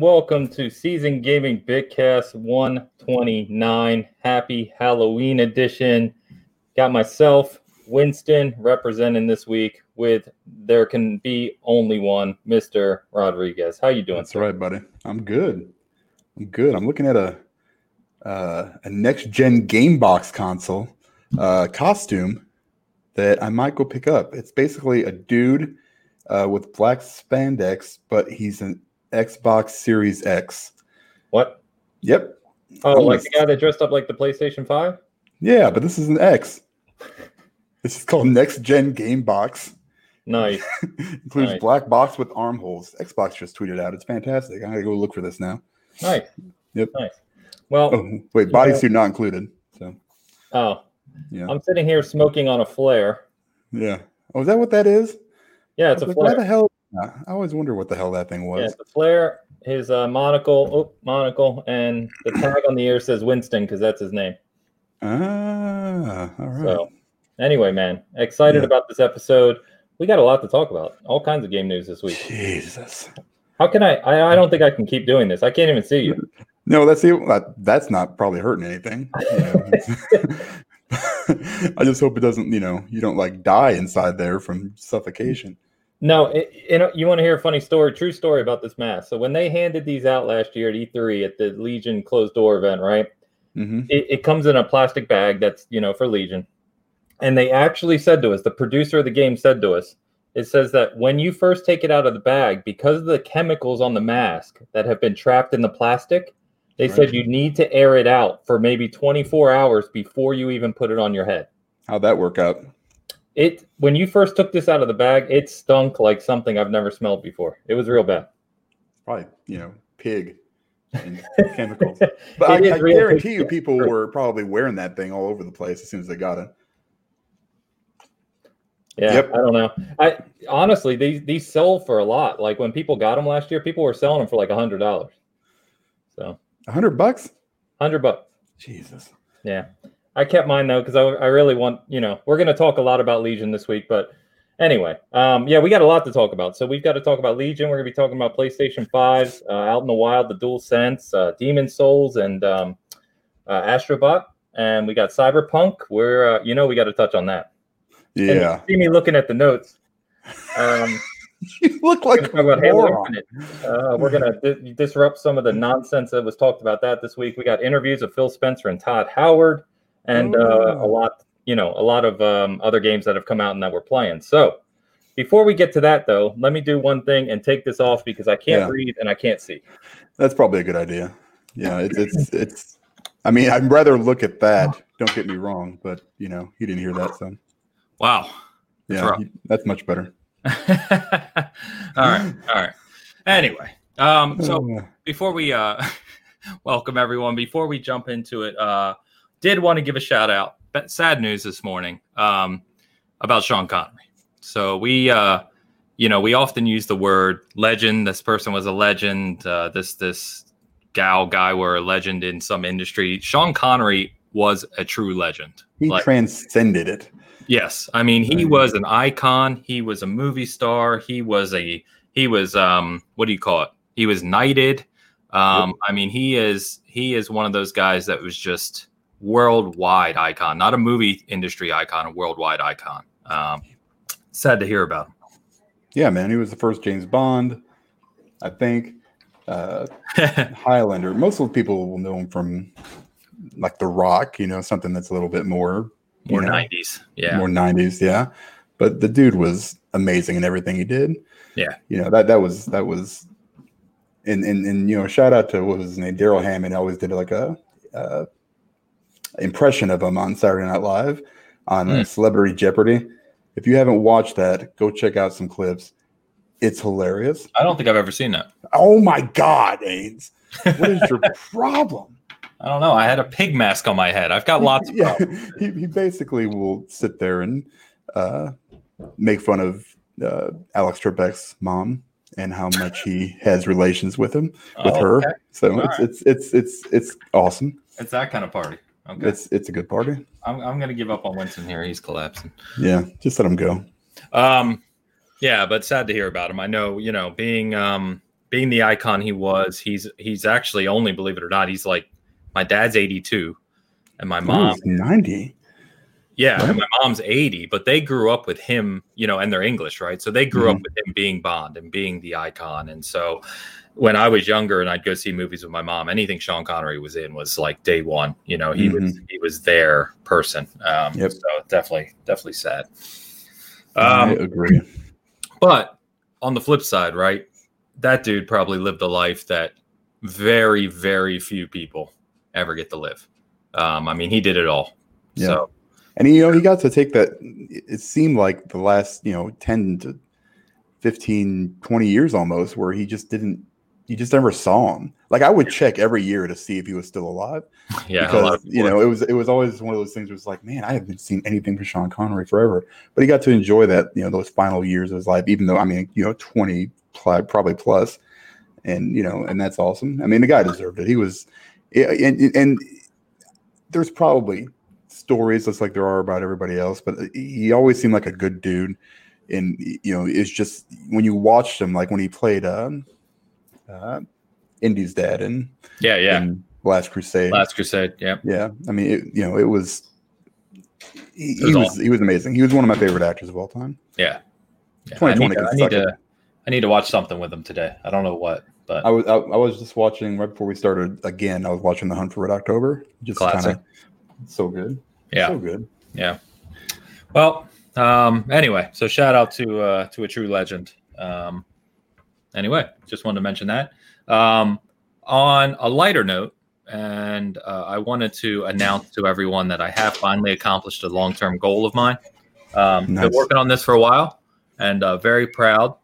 welcome, welcome to Season Gaming Bitcast 129. Happy Halloween edition. Got myself, Winston, representing this week with there can be only one, Mr. Rodriguez. How you doing? That's sir? right, buddy. I'm good. I'm good. I'm looking at a uh, a next gen game box console uh, costume that I might go pick up. It's basically a dude uh, with black spandex, but he's an Xbox Series X. What? Yep. Oh, like the guy that dressed up like the PlayStation 5? Yeah, but this is an X. This is called Next Gen Game Box. Nice. Includes nice. black box with armholes. Xbox just tweeted out. It's fantastic. I gotta go look for this now. Nice. Yep. Nice. Well, oh, wait, bodysuit not included. So. Oh. Yeah. I'm sitting here smoking on a flare. Yeah. Oh, is that what that is? Yeah, it's a like, flare. Why the hell? I always wonder what the hell that thing was. Yeah, the flare, his uh, monocle, oh, monocle, and the tag on the ear says Winston because that's his name. Ah, all right. So, anyway, man, excited yeah. about this episode. We got a lot to talk about. All kinds of game news this week. Jesus. How can I? I, I don't think I can keep doing this. I can't even see you. No, that's the, that's not probably hurting anything. You know? I just hope it doesn't. You know, you don't like die inside there from suffocation. No, it, you know, you want to hear a funny story, true story about this mask. So when they handed these out last year at E3 at the Legion closed door event, right? Mm-hmm. It, it comes in a plastic bag that's you know for Legion, and they actually said to us, the producer of the game said to us, it says that when you first take it out of the bag, because of the chemicals on the mask that have been trapped in the plastic, they right. said you need to air it out for maybe 24 hours before you even put it on your head. How'd that work out? It when you first took this out of the bag, it stunk like something I've never smelled before. It was real bad. Probably, you know, pig and chemicals. But I, I guarantee you, people were probably wearing that thing all over the place as soon as they got it. Yeah, yep. I don't know. I honestly, these these sold for a lot. Like when people got them last year, people were selling them for like a hundred dollars. So a hundred bucks. Hundred bucks. Jesus. Yeah, I kept mine though because I, I really want you know we're going to talk a lot about Legion this week, but anyway, um, yeah, we got a lot to talk about. So we've got to talk about Legion. We're going to be talking about PlayStation Five, uh, out in the wild, the Dual Sense, uh, Demon's Souls, and um, uh, Astrobot, and we got Cyberpunk. We're uh, you know we got to touch on that. Yeah. see me looking at the notes. Um, you look like about Halo uh, we're gonna di- disrupt some of the nonsense that was talked about that this week. We got interviews of Phil Spencer and Todd Howard, and uh, a lot, you know, a lot of um, other games that have come out and that we're playing. So, before we get to that, though, let me do one thing and take this off because I can't yeah. read and I can't see. That's probably a good idea. Yeah, it's it's it's. I mean, I'd rather look at that. Don't get me wrong, but you know, he didn't hear that, son. Wow. That's yeah, that's much better. all right. All right. Anyway, um, so before we uh, welcome everyone, before we jump into it, uh, did want to give a shout out. But Sad news this morning um, about Sean Connery. So we, uh, you know, we often use the word legend. This person was a legend. Uh, this this gal guy were a legend in some industry. Sean Connery was a true legend. He like, transcended it. Yes, I mean he was an icon. He was a movie star. He was a he was um what do you call it? He was knighted. Um, I mean he is he is one of those guys that was just worldwide icon, not a movie industry icon, a worldwide icon. Um, sad to hear about him. Yeah, man, he was the first James Bond, I think. Uh, Highlander. Most of the people will know him from like The Rock, you know, something that's a little bit more more 90s. Yeah. More 90s. Yeah. But the dude was amazing in everything he did. Yeah. You know, that, that was, that was, and, and, and, you know, shout out to what was his name? Darrell Hammond always did like a, uh, impression of him on Saturday Night Live on mm. Celebrity Jeopardy. If you haven't watched that, go check out some clips. It's hilarious. I don't think I've ever seen that. Oh my God, Ains. What is your problem? I don't know. I had a pig mask on my head. I've got lots of yeah, he, he, basically will sit there and uh, make fun of uh, Alex Trebek's mom and how much he has relations with him with oh, her. Okay. So it's, right. it's it's it's it's awesome. It's that kind of party. Okay. It's it's a good party. I'm I'm gonna give up on Winston here. He's collapsing. Yeah, just let him go. Um, yeah, but sad to hear about him. I know, you know, being um being the icon he was, he's he's actually only believe it or not, he's like my dad's 82 and my mom Ooh, 90. yeah, and my mom's 80, but they grew up with him, you know, and they're English, right? So they grew Mm-hmm. up with him being Bond and being the icon. And so when I was younger and I'd go see movies with my mom, anything Sean Connery was in was like day one. You know, he was he was their person. Um Mm-hmm. Yep. so definitely, definitely sad. I Um agree. but on the flip side, right? That dude probably lived a life that very, very few people ever get to live. Um, I mean, he did it all. Yeah. So And you know, he got to take that. It seemed like the last, you know, 10 to 15, 20 years almost, where he just didn't, you just never saw him. Like I would check every year to see if he was still alive. yeah, because you know, it was it was always one of those things where was like, man, I haven't seen anything from Sean Connery forever. But he got to enjoy that, you know, those final years of his life, even though I mean, you know, 20 pl- probably plus. And you know, and that's awesome. I mean, the guy deserved it. He was yeah, and, and there's probably stories just like there are about everybody else, but he always seemed like a good dude. And you know, it's just when you watched him, like when he played um, uh, Indy's dad and yeah, yeah. in Last Crusade. Last Crusade. Yeah. yeah, I mean, it, you know, it was. He, It was he was awesome. he was amazing. He was one of my favorite actors of all time. Yeah. Yeah, I 2020 need, to, I need to. I need to watch something with him today. I don't know what, but I was I, I was just watching right before we started again. I was watching The Hunt for Red October. Just kind Classic. of so good. yeah. so good. Yeah. Well, um, anyway, so shout out to uh, to a true legend. Um, anyway, just wanted to mention that. Um, on a lighter note, and uh, I wanted to announce to everyone that I have finally accomplished a long term goal of mine. Um, Been working on this for a while, and uh, very proud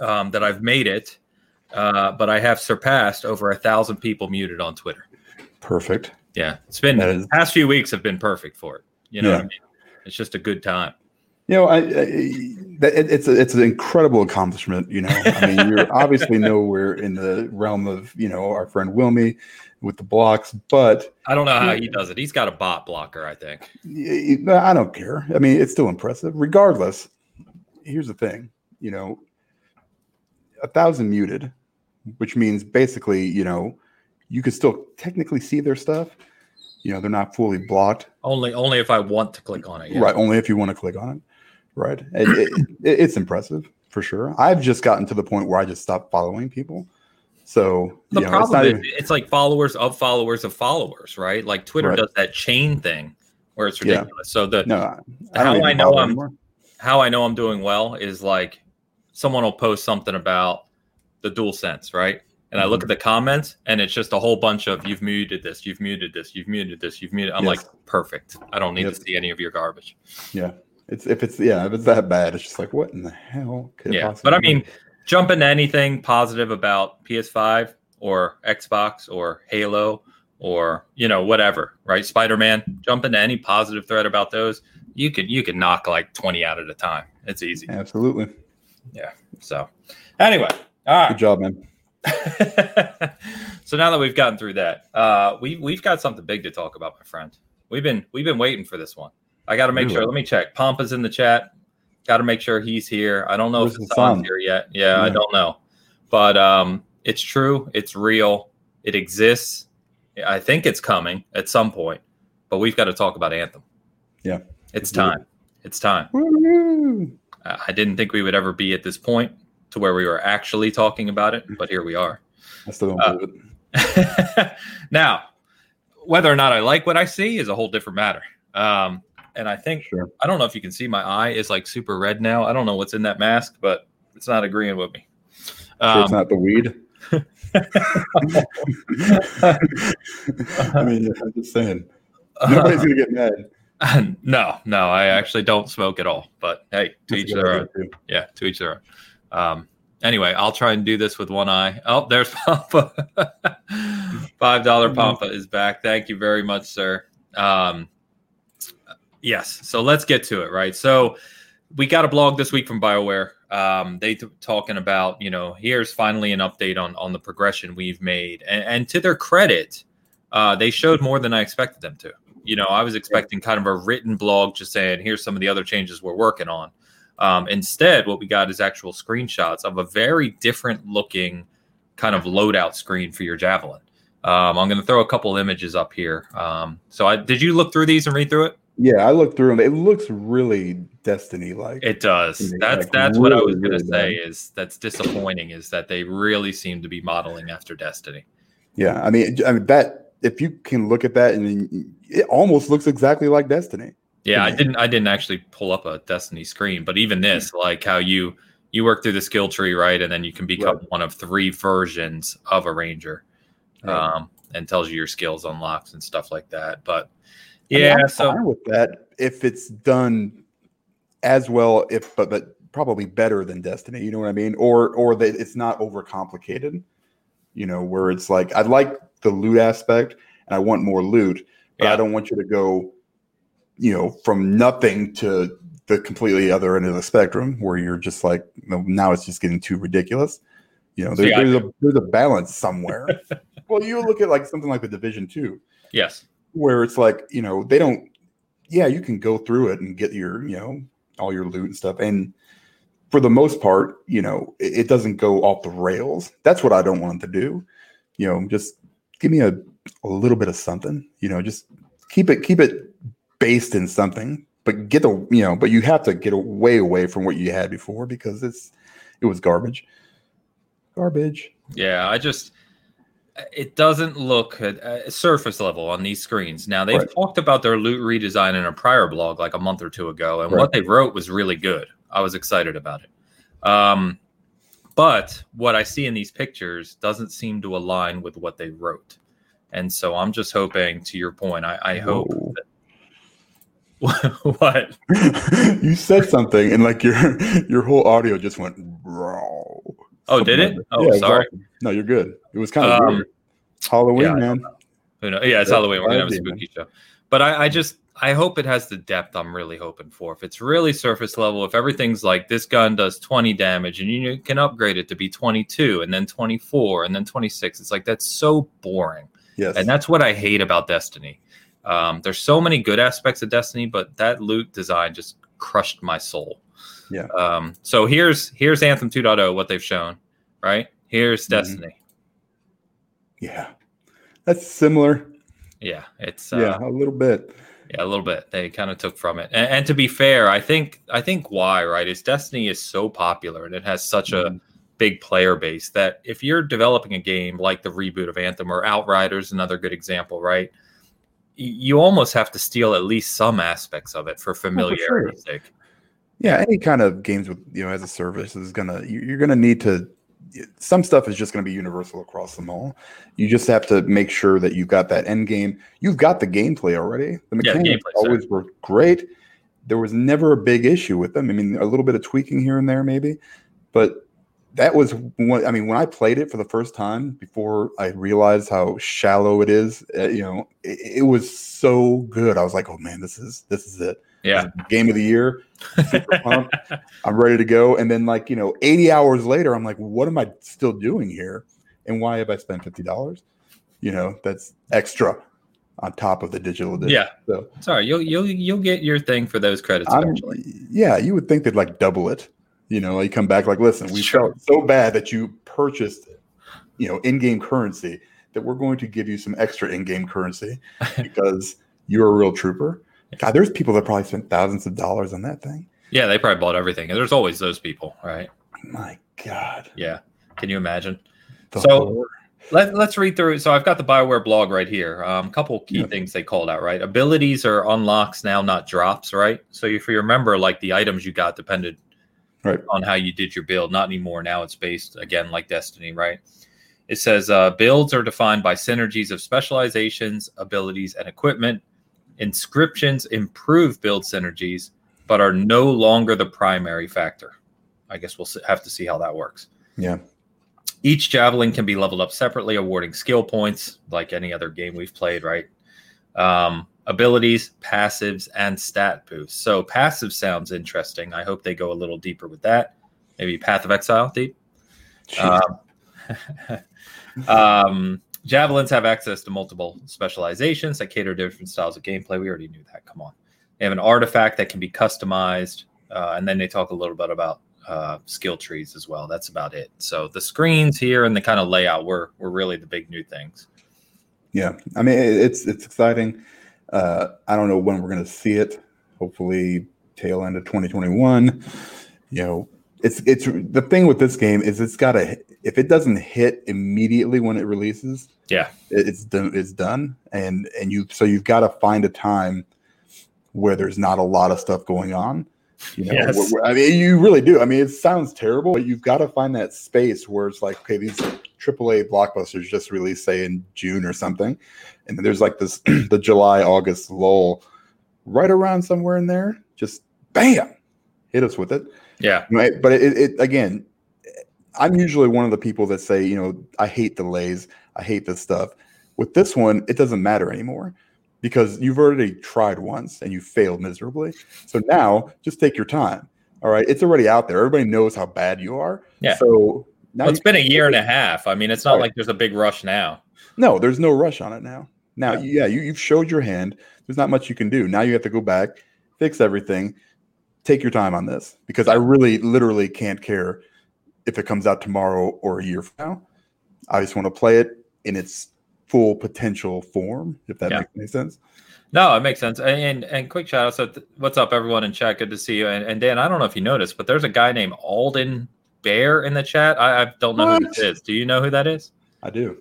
um, that I've made it. Uh, but I have surpassed over a thousand people muted on Twitter. Perfect. Yeah, it's been is- the past few weeks have been perfect for it. You know what I mean? It's just a good time. You know, I, I it, it's a, it's an incredible accomplishment. You know, I mean, you're obviously nowhere in the realm of you know our friend Wilmy with the blocks, but I don't know how he does it. He's got a bot blocker, I think. I don't care. I mean, it's still impressive. Regardless, here's the thing. You know, a thousand muted, which means basically, you know, you could still technically see their stuff. You know, they're not fully blocked. Only only if I want to click on it. Yeah. Right. Only if you want to click on it. Right. It, it, it- it's impressive for sure. I've just gotten to the point where I just stopped following people. So The you know, it's problem not is it's like followers of followers of followers, right? Like Twitter Right. does that chain thing where it's Yeah. ridiculous. So the no, I how I know I'm- anymore. how I know I'm doing well is like someone will post something about the dual sense, right? And I look Mm-hmm. at the comments and it's just a whole bunch of you've muted this, you've muted this, you've muted this, you've muted. I'm Yes. like, perfect. I don't need Yep. to see any of your garbage. Yeah. It's if it's yeah, if it's that bad, it's just like what in the hell could Yeah. But I mean, jump into anything positive about PS5 or Xbox or Halo or you know whatever, right? Spider-Man. Jump into any positive thread about those. You can you can knock like 20 out at a time. It's easy. absolutely. Yeah. So anyway, all right. Good job, man. so now that we've gotten through that, uh, we we've got something big to talk about, my friend. We've been we've been waiting for this one. I got to make sure. Let me check. Pompa's in the chat. Got to make sure he's here. I don't know Where's if Hassan's here yet. Yeah, I don't know, but um, it's true. It's real. It exists. I think it's coming at some point, but we've got to talk about Anthem. Yeah. it's it. time. It's time. Woo! I I didn't think we would ever be at this point to where we were actually talking about it, but here we are. I still don't Uh, believe it. now, whether or not I like what I see is a whole different matter. Um, and I think Sure. I don't know if you can see my eye is like super red now. I don't know what's in that mask, but it's not agreeing with me. Sure it's Um, not the weed. I mean, I'm just saying. Nobody's gonna get mad. no, no, I actually don't smoke at all. But hey, to That's each their own. too. Yeah, to each their own. Um, anyway, I'll try and do this with one eye. Oh, there's Pampa. Five dollar Mhm. Pampa is back. Thank you very much, sir. Um, yes, so let's get to it. Right, so we got a blog this week from Bioware. Um, they t- talking about you know here's finally an update on on the progression we've made, and, and to their credit, uh, they showed more than I expected them to. You know, I was expecting kind of a written blog just saying here's some of the other changes we're working on. Um, instead, what we got is actual screenshots of a very different looking kind of loadout screen for your javelin. Um, I'm going to throw a couple images up here. Um, so, I did you look through these and read through it? Yeah, I looked through them. It looks really Destiny like. It does. That's like that's what I was going to really say. Is that's disappointing? Is that they really seem to be modeling after Destiny? Yeah, I mean, I mean that if you can look at that and it almost looks exactly like Destiny. Yeah, I didn't. I didn't actually pull up a Destiny screen, but even this, like how you you work through the skill tree, right, and then you can become one of three versions of a ranger, Right. um, and tells you your skills unlocks and stuff like that. But I mean, yeah, so with that if it's done as well, if but but probably better than Destiny. You know what I mean? Or or that it's not overcomplicated. You know, where it's like I like the loot aspect and I want more loot, but Yeah. I don't want you to go, you know, from nothing to the completely other end of the spectrum where you're just like, no, now it's just getting too ridiculous. You know, there, See, there's a there's a balance somewhere. well, you look at like something like the Division Two yes, where it's like you know they don't yeah you can go through it and get your you know all your loot and stuff. And for the most part you know it, it doesn't go off the rails. That's what i don't want to do. You know just give me a, a little bit of something you know just keep it keep it based in something but get the you know but you have to get way away from what you had before because it's it was garbage. Garbage. Yeah. I just it doesn't look at, at surface level on these screens. Now they've Right. talked about their loot redesign in a prior blog like a month or two ago, and Right. what they wrote was really good. I was excited about it. Um, but what I see in these pictures doesn't seem to align with what they wrote. And so I'm just hoping, to your point, I, I hope Whoa. what you said something and like your your whole audio just went raw. Oh, did it? Oh, it's sorry. awesome. No, you're good. It was kind of Um, weird. Halloween, yeah, man. Who knows? Yeah, it's Yeah, Halloween. We're gonna have a spooky show. But I, I just I hope it has the depth I'm really hoping for. If it's really surface level, if everything's like this gun does 20 damage and you can upgrade it to be 22 and then 24 and then 26, it's like that's so boring. Yes. And that's what I hate about Destiny. Um, there's so many good aspects of Destiny, but that loot design just crushed my soul. Yeah. Um, so here's here's Anthem 2.0, what they've shown, right? Here's Mhm. Destiny. yeah. That's similar. Yeah, it's uh, yeah, a little bit. Yeah, a little bit. They kind of took from it. And, and to be fair, I think I think why right is Destiny is so popular and it has such a Mhm. big player base that if you're developing a game like the reboot of Anthem or Outriders, another good example, right? You almost have to steal at least some aspects of it for familiarity's sake. Yeah, any kind of games with you know as a service is gonna you- you're gonna need to. Some stuff is just gonna be universal across them all. You just have to make sure that you've got that end game. You've got the gameplay already. The Yeah, the mechanics always were great. There was never a big issue with them. I mean, a little bit of tweaking here and there, maybe, but that was one. I mean, when I played it for the first time before I realized how shallow it is, uh, you know, it, it was so good. I was like, oh man, this is this is it Yeah. game of the year. I'm ready to go. And then, like, you know, 80 hours later, I'm like, what am I still doing here? And why have I spent $50? You know, that's extra on top of the digital edition. Yeah. So, Sorry, you'll you'll you'll get your thing for those credits I'm, eventually. yeah, you would think they'd like double it. You know, like come back, like, listen, we Sure. felt so bad that you purchased, you know, in game currency that we're going to give you some extra in game currency because you're a real trooper. God, there's people that probably spent thousands of dollars on that thing. Yeah, they probably bought everything. And there's always those people, right? My God. Yeah. Can you imagine? The So-. Let, let's read through. So I've got the Bioware blog right here. A um, couple key Yeah. things they called out, right? Abilities are unlocks now, not drops, right? So if you remember, like the items you got depended Right. on how you did your build. Not anymore. Now it's based again like Destiny, right? It says uh, builds are defined by synergies of specializations, abilities, and equipment. Inscriptions improve build synergies, but are no longer the primary factor. I guess we'll have to see how that works. Yeah. Each javelin can be leveled up separately, awarding skill points like any other game we've played, right? Um, abilities, passives, and stat boosts. So passive sounds interesting. I hope they go a little deeper with that. Maybe Path of Exile deep. Um, um, javelins have access to multiple specializations that cater to different styles of gameplay. We already knew that. Come on. They have an artifact that can be customized, uh, and then they talk a little bit about uh, skill trees as well. That's about it. So the screens here and the kind of layout were were really the big new things. Yeah, I mean it's it's exciting. Uh, I don't know when we're going to see it. Hopefully, tail end of 2021. You know, it's it's the thing with this game is it's got to if it doesn't hit immediately when it releases, yeah, it's done. It's done, and and you so you've got to find a time where there's not a lot of stuff going on. You know, Yes. where- where- I mean, you really do. I mean, it sounds terrible, but you've got to find that space where it's like, okay, these AAA blockbusters just released, say, in June or something, and then there's like this the July August lull, right around somewhere in there. Just bam, hit us with it. Yeah, Right. But it, it again, I'm usually one of the people that say, you know, I hate delays. I hate this stuff. With this one, it doesn't matter anymore because you've already tried once and you failed miserably. So now just take your time. All right. It's already out there. Everybody knows how bad you are. Yeah. So now well, it's been a year and a half. I mean, it's not Right. like there's a big rush now. no, there's no rush on it now. Now, Yeah. yeah, you, you've showed your hand. There's not much you can do. Now you have to go back, fix everything, take your time on this because I really, literally can't care if it comes out tomorrow or a year from now. I just want to play it in its full potential form, if that Yeah. makes any sense. No, it makes sense. And and quick shout out. So, th- what's up, everyone in chat? Good to see you. And, and Dan, I don't know if you noticed, but there's a guy named Alden Bear in the chat. I, I don't know who What? this is. Do you know who that is? I do.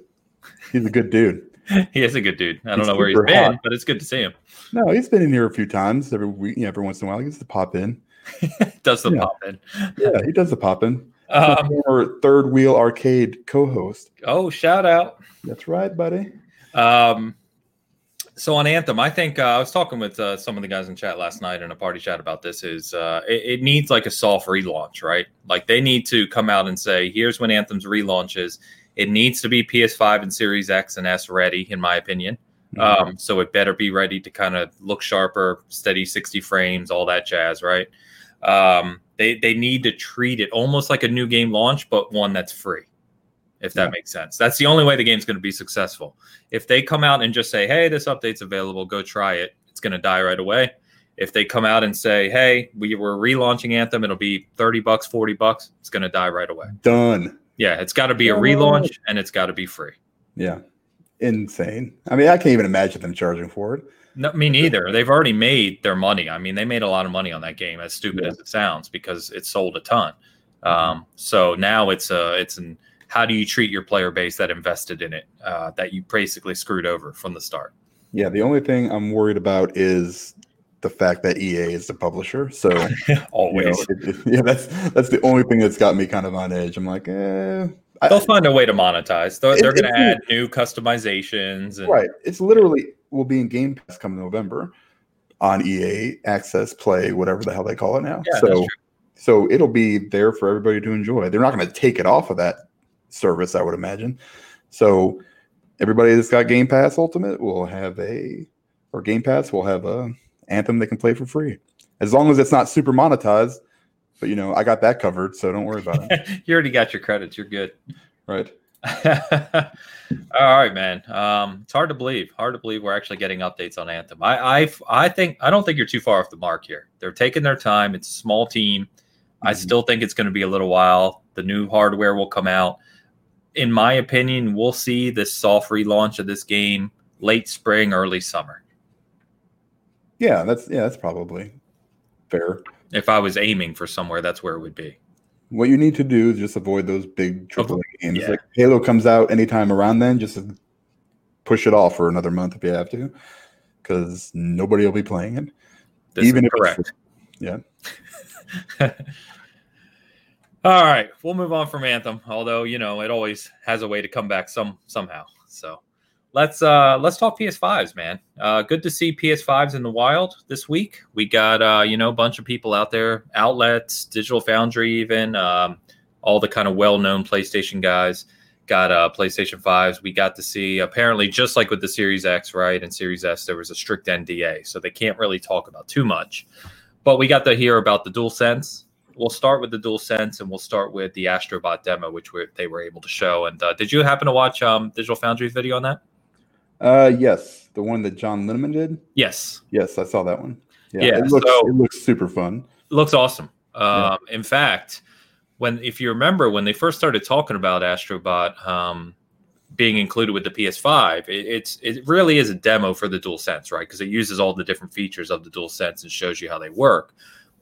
He's a good dude. he is a good dude. I don't He's know where he's super been, but it's good to see him. No, he's been in here a few times every week, you know, every once in a while. He gets to pop in. Does the Yeah. pop in? Yeah, he does the pop in. Um, Former third wheel arcade co-host. oh, shout out. That's right, buddy. Um, so on Anthem, I think uh, I was talking with uh, some of the guys in chat last night in a party chat about this. Is uh, it, it needs like a soft relaunch, right? Like they need to come out and say, "Here's when Anthem's relaunches." It needs to be PS5 and Series X and S ready, in my opinion. Um, so it better be ready to kind of look sharper, steady 60 frames, all that jazz, right? Um, they they need to treat it almost like a new game launch, but one that's free, if that Yeah. makes sense. That's the only way the game's going to be successful. If they come out and just say, "Hey, this update's available, go try it," it's going to die right away. If they come out and say, "Hey, we were relaunching Anthem, it'll be 30 bucks, 40 bucks," it's going to die right away. Done. Yeah, it's got to be a relaunch and it's got to be free. Yeah. Insane. I mean, I can't even imagine them charging for it. No, me neither. They've already made their money. I mean, they made a lot of money on that game, as stupid Yeah. as it sounds, because it sold a ton. Um, so now it's a it's an how do you treat your player base that invested in it uh, that you basically screwed over from the start? Yeah, the only thing I'm worried about is the fact that EA is the publisher. So you know, Always, it- it- yeah, that's that's the only thing that's got me kind of on edge. I'm like, eh. I- they'll find a way to monetize. They're, It- they're going to add new customizations. And, right. It's literally will be in Game Pass come November on EA Access Play, whatever the hell they call it now. Yeah, so so it'll be there for everybody to enjoy. They're not going to take it off of that service, I would imagine. So everybody that's got Game Pass Ultimate will have a or Game Pass will have a anthem they can play for free. As long as it's not super monetized. But you know, I got that covered, so don't worry about it. you already got your credits. You're good. Right. All right, man. Um, it's hard to believe. Hard to believe we're actually getting updates on Anthem. I, I, I think I don't think you're too far off the mark here. They're taking their time. It's a small team. I Mhm. still think it's going to be a little while. The new hardware will come out. In my opinion, we'll see this soft relaunch of this game late spring, early summer. Yeah, that's yeah, that's probably fair. If I was aiming for somewhere, that's where it would be. What you need to do is just avoid those big AAA games. yeah. Like Halo comes out anytime around then, just push it off for another month if you have to, because nobody will be playing it. This Even is if it's correct. Yeah. All right, we'll move on from Anthem. Although you know it always has a way to come back some somehow. So let's uh let's talk PS5s, man. Uh, good to see PS5s in the wild this week. We got uh you know a bunch of people out there, outlets, Digital Foundry, even um, all the kind of well-known PlayStation guys got uh PlayStation 5s. We got to see apparently just like with the Series X, right, and Series S, there was a strict NDA, so they can't really talk about too much. But we got to hear about the DualSense. We'll start with the DualSense, and we'll start with the Astrobot demo, which were, they were able to show. And uh, did you happen to watch um, Digital Foundry's video on that? Uh, yes, the one that John Linneman did. Yes, Yes, I saw that one. Yeah, it looks so- it looks super fun. looks awesome. Um, In fact, when if you remember when they first started talking about Astrobot um, being included with the PS5, it, it's it really is a demo for the Dual Sense, right? Because it uses all the different features of the Dual Sense and shows you how they work.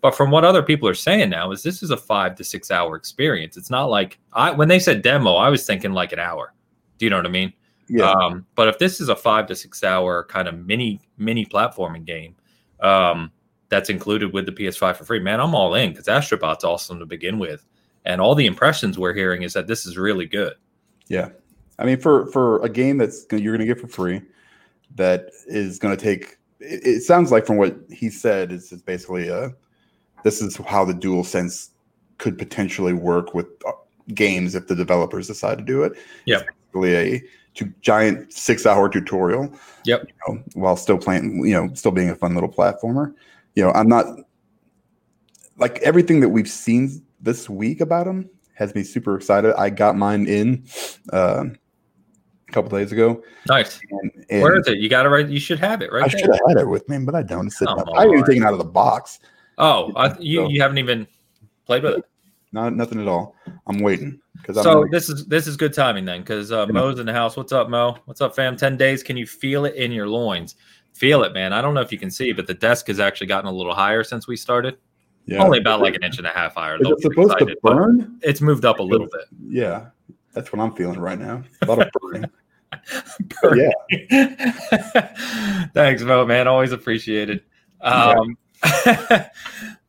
But from what other people are saying now, is this is a five to six hour experience. It's not like I when they said demo, I was thinking like an hour. Do you know what I mean? Yeah. Um, but if this is a five to six hour kind of mini mini platforming game, um, that's included with the PS5 for free, man, I'm all in because Astrobot's awesome to begin with, and all the impressions we're hearing is that this is really good. Yeah, I mean, for for a game that's gonna, you're going to get for free, that is going to take. It, it, sounds like from what he said, it's, basically a. This is how the Dual Sense could potentially work with uh, games if the developers decide to do it. Yeah, basically a to giant six hour tutorial. Yep. You know, while still playing, you know, still being a fun little platformer. You know, I'm not like everything that we've seen this week about him has me super excited. I got mine in uh, a couple days ago. Nice. And, and Where is it? You got it right. You should have it right. I there. should have had it with me, but I don't. It's up. I didn't take it out of the box. Oh, I, you So- you haven't even played with it. Not nothing at all. I'm waiting because So like, this is this is good timing then, because uh, Mo's in the house. What's up, Mo? What's up, fam? Ten days. Can you feel it in your loins? Feel it, man. I don't know if you can see, but the desk has actually gotten a little higher since we started. yeah. Only about like an inch and a half higher. Is it supposed to excited, but burn? It's moved up a little bit. Yeah, that's what I'm feeling right now. A lot of burning. But yeah, Thanks, Mo, man. Always appreciated. Um,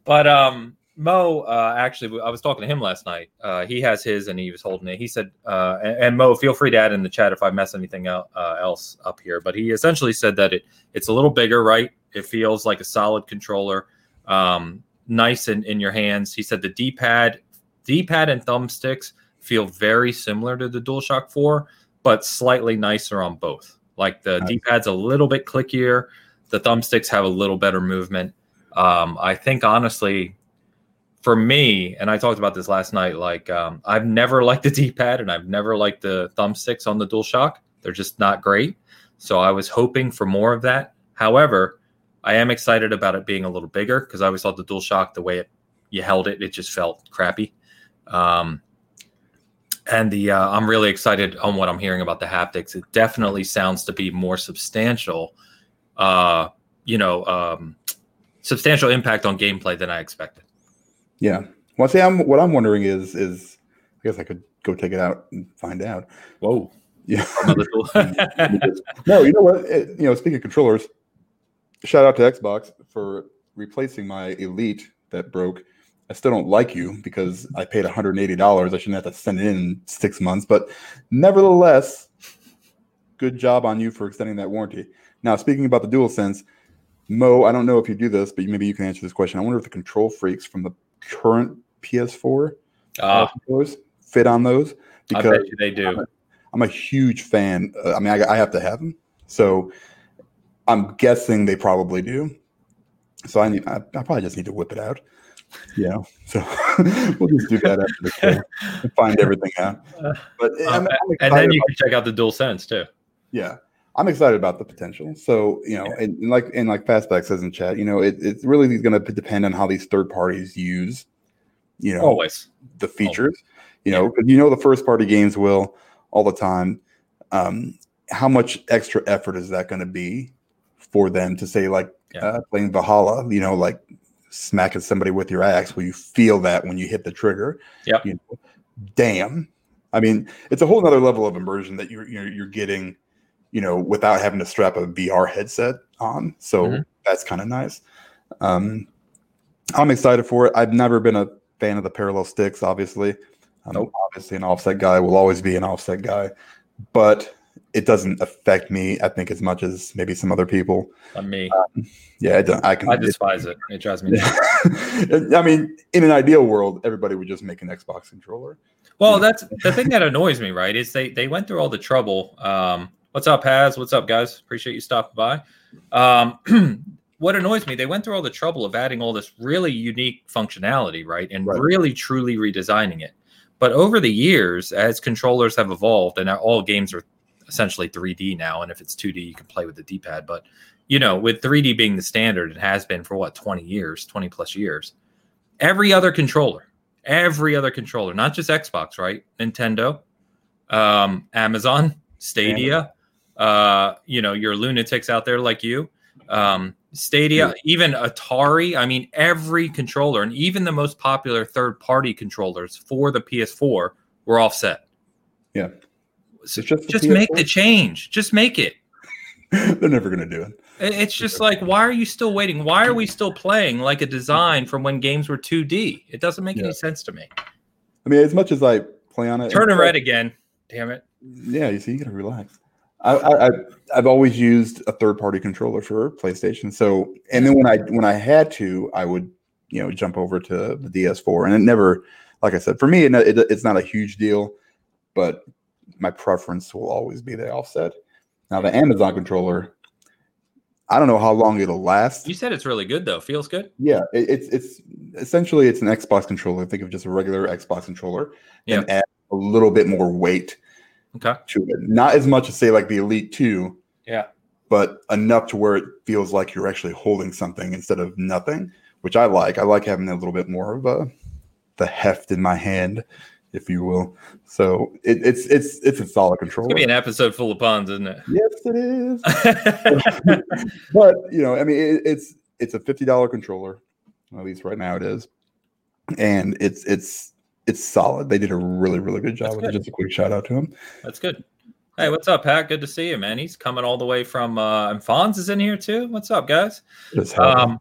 but um, Mo, uh, actually, I was talking to him last night. Uh, he has his, and he was holding it. He said, uh, and, and Mo, feel free to add in the chat if I mess anything out, uh, else up here. But he essentially said that it it's a little bigger, right? It feels like a solid controller, um, nice in, in your hands. He said the D pad, D pad and thumbsticks feel very similar to the DualShock 4, but slightly nicer on both. Like the Nice. D pad's a little bit clickier, the thumbsticks have a little better movement. Um, I think honestly, for me, and I talked about this last night, like um, I've never liked the D pad and I've never liked the thumbsticks on the DualShock. They're just not great. So I was hoping for more of that. However, I am excited about it being a little bigger because I always thought the DualShock, the way it you held it, it just felt crappy. Um, and the uh, I'm really excited on what I'm hearing about the haptics. It definitely sounds to be more substantial, uh, you know, um, substantial impact on gameplay than I expected. Yeah. Well, see, I'm what I'm wondering is is I guess I could go take it out and find out. Whoa! Yeah. No, you know what? It- you know, speaking of controllers, shout out to Xbox for replacing my Elite that broke. I still don't like you because I paid $180. I shouldn't have to send it in six months, but nevertheless, good job on you for extending that warranty. Now, speaking about the DualSense, Mo, I don't know if you do this, but maybe you can answer this question. I wonder if the KontrolFreeks from the current PS4 Ah, controllers fit on those I because bet you they do. I'm a huge fan. Uh, I mean, I, I have to have them, so I'm guessing they probably do. So I need. I, I probably just need to whip it out. You know, so we'll just do that after the show and find everything out. But Uh, I'm, I'm and then you can check out the Dual Sense too. yeah, I'm excited about the potential. So you know, and, and like and like Fastback says in chat, you know, it, it's really going to depend on how these third parties use, you know, Always. the features. You know, because you know the first party games will all the time. Um, how much extra effort is that going to be for them to say like Yeah. uh, playing Valhalla? You know, like smacking somebody with your axe. Will you feel that when you hit the trigger? Yeah. You know, damn. I mean, it's a whole other level of immersion that you're you're, you're getting. You know, without having to strap a VR headset on. So Mhm. that's kind of nice. Um, I'm excited for it. I've never been a fan of the parallel sticks, obviously. I'm Nope. obviously an offset guy, will always be an offset guy, but it doesn't affect me, I think, as much as maybe some other people. On me, Yeah, it don't, I can. I despise it. It drives me. nuts. I mean, in an ideal world, everybody would just make an Xbox controller. Well, that's the thing that annoys me, right? Is they they went through all the trouble. Um, what's up, Haz? What's up, guys? Appreciate you stopping by. Um, what annoys me, they went through all the trouble of adding all this really unique functionality, right, and Right. really truly redesigning it. But over the years, as controllers have evolved, and all games are essentially 3D now, and if it's 2D, you can play with the D-pad. But you know, with 3D being the standard, it has been for what 20 years, 20 plus years. Every other controller Every other controller, not just Xbox, right? Nintendo, um, Amazon, Stadia, uh, you know, your lunatics out there like you, um, Stadia, Yeah. even Atari. I mean, every controller and even the most popular third party controllers for the PS4 were offset. Yeah. So It's just just make PS4? the change. Just make it. They're never going to do it. It- It's just like, why are you still waiting? Why are we still playing like a design from when games were 2D? It doesn't make Yeah. any sense to me. I mean, as much as I play on it, turn it's- red again. Damn it. Yeah, you see, you gotta relax. I, I, I've always used a third party controller for PlayStation. So, and then when I when I had to, I would you know jump over to the DS4, and it never, like I said, for me, it, it, it's not a huge deal, but my preference will always be the offset. Now, the Amazon controller, I don't know how long it'll last. You said it's really good though. Feels good. Yeah, it, it's it's essentially it's an Xbox controller. Think of just a regular Xbox controller, and add a little bit more weight Okay. to it. Not as much as say like the Elite Two, Yeah. but enough to where it feels like you're actually holding something instead of nothing, which I like. I like having a little bit more of a the heft in my hand, if you will. So it, it's it's it's a solid It's controller. gonna be an episode full of puns, isn't it? yes, it is. but you know, I mean, it, it's it's a fifty dollar controller, at least right now it is, and it's it's it's solid. They did a really really good job That's with it. Just a quick shout out to him. That's good. Hey, what's up, Pat? Good to see you, man. He's coming all the way from uh and Fonz is in here too. What's up, guys? Um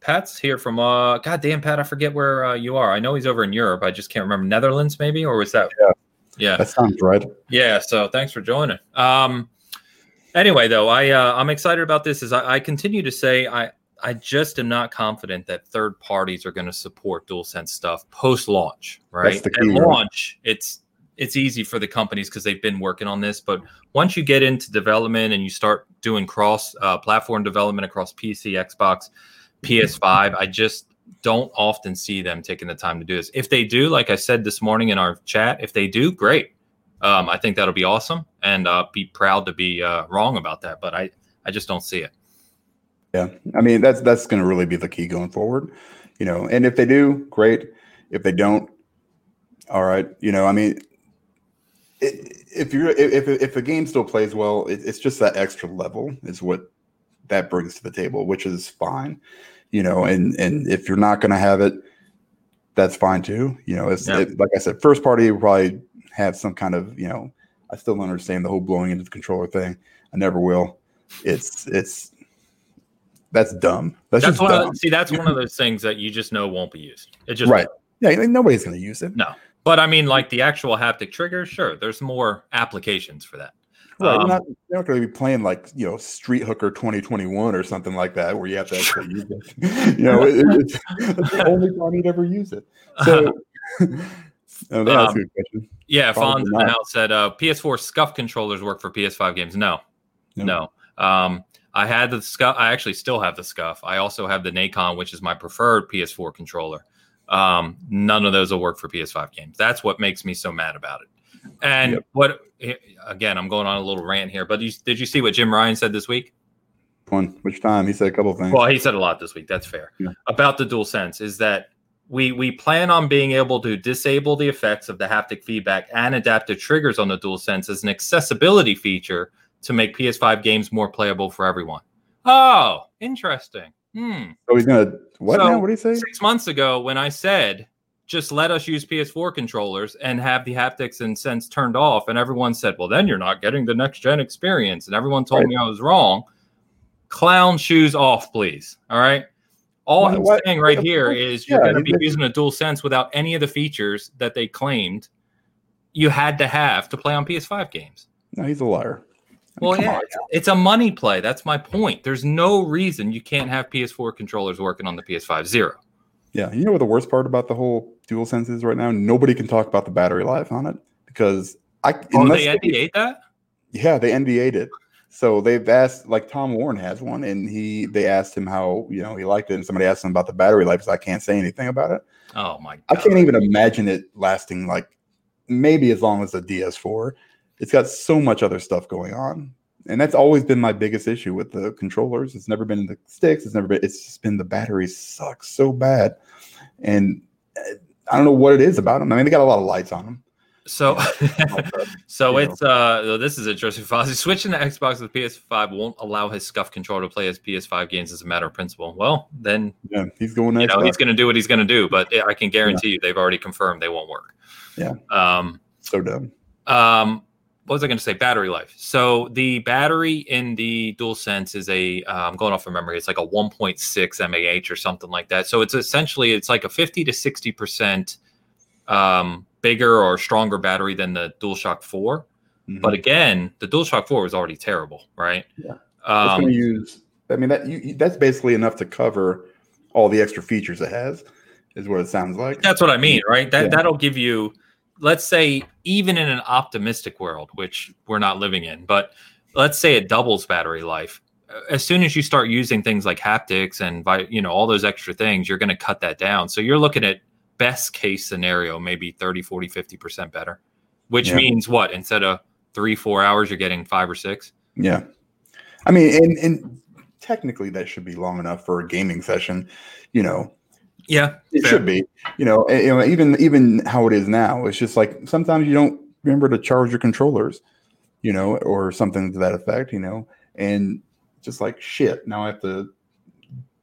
Pat's here from uh God damn Pat, I forget where uh, you are. I know he's over in Europe. I just can't remember Netherlands maybe or was that Yeah. Yeah. that sounds right. Yeah, so thanks for joining. Um anyway though, I uh, I'm excited about this as I, I continue to say I I just am not confident that third parties are going to support DualSense stuff post launch, right? At launch, it's it's easy for the companies because they've been working on this, but once you get into development and you start doing cross uh, platform development across PC, Xbox, PS5, I just don't often see them taking the time to do this. If they do, like I said this morning in our chat, if they do, great. Um, I think that'll be awesome, and uh, be proud to be uh, wrong about that. But I, I just don't see it. Yeah, I mean that's that's going to really be the key going forward, you know. And if they do, great. If they don't, all right. You know, I mean, i- if you're if if, if a game still plays well, it, it's just that extra level is what that brings to the table, which is fine, you know. And and if you're not going to have it, that's fine too. You know, it's Yeah. it, like I said, first party will probably have some kind of you know. I still don't understand the whole blowing into the controller thing. I never will. It's it's that's dumb. That's, That's just one. dumb. Of, see, that's one of those things that you just know won't be used. It just right. Yeah, like, nobody's going to use it. No, but I mean, like the actual haptic trigger, sure. There's more applications for that. Right. Um, you're not, going to be playing like you know Street Hooker 2021 or something like that, where you have to actually use it. you know, it, it's, it's the only time you'd ever use it. So, oh, that's Um, a good question. Yeah, Fonz house said uh, PS4 SCUF controllers work for PS5 games. No, No. no. Um, I had the SCUF. I actually still have the SCUF. I also have the Nacon, which is my preferred PS4 controller. Um, none of those will work for PS5 games. That's what makes me so mad about it. And Yep. what again? I'm going on a little rant here, but you, did you see what Jim Ryan said this week? One, which time he said a couple of things. Well, he said a lot this week. That's fair. Yeah. About the dual sense is that we we plan on being able to disable the effects of the haptic feedback and adaptive triggers on the dual sense as an accessibility feature to make PS5 games more playable for everyone. Oh, interesting. Hmm. so he's going to what So- now? What did he say? Six months ago, when I said just let us use PS4 controllers and have the haptics and sense turned off, and everyone said, "Well, then you're not getting the next gen experience," and everyone told Right. me I was wrong. Clown shoes off, please. All right. All I'm why- saying right here course, you're yeah, going to be using a dual sense without any of the features that they claimed you had to have to play on PS5 games. No, he's a liar. Well, come yeah, on. it's, a money play. That's my point. There's no reason you can't have PS4 controllers working on the PS5 Zero. Yeah, you know what the worst part about the whole dual sense is right now? Nobody can talk about the battery life on it because I Oh, they NDA that? Yeah, they NDA'd it. So they've asked, like Tom Warren has one, and he they asked him how you know he liked it, and somebody asked him about the battery life. So I can't say anything about it. Oh my god! I can't even imagine it lasting like maybe as long as the DS4. It's got so much other stuff going on, and that's always been my biggest issue with the controllers. It's never been the sticks. It's never been. It's just been the batteries suck so bad, and uh, I don't know what it is about them. I mean, they got a lot of lights on them. So, so you know. it's uh, this is interesting. Fozzie switching to Xbox with PS5 won't allow his SCUF controller to play his PS5 games as a matter of principle. Well, then Yeah, he's going. you know he's going to do what he's going to do. But I can guarantee you, they've already confirmed they won't work. Yeah. Um. so dumb. Um. What was I going to say? Battery life. So the battery in the DualSense is a. Uh, I'm going off of memory. It's like a 1.6 mAh or something like that. So it's essentially it's like a 50 to 60 percent um, bigger or stronger battery than the DualShock 4. Mhm. But again, the DualShock 4 was already terrible, right? Yeah. Um, going to use. I mean, that you, that's basically enough to cover all the extra features it has. Is what it sounds like. that's what I mean, right? That Yeah. that'll give you, let's say, even in an optimistic world, which we're not living in, but let's say it doubles battery life. As soon as you start using things like haptics and you know all those extra things, you're going to cut that down. So you're looking at best case scenario, maybe 30, 40, 50% better, which Yeah. means what? Instead of three, four hours, you're getting five or six. Yeah. I mean, and, and technically that should be long enough for a gaming session. You know, Yeah. it Fair. should be. You know, you know, even even how it is now, it's just like sometimes you don't remember to charge your controllers, you know, or something to that effect. You know, and just like shit, now I have to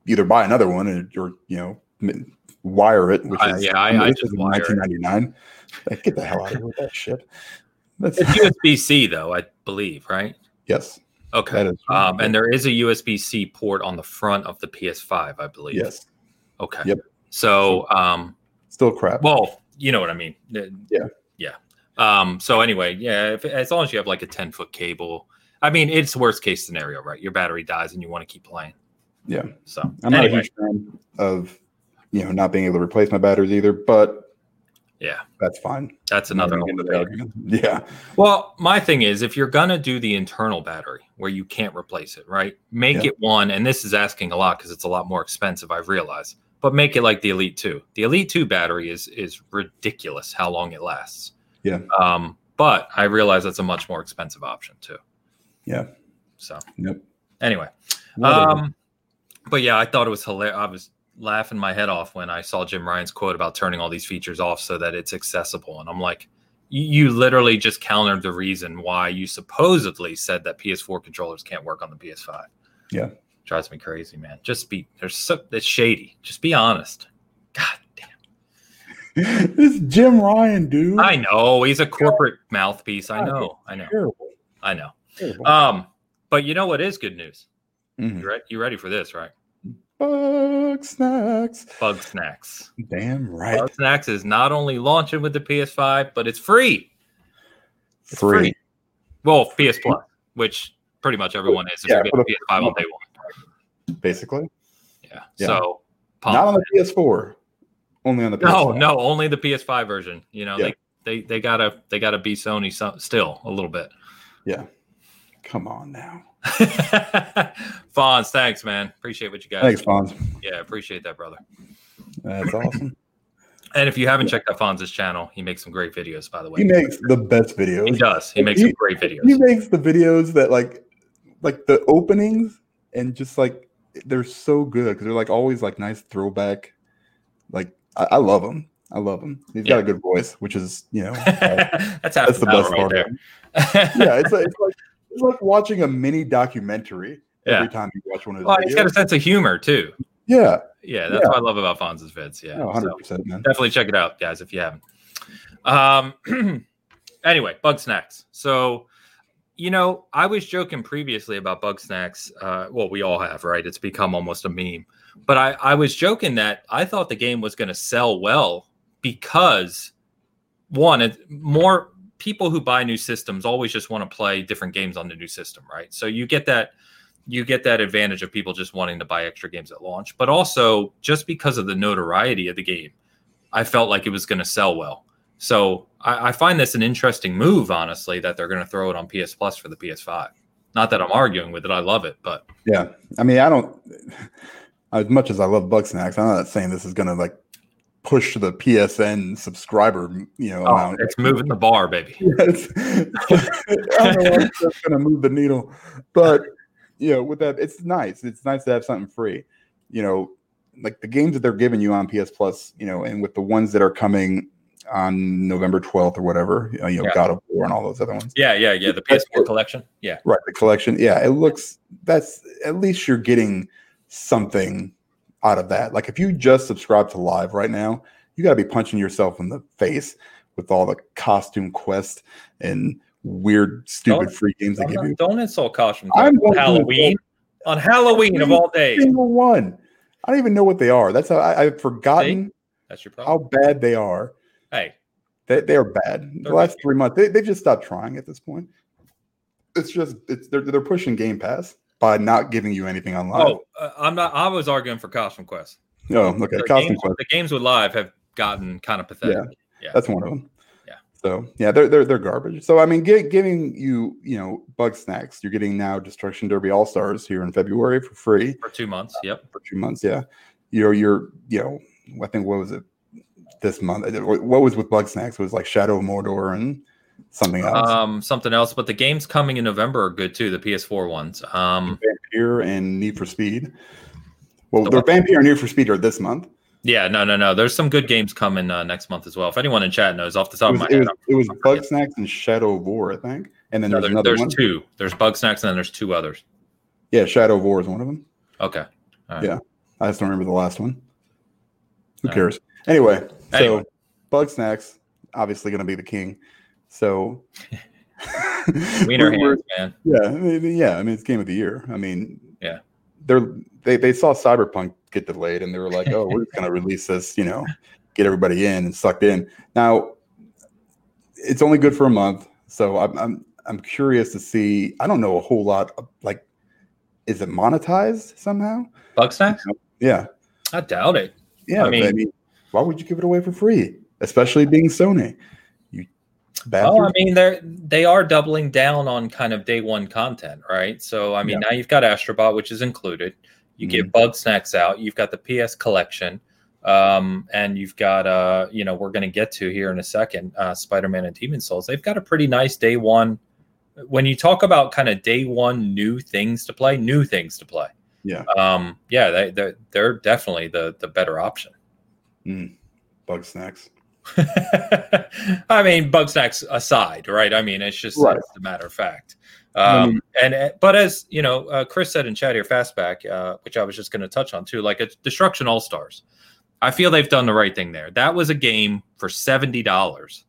either buy another one or, or you know wire it, which I- is yeah, I- I just is 1999. Like, get the hell out of here with that shit. That's It's USB C though, I believe, right? yes, Okay. that is Um, and there is a USB C port on the front of the PS5, I believe. yes, Okay. Yep. So, um, still crap. well, you know what I mean. Yeah. Yeah. Um, so anyway, yeah, if, as long as you have like a 10 foot cable, I mean, it's worst case scenario, right? Your battery dies and you want to keep playing. Yeah. So I'm not a huge fan of you know not being able to replace my batteries either, but yeah, that's fine. that's another gonna get into whole the thing. argument. Yeah, Well, my thing is, if you're gonna do the internal battery where you can't replace it, right? Make Yeah. it one, and this is asking a lot because it's a lot more expensive. I've realized, but make it like the Elite Two. The Elite Two battery is is ridiculous how long it lasts. Yeah. Um, but I realize that's a much more expensive option too. Yeah. So Yep. anyway, Whatever. um, but yeah, I thought it was hilarious. I was laughing my head off when I saw Jim Ryan's quote about turning all these features off so that it's accessible, and I'm like, you, you literally just countered the reason why you supposedly said that PS4 controllers can't work on the PS5. Yeah. Drives me crazy, man. Just be there's so it's shady. Just be honest. God damn. this Jim Ryan dude. I know he's a corporate mouthpiece. I God, know. I know. Terrible. I know. Terrible. Um, but you know what is good news? Mhm. You ready? You ready for this, right? Bugsnax. Bug Snacks. Damn right. Bugsnax is not only launching with the PS5, but it's free. It's Free. free. Well, PS Plus, which pretty much everyone is if Yeah, you're getting the- PS5 on day one. Basically, Yeah. Yeah. So, not on the PS4. Only on the PS5. no, no, only the PS5 version. You know, Yeah. they, they they gotta they gotta be Sony so, still a little bit. Yeah. Come on now. Fonz, thanks, man. Appreciate what you guys. Thanks, do. Fonz. Yeah, appreciate that, brother. That's awesome. And if you haven't checked out Fonz's channel, he makes some great videos, by the way. he makes the best videos. He does. He makes He- some great videos. He makes the videos that like, like the openings and just like they're so good because they're like always like nice throwback. Like I, I love him. I love him. He's got a good voice, which is you know that's that's the best right part. there. Yeah, it's like, it's like it's like watching a mini documentary Yeah. every time you watch one of his Well, videos. he's got a sense of humor too. yeah, Yeah, that's Yeah. what I love about Fonz's vids. Yeah, no, so hundred percent, man. definitely check it out, guys, if you haven't. Um, anyway, Bugsnax. So, you know, I was joking previously about Bugsnax. Uh, well, we all have, right? It's become almost a meme. But I, I was joking that I thought the game was going to sell well because one, more people who buy new systems always just want to play different games on the new system, right? So you get that you get that advantage of people just wanting to buy extra games at launch, but also just because of the notoriety of the game, I felt like it was going to sell well. So I, I find this an interesting move, honestly, that they're going to throw it on PS Plus for the PS5. Not that I'm arguing with it, I love it, but Yeah, I mean, I don't. As much as I love Bugsnax, I'm not saying this is gonna like push the PSN subscriber, you know, oh, amount. it's moving the bar, baby. Yes. I don't know that's going to move the needle, but you know, with that, it's nice. It's nice to have something free. You know, like the games that they're giving you on PS Plus, you know, and with the ones that are coming on November 12th or whatever, you know, you know Yeah. God of War and all those other ones. Yeah, yeah, yeah. The That's PS4 what- collection. Yeah. Right, the collection. Yeah, it looks that's at least you're getting something out of that. Like if you just subscribe to live right now, you got to be punching yourself in the face with all the costume quest and weird, stupid Don't- free games they give you. Don't, insult costume I'm on Halloween. On Halloween of all days. Single one. I don't even know what they are. That's how I, I've forgotten That's your problem. how bad they are. Hey, They, they are bad. The last three months, they, they've just stopped trying at this point. It's just it's they're, they're pushing Game Pass by not giving you anything online. oh, uh, I'm not. I was arguing for Costume Quest. no, okay, the, Costume games, Quest. the games with live have gotten kind of pathetic. Yeah. That's one of them. Yeah. So yeah, they're they're they're garbage. So I mean, gi- giving you you know Bugsnax, you're getting now Destruction Derby All Stars here in February for free For two months. Yep. for two months. Yeah, you're you're you know I think what was it this month? What was with Bugsnax? It was like Shadow of Mordor and something else. Um, something else, but the games coming in November are good too. The PS4 ones. Um, Vampire and Need for Speed. Well, The the what? Vampire and Need for Speed are this month. yeah, no, no, no. There's some good games coming uh, next month as well. If anyone in chat knows off the top was, of my it head, was, it was Bugsnax and Shadow of War, I think. And then no, there's there- another there's one. two. There's Bugsnax and then there's two others. Yeah, Shadow of War is one of them. Okay. Right. Yeah. I just don't remember the last one. Who All right. cares? Anyway, so Anyway. Bugsnax obviously going to be the king. So Wiener hands, man. Yeah, I mean, yeah. I mean, it's game of the year. I mean, Yeah. They're they they saw Cyberpunk get delayed, and they were like, "Oh, we're just gonna release this, you know, get everybody in and sucked in." Now, it's only good for a month, so I'm I'm I'm curious to see. I don't know a whole lot. Of, like, is it monetized somehow? Bugsnax? Yeah, I doubt it. yeah. I I mean- mean, why would you give it away for free? Especially being Sony, you bastard. Oh, I mean, they're they are doubling down on kind of day one content, right? So, I mean, now you've got Astrobot, which is included. You get Bugsnax out. You've got the PS Collection, um, and you've got uh, you know, we're going to get to here in a second, uh, Spider Man and Demon's Souls. They've got a pretty nice day one. When you talk about kind of day one new things to play, new things to play, yeah, um, yeah, they they're, they're definitely the the better option. Mm. Bugsnax. I mean, Bugsnax aside, right? I mean, it's just Right. it's a matter of fact. Um, mean- and uh, but as you know, uh, Chris said in chat here, fastback, uh, which I was just going to touch on too, like it's Destruction All Stars. I feel they've done the right thing there. That was a game for seventy dollars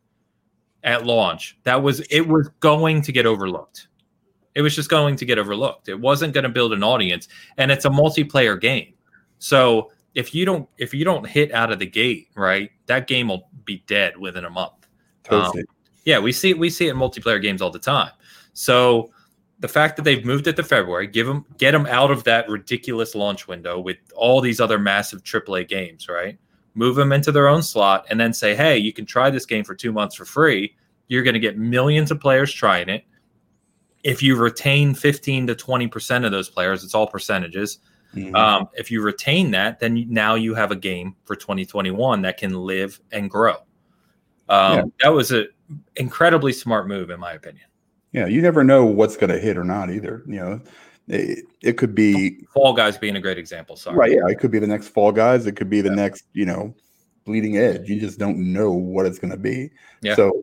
at launch. That was it was going to get overlooked. It was just going to get overlooked. It wasn't going to build an audience, and it's a multiplayer game. So if you don't if you don't hit out of the gate, right, that game will be dead within a month. Toasted. Um, yeah, we see we see it in multiplayer games all the time. So the fact that they've moved it to February, give them get them out of that ridiculous launch window with all these other massive AAA games, right? Move them into their own slot and then say, "Hey, you can try this game for 2 months for free. You're going to get millions of players trying it. If you retain 15 to 20% of those players, it's all percentages. Mhm. Um, if you retain that, then now you have a game for 2021 that can live and grow. Um, Yeah. That was an incredibly smart move, in my opinion. yeah, you never know what's going to hit or not either. You know, it, it could be Fall Guys being a great example. Sorry. right. Yeah, it could be the next Fall Guys. It could be the next, you know, Bleeding Edge. You just don't know what it's going to be. Yeah. So,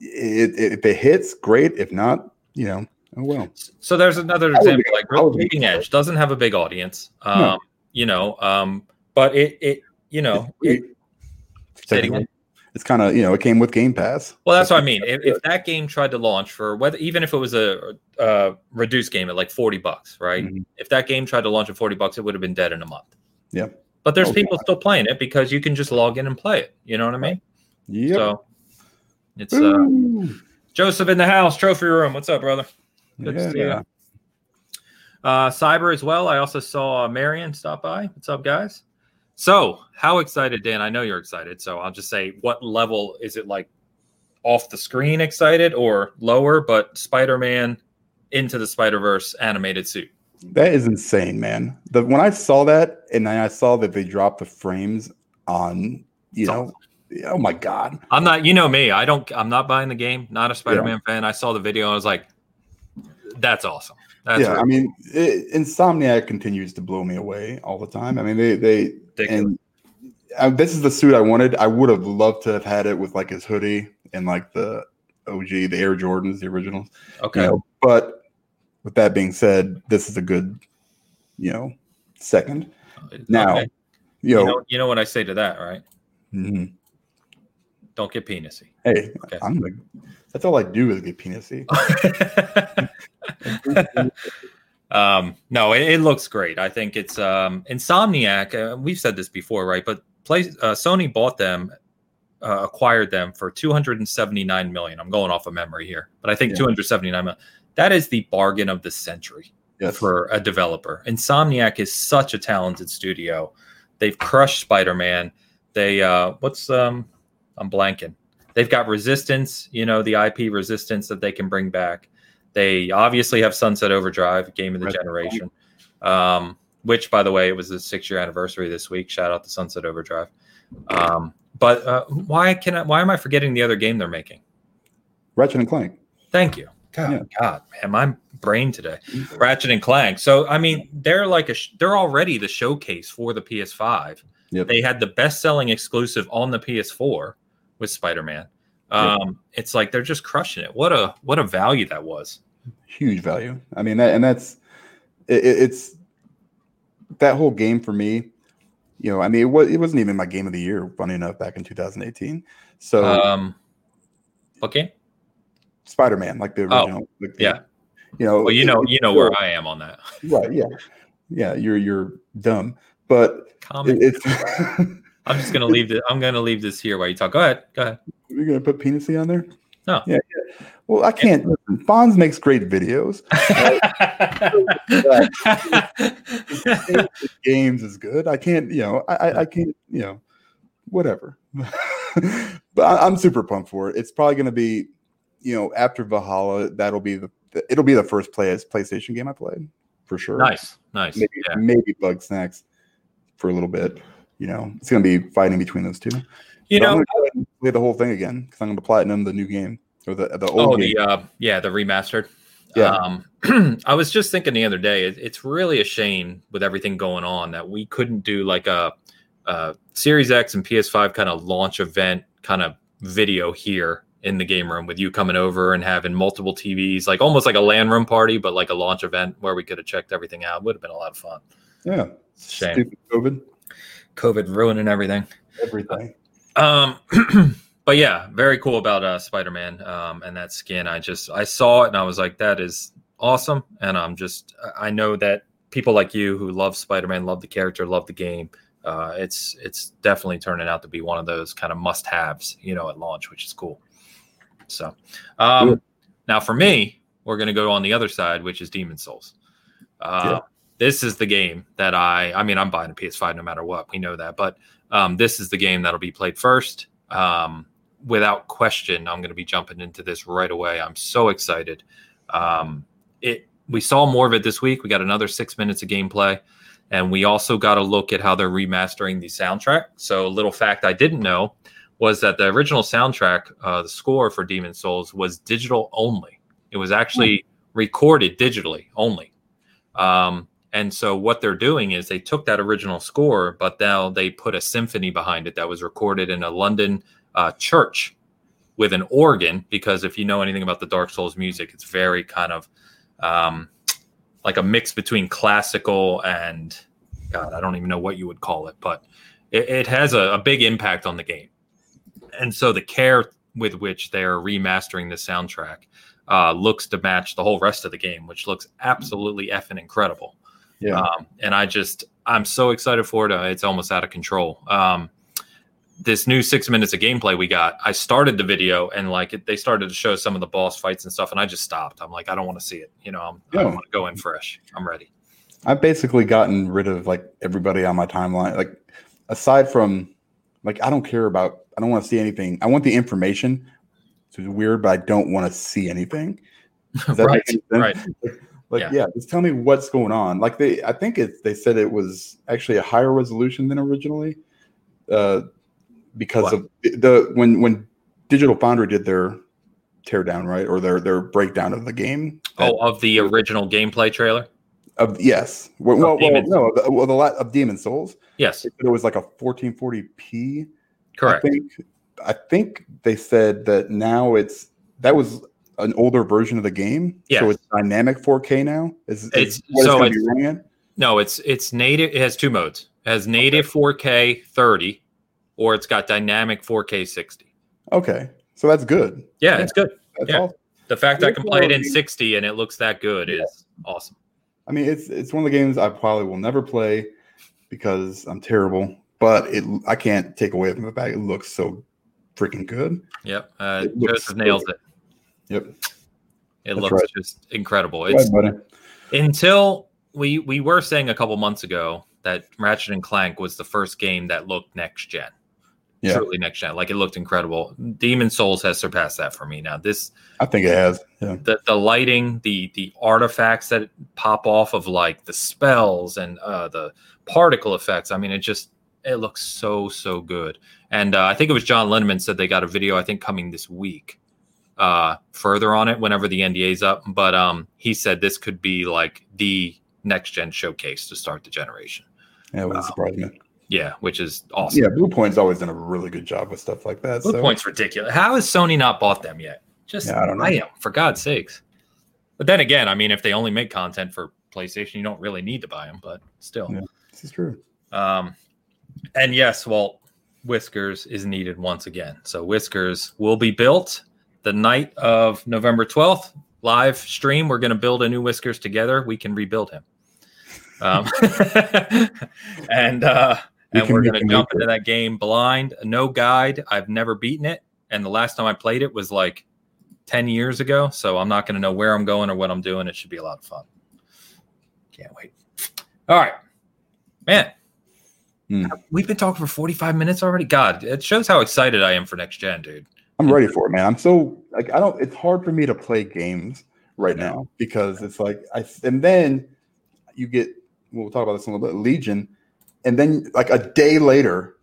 it, it, if it hits, great. If not, you know, oh well. So there's another example. be- Like I would be- Bleeding Edge doesn't have a big audience. Um, No. You know, um, but it, it you know, it, it. It's kind of you know it came with Game Pass. Well, that's what I mean. If, if that game tried to launch for whether even if it was a, reduced game at like forty bucks, right? Mhm. If that game tried to launch at forty bucks, it would have been dead in a month. Yeah. But there's Oh, people still playing it because you can just log in and play it. You know what I mean? Yeah. So it's uh, Joseph in the house, trophy room. What's up, brother? Good to see you. Uh, Cyber as well. I also saw uh, Marion stop by. What's up, guys? So, how excited, Dan? I know you're excited. So, I'll just say, what level is it like off the screen excited or lower? But Spider Man into the Spider Verse animated suit. That is insane, man. The when I saw that and then I saw that they dropped the frames on, you know, oh my god. I'm not, you know me. I don't, I'm not buying the game. Not a Spider Man fan. I saw the video. and I was like, that's awesome. That's yeah, I mean, it, Insomniac continues to blow me away all the time. I mean, they they Ridiculous. and uh, this is the suit I wanted. I would have loved to have had it with like his hoodie and like the OG, the Air Jordans, the originals. you okay. know, but with that being said, this is a good, you know, second. Now, Okay. you know, you know, you know what I say to that, right? mhm. Don't get penisy. hey, Okay. I'm like, that's all I do is get penisy. um, no, it, it looks great. I think it's um, Insomniac. Uh, we've said this before, right? But play, uh, Sony bought them, uh, acquired them for 279 million. I'm going off of memory here, but I think Yeah. 279 million. That is the bargain of the century. Yes. for a developer. Insomniac is such a talented studio. They've crushed Spider-Man. They uh what's um I'm blanking. They've got Resistance, you know, the IP Resistance that they can bring back. They obviously have Sunset Overdrive, game of the Right. generation. Um which by the way, it was the 6-year anniversary this week. Shout out to Sunset Overdrive. Um but uh, why can I why am I forgetting the other game they're making? Ratchet and Clank. Thank you. God, Yeah. God, man, my brain today. Ratchet and Clank. So I mean, they're like a sh- they're already the showcase for the PS5. Yep. They had the best-selling exclusive on the PS4 with Spider-Man. Um, It's like they're just crushing it. What a what a value that was. huge value. I mean, that, and that's it, it- it's that whole game for me. You know, I mean, it was it wasn't even my game of the year. Funny enough, back in 2018. So Um, okay. Spider Man, like the Oh, original. like the- yeah. You know, Well, you know, it's you know where I am on that. Right. Yeah. Yeah. You're you're dumb, but it, it's. I'm just gonna leave this. I'm gonna leave this here while you talk. Go ahead. Go ahead. You're gonna put penisy on there? No. Yeah. yeah. Well, I can't. Listen, Fonz makes great videos. The games is good. I can't. You know. I I, I can't. You know. Whatever. but I, I'm super pumped for it. It's probably gonna be, you know, after Valhalla. That'll be the. It'll be the first play PlayStation game I played for sure. nice, nice. Maybe Yeah. maybe Bugsnax for a little bit. You know, it's gonna be fighting between those two. You But know, play the whole thing again because I'm going to platinum the new game or the the Oh, old game. the uh, yeah, the remastered. Yeah. Um, I was just thinking the other day, it, it's really a shame with everything going on that we couldn't do like a, a Series X and PS5 kind of launch event kind of video here in the game room with you coming over and having multiple TVs, like almost like a LAN room party, but like a launch event where we could have checked everything out. Would have been a lot of fun. yeah, shame. stupid COVID, COVID ruining everything. everything. Um, but yeah, very cool about uh, Spider-Man um, and that skin. I just I saw it and I was like, that is awesome. And I'm just I know that people like you who love Spider-Man, love the character, love the game. Uh, it's it's definitely turning out to be one of those kind of must-haves, you know, at launch, which is cool. So, um, now for me, we're gonna go on the other side, which is Demon's Souls. Uh, Yeah. This is the game that I I mean I'm buying a PS5 no matter what. We know that, but um, this is the game that'll be played first. Um, without question, I'm going to be jumping into this right away. I'm so excited. Um, it we saw more of it this week. We got another six minutes of gameplay, and we also got a look at how they're remastering the soundtrack. So, a little fact I didn't know was that the original soundtrack, uh, the score for Demon's Souls, was digital only. It was actually recorded digitally only. Um, and so what they're doing is they took that original score, but now they put a symphony behind it that was recorded in a London uh, church with an organ. Because if you know anything about the Dark Souls music, it's very kind of um, like a mix between classical and God, I don't even know what you would call it, but it, it has a, a big impact on the game. And so the care with which they're remastering the soundtrack uh, looks to match the whole rest of the game, which looks absolutely effing incredible. Yeah, Um, and I just, I'm so excited for it. Uh, it's almost out of control. Um, this new six minutes of gameplay we got, I started the video and like it, they started to show some of the boss fights and stuff, and I just stopped. I'm like, I don't want to see it. You know, I'm, I want to go in fresh. I'm ready. I've basically gotten rid of like everybody on my timeline. Like aside from like I don't care about. I don't want to see anything. I want the information. It's weird, but I don't want to see anything. Right, make any sense? right. Like, Yeah. yeah. just tell me what's going on. Like they, I think it's they said it was actually a higher resolution than originally, uh, because What? of the when when Digital Foundry did their teardown, right? Or their their breakdown of the game. Oh, of the original gameplay trailer. Of yes, well, well, well no, of the, well, the lot of Demon's Souls. Yes, It was like a 1440p. correct. I think I think they said that now it's that was an older version of the game. So it's dynamic 4K now. Is, is It's- what so it's- running? No, it's it's native. It has two modes. It has native 4K 30, or it's got dynamic 4K 60. Okay, so that's good. Yeah, Yeah. it's good. That's Yeah. awesome. The fact I can play it in 60 and it looks that good is awesome. I mean, it's it's one of the games I probably will never play because I'm terrible. But it I can't take away from the fact it looks so freaking good. Yep. Uh, Joseph nails it. Yep. It That's looks right. just incredible. It's buddy. until we we were saying a couple months ago that Ratchet and Clank was the first game that looked next gen. Yeah. Truly next gen. Like it looked incredible. Demon's Souls has surpassed that for me. Now this I think it has. Yeah. the the lighting, the the artifacts that pop off of like the spells and uh, the particle effects. I mean, it just it looks so so good. And uh, I think it was John Linneman said they got a video. I think coming this week, uh, further on it whenever the NDA's up. But um, he said this could be like the next gen showcase to start the generation. Yeah, it wouldn't surprise me. Yeah, which is awesome. Yeah, Bluepoint's always done a really good job with stuff like that. Blue so Point's ridiculous. How has Sony not bought them yet? Just Yeah, I don't know. buy 'em, for God's sakes. But then again, I mean, if they only make content for PlayStation, you don't really need to buy them. But still, Yeah. this is true. um, and yes, well, Whiskers is needed once again. So Whiskers will be built the night of November twelfth. Live stream. We're going to build a new Whiskers together. We can rebuild him. Um, and uh, we and we're going to jump into that game blind, no guide. I've never beaten it, and the last time I played it was like ten years ago. So I'm not going to know where I'm going or what I'm doing. It should be a lot of fun. Can't wait. All right, man. Hmm. We've been talking for 45 minutes already. God, it shows how excited I am for next gen, dude. I'm ready for it, man. I'm so like I don't. It's hard for me to play games right now because it's like I and then you get. We'll talk about this in a little bit. Legion, and then like a day later,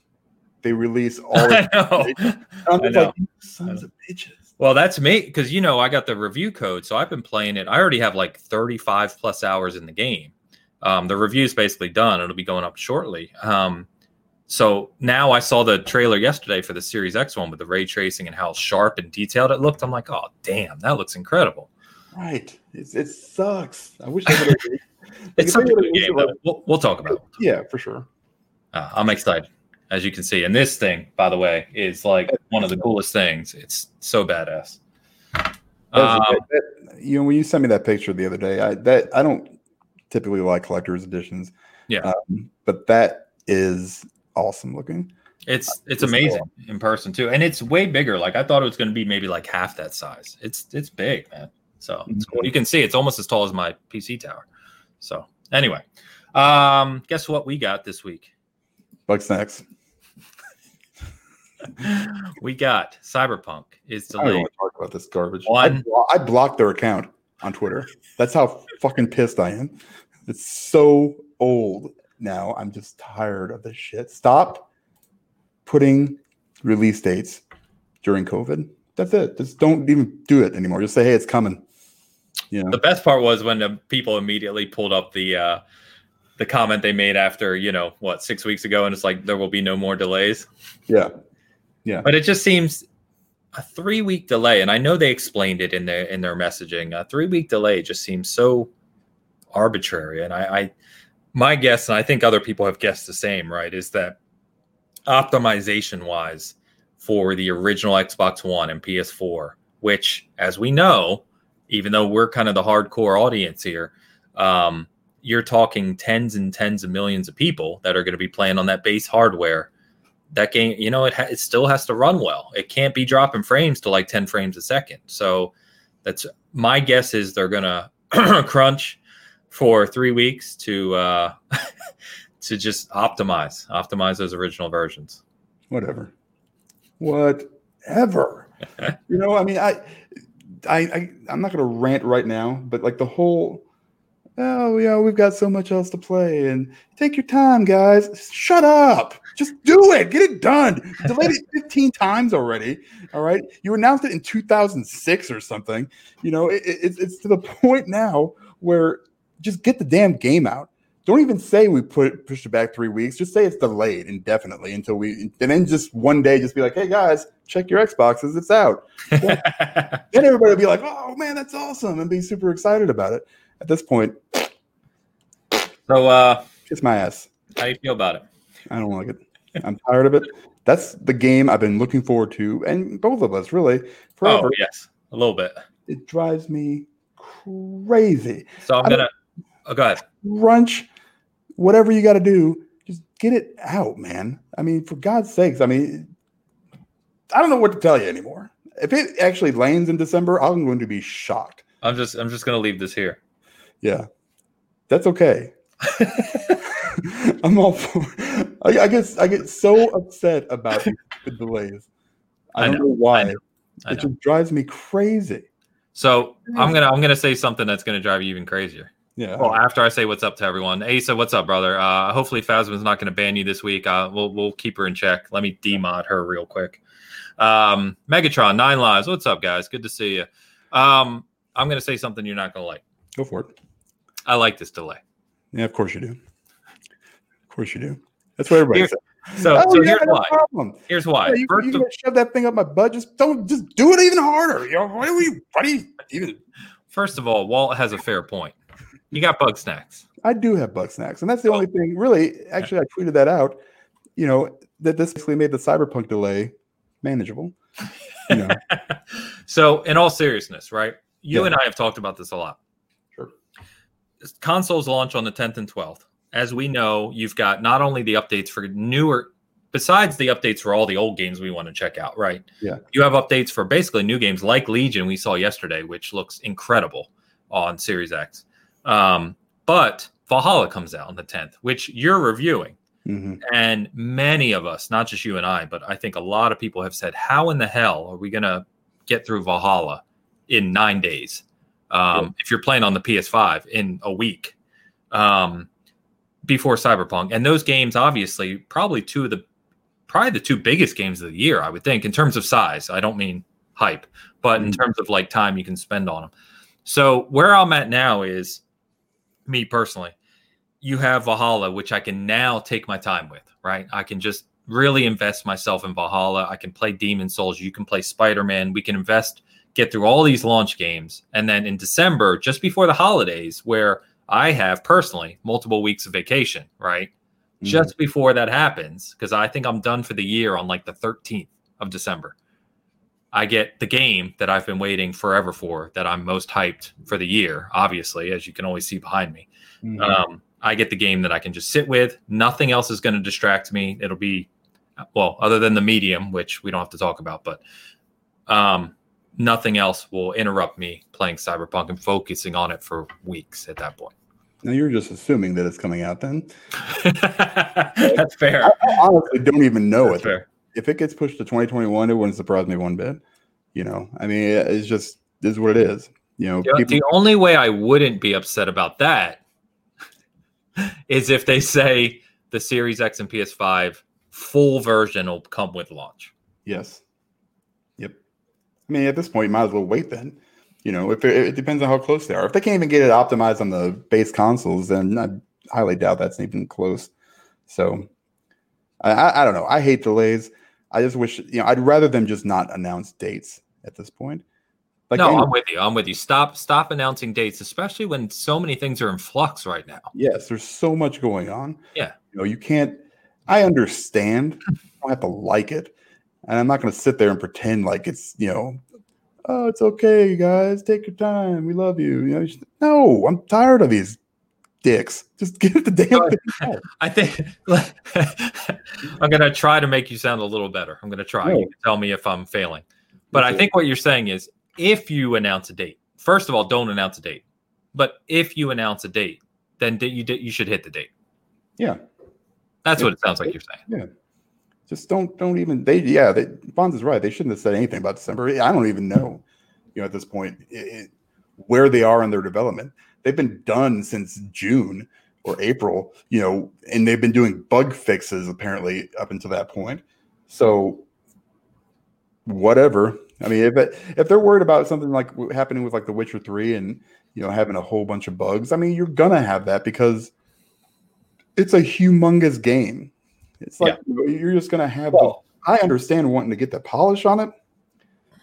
they release all. I Of, know. I'm I know. like "You sons of bitches. Well, that's me because you know I got the review code, so I've been playing it. I already have like 35 plus hours in the game. Um, the review's basically done; it'll be going up shortly. Um, so now I saw the trailer yesterday for the Series X one with the ray tracing and how sharp and detailed it looked. I'm like, oh damn, that looks incredible. Right. It's, it sucks. I wish they would have. It's such a good game. We'll, we'll talk about it. Yeah, for sure. Uh, I'm excited, as you can see. And this thing, by the way, is like one of the coolest things. It's so badass. Um, that- you know, when you sent me that picture the other day, I that I don't typically like collector's editions. Yeah. Um, but that is awesome looking. it's it's It's amazing in person too, and it's way bigger. Like I thought it was going to be maybe like half that size. It's it's big, man. So it's cool. You can see it's almost as tall as my PC tower. So anyway, um, guess what we got this week? Bugsnax. We got Cyberpunk is I don't want to talk about this garbage. I, One- blo- I blocked their account on Twitter. That's how fucking pissed I am. It's so old now. I'm just tired of this shit. Stop putting release dates during COVID. That's it. Just don't even do it anymore. Just say, hey, it's coming. You know, The best part was when the people immediately pulled up the uh, the comment they made after you know what six weeks ago, and it's like there will be no more delays. yeah. Yeah. But it just seems a three week delay, and I know they explained it in their in their messaging. A three week delay just seems so arbitrary, and I, I my guess, and I think other people have guessed the same, right? Is that optimization wise for the original Xbox One and PS4, which, as we know, even though we're kind of the hardcore audience here, um, you're talking tens and tens of millions of people that are going to be playing on that base hardware. That game, you know, it, ha- it still has to run well. It can't be dropping frames to like 10 frames a second. So that's my guess is they're going to crunch for three weeks to uh, to just optimize optimize those original versions. whatever whatever you know i mean i i, I i'm not going to rant right now but like the whole oh yeah, we've got so much else to play, and take your time, guys. Shut up. Just do it. Get it done. Delayed it 15 times already. All right. You announced it in 2006 or something. You know, it, it, it's to the point now where just get the damn game out. Don't even say we put pushed it back three weeks. Just say it's delayed indefinitely until we, and then just one day, just be like, "Hey guys, check your Xboxes, it's out." then everybody will be like, "Oh man, that's awesome," and be super excited about it. At this point, so uh, kiss my ass. How do you feel about it? I don't like it. I'm tired of it. That's the game I've been looking forward to, and both of us really forever. Oh yes, a little bit. It drives me crazy. So I'm gonna. Oh, go ahead. Crunch, whatever you got to do, just get it out, man. I mean, for God's sakes, I mean, I don't know what to tell you anymore. If it actually lands in December, I'm going to be shocked. I'm just, I'm just gonna leave this here. Yeah, that's okay. I'm all for. I, I get I get so upset about the delays. I, I don't know, know why. I know. I it just drives me crazy. So I'm mm. gonna I'm gonna say something that's gonna drive you even crazier. Yeah. Well, after I say what's up to everyone, Asa, what's up, brother? Uh, hopefully Phasma's not gonna ban you this week. Uh, we'll we'll keep her in check. Let me demod her real quick. Um, Megatron, nine lives. What's up, guys? Good to see you. Um, I'm gonna say something you're not gonna like. Go for it. I like this delay. Yeah, of course you do. Of course you do. That's what everybody says. So, oh, so here's why. Here's why. Yeah, you, you of, shove that thing up my butt. Just don't. Just do it even harder. You know, what are we? What are you even? First of all, Walt has a fair point. You got Bugsnax. I do have Bugsnax, and that's the oh. only thing. Really, actually, I tweeted that out. You know that this basically made the cyberpunk delay manageable. You know. so, in all seriousness, right? You yeah. and I have talked about this a lot. Sure. Consoles launch on the 10th and 12th as we know, you've got not only the updates for newer, besides the updates for all the old games we want to check out, right? Yeah. You have updates for basically new games like Legion we saw yesterday, which looks incredible on Series X. Um, but Valhalla comes out on the 10th, which you're reviewing. Mm-hmm. And many of us, not just you and I, but I think a lot of people have said, How in the hell are we going to get through Valhalla in nine days? Um, yeah. If you're playing on the PS5 in a week. Um, before Cyberpunk. And those games, obviously, probably two of the probably the two biggest games of the year, I would think, in terms of size. I don't mean hype, but in mm-hmm. terms of like time you can spend on them. So where I'm at now is me personally. You have Valhalla, which I can now take my time with, right? I can just really invest myself in Valhalla. I can play Demon's Souls. You can play Spider Man. We can invest, get through all these launch games. And then in December, just before the holidays, where I have personally multiple weeks of vacation, right? Mm-hmm. Just before that happens, because I think I'm done for the year on like the 13th of December. I get the game that I've been waiting forever for, that I'm most hyped for the year, obviously, as you can always see behind me. Mm-hmm. Um, I get the game that I can just sit with. Nothing else is going to distract me. It'll be, well, other than the medium, which we don't have to talk about, but um, nothing else will interrupt me playing Cyberpunk and focusing on it for weeks at that point. Now you're just assuming that it's coming out then. That's fair. I, I, honestly don't even know That's it. Fair. If it gets pushed to 2021, it wouldn't surprise me one bit. You know, I mean, it's just this is what it is. You know, the, people- the only way I wouldn't be upset about that is if they say the Series X and PS5 full version will come with launch. Yes. Yep. I mean, at this point, you might as well wait then. You know, if it, it, depends on how close they are. If they can't even get it optimized on the base consoles, then I highly doubt that's even close. So, I, I don't know. I hate delays. I just wish you know. I'd rather them just not announce dates at this point. Like no, any, I'm with you. I'm with you. Stop, stop announcing dates, especially when so many things are in flux right now. Yes, there's so much going on. Yeah, you know, you can't. I understand. I don't have to like it, and I'm not going to sit there and pretend like it's you know oh, it's okay, guys. Take your time. We love you. You know, no, I'm tired of these dicks. Just get the damn oh, thing I think I'm gonna try to make you sound a little better. I'm gonna try. No. You can tell me if I'm failing. But I think what you're saying is if you announce a date, first of all, don't announce a date. But if you announce a date, then you you should hit the date. Yeah. That's yeah. what it sounds like you're saying. Yeah just don't don't even they yeah they, Bonds is right they shouldn't have said anything about December I don't even know you know at this point it, it, where they are in their development they've been done since June or April, you know, and they've been doing bug fixes apparently up until that point. So whatever. I mean, if it, if they're worried about something like happening with like The Witcher Three and you know having a whole bunch of bugs, I mean, you're gonna have that because it's a humongous game. It's like yeah. you're just gonna have. Well, the, I understand wanting to get the polish on it,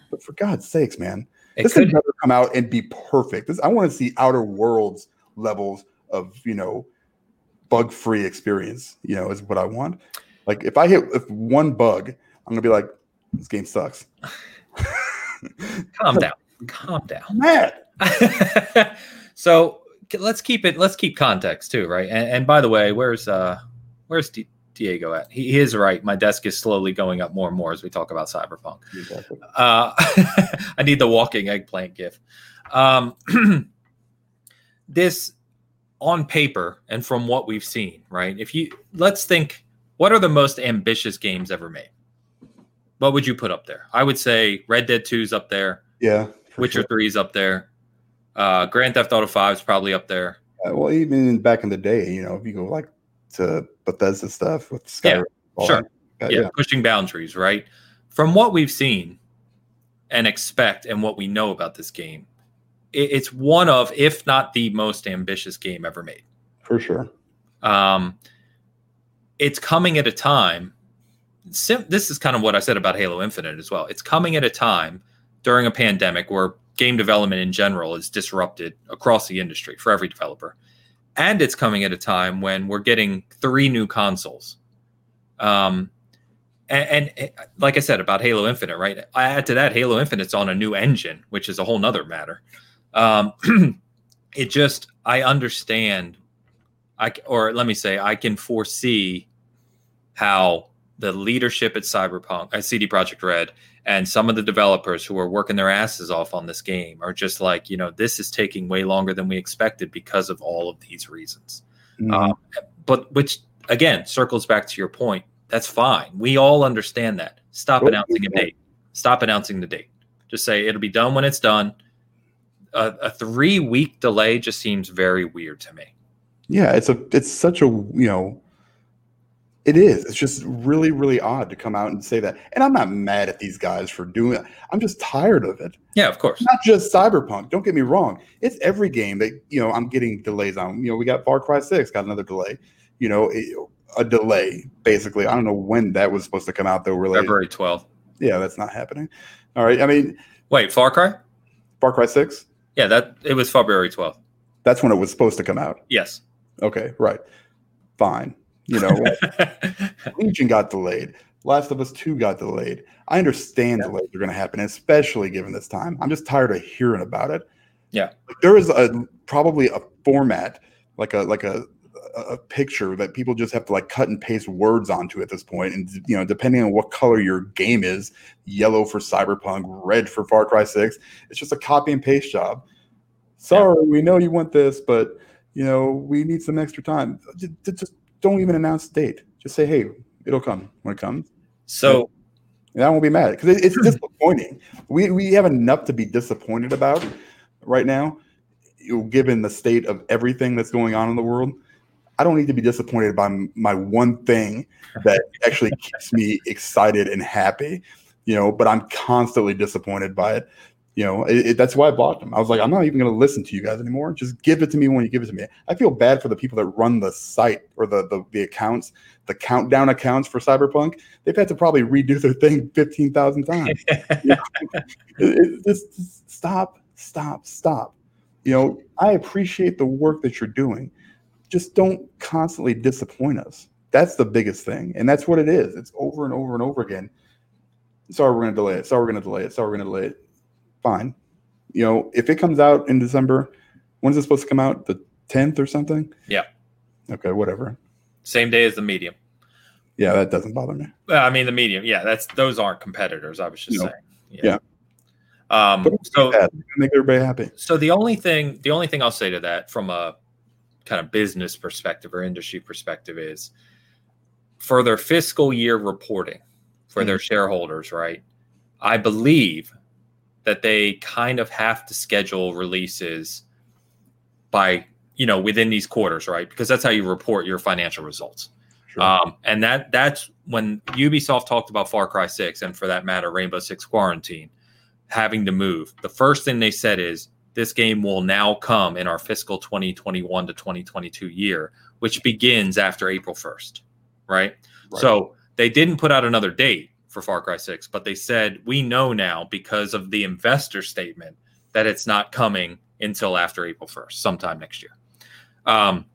but for God's sakes, man, this could never come out and be perfect. This I want to see Outer Worlds levels of you know bug free experience. You know, is what I want. Like if I hit if one bug, I'm gonna be like, this game sucks. Calm down. Calm down. Mad. so let's keep it. Let's keep context too, right? And, and by the way, where's uh, where's D- Diego at? He, is right. My desk is slowly going up more and more as we talk about cyberpunk. Exactly. Uh, I need the walking eggplant gif. Um, this on paper and from what we've seen, right? If you let's think, what are the most ambitious games ever made? What would you put up there? I would say Red Dead 2's up there. Yeah. Witcher sure. 3's up there. Uh, Grand Theft Auto 5 is probably up there. Uh, well, even back in the day, you know, if you go like to Bethesda stuff with Skyrim, yeah, sure. yeah, yeah, pushing boundaries, right? From what we've seen and expect and what we know about this game, it, it's one of, if not the most ambitious game ever made. For sure. Um, it's coming at a time sim- this is kind of what I said about Halo Infinite as well. It's coming at a time during a pandemic where game development in general is disrupted across the industry for every developer. And it's coming at a time when we're getting three new consoles. Um, and, and, like I said about Halo Infinite, right? I add to that Halo Infinite's on a new engine, which is a whole nother matter. Um, it just I understand, I or let me say I can foresee how the leadership at Cyberpunk, at CD Projekt Red, and some of the developers who are working their asses off on this game are just like, you know, this is taking way longer than we expected because of all of these reasons. Mm-hmm. Um, but which again circles back to your point. That's fine. We all understand that. Stop oh, announcing a date. Stop announcing the date. Just say it'll be done when it's done. A, a three week delay just seems very weird to me. Yeah, it's a it's such a you know it is. It's just really, really odd to come out and say that. And I'm not mad at these guys for doing it. I'm just tired of it. Yeah, of course. Not just Cyberpunk. Don't get me wrong. It's every game that you know I'm getting delays on. You know, we got Far Cry Six got another delay. You know, a delay basically. I don't know when that was supposed to come out though. Really, February 12th. Yeah, that's not happening. All right. I mean, wait, Far Cry. Far Cry Six. Yeah, that it was February 12th. That's when it was supposed to come out. Yes. Okay. Right. Fine. You know, Legion got delayed. Last of Us 2 got delayed. I understand yeah. delays are going to happen, especially given this time. I'm just tired of hearing about it. Yeah. Like, there is a probably a format, like a like a a picture that people just have to like cut and paste words onto at this point and you know depending on what color your game is yellow for cyberpunk red for far cry 6 it's just a copy and paste job sorry yeah. we know you want this but you know we need some extra time just don't even announce the date. Just say, hey, it'll come when it comes. So and I won't be mad because it's disappointing. We we have enough to be disappointed about right now, given the state of everything that's going on in the world. I don't need to be disappointed by my one thing that actually keeps me excited and happy, you know. But I'm constantly disappointed by it you know, it, it, that's why I bought them. I was like, I'm not even going to listen to you guys anymore. Just give it to me when you give it to me. I feel bad for the people that run the site or the the, the accounts, the countdown accounts for Cyberpunk. They've had to probably redo their thing fifteen thousand times. you know? it, just stop, stop, stop. You know, I appreciate the work that you're doing. Just don't constantly disappoint us. That's the biggest thing, and that's what it is. It's over and over and over again. Sorry, we're going to delay it. Sorry, we're going to delay it. Sorry, we're going to delay it fine. You know, if it comes out in December, when's it supposed to come out? The 10th or something? Yeah. Okay, whatever. Same day as the medium. Yeah, that doesn't bother me. Well, I mean, the medium. Yeah, that's those aren't competitors. I was just saying. Yeah. yeah. Um, so make everybody happy. So the only thing, the only thing I'll say to that, from a kind of business perspective or industry perspective, is for their fiscal year reporting for mm-hmm. their shareholders, right? I believe that they kind of have to schedule releases by you know within these quarters, right? Because that's how you report your financial results. Sure. Um, and that that's when Ubisoft talked about Far Cry 6 and for that matter Rainbow Six Quarantine having to move. The first thing they said is this game will now come in our fiscal 2021 to 2022 year, which begins after April 1st, right? Right. So they didn't put out another date for Far Cry 6, but they said we know now because of the investor statement that it's not coming until after April 1st, sometime next year. Um,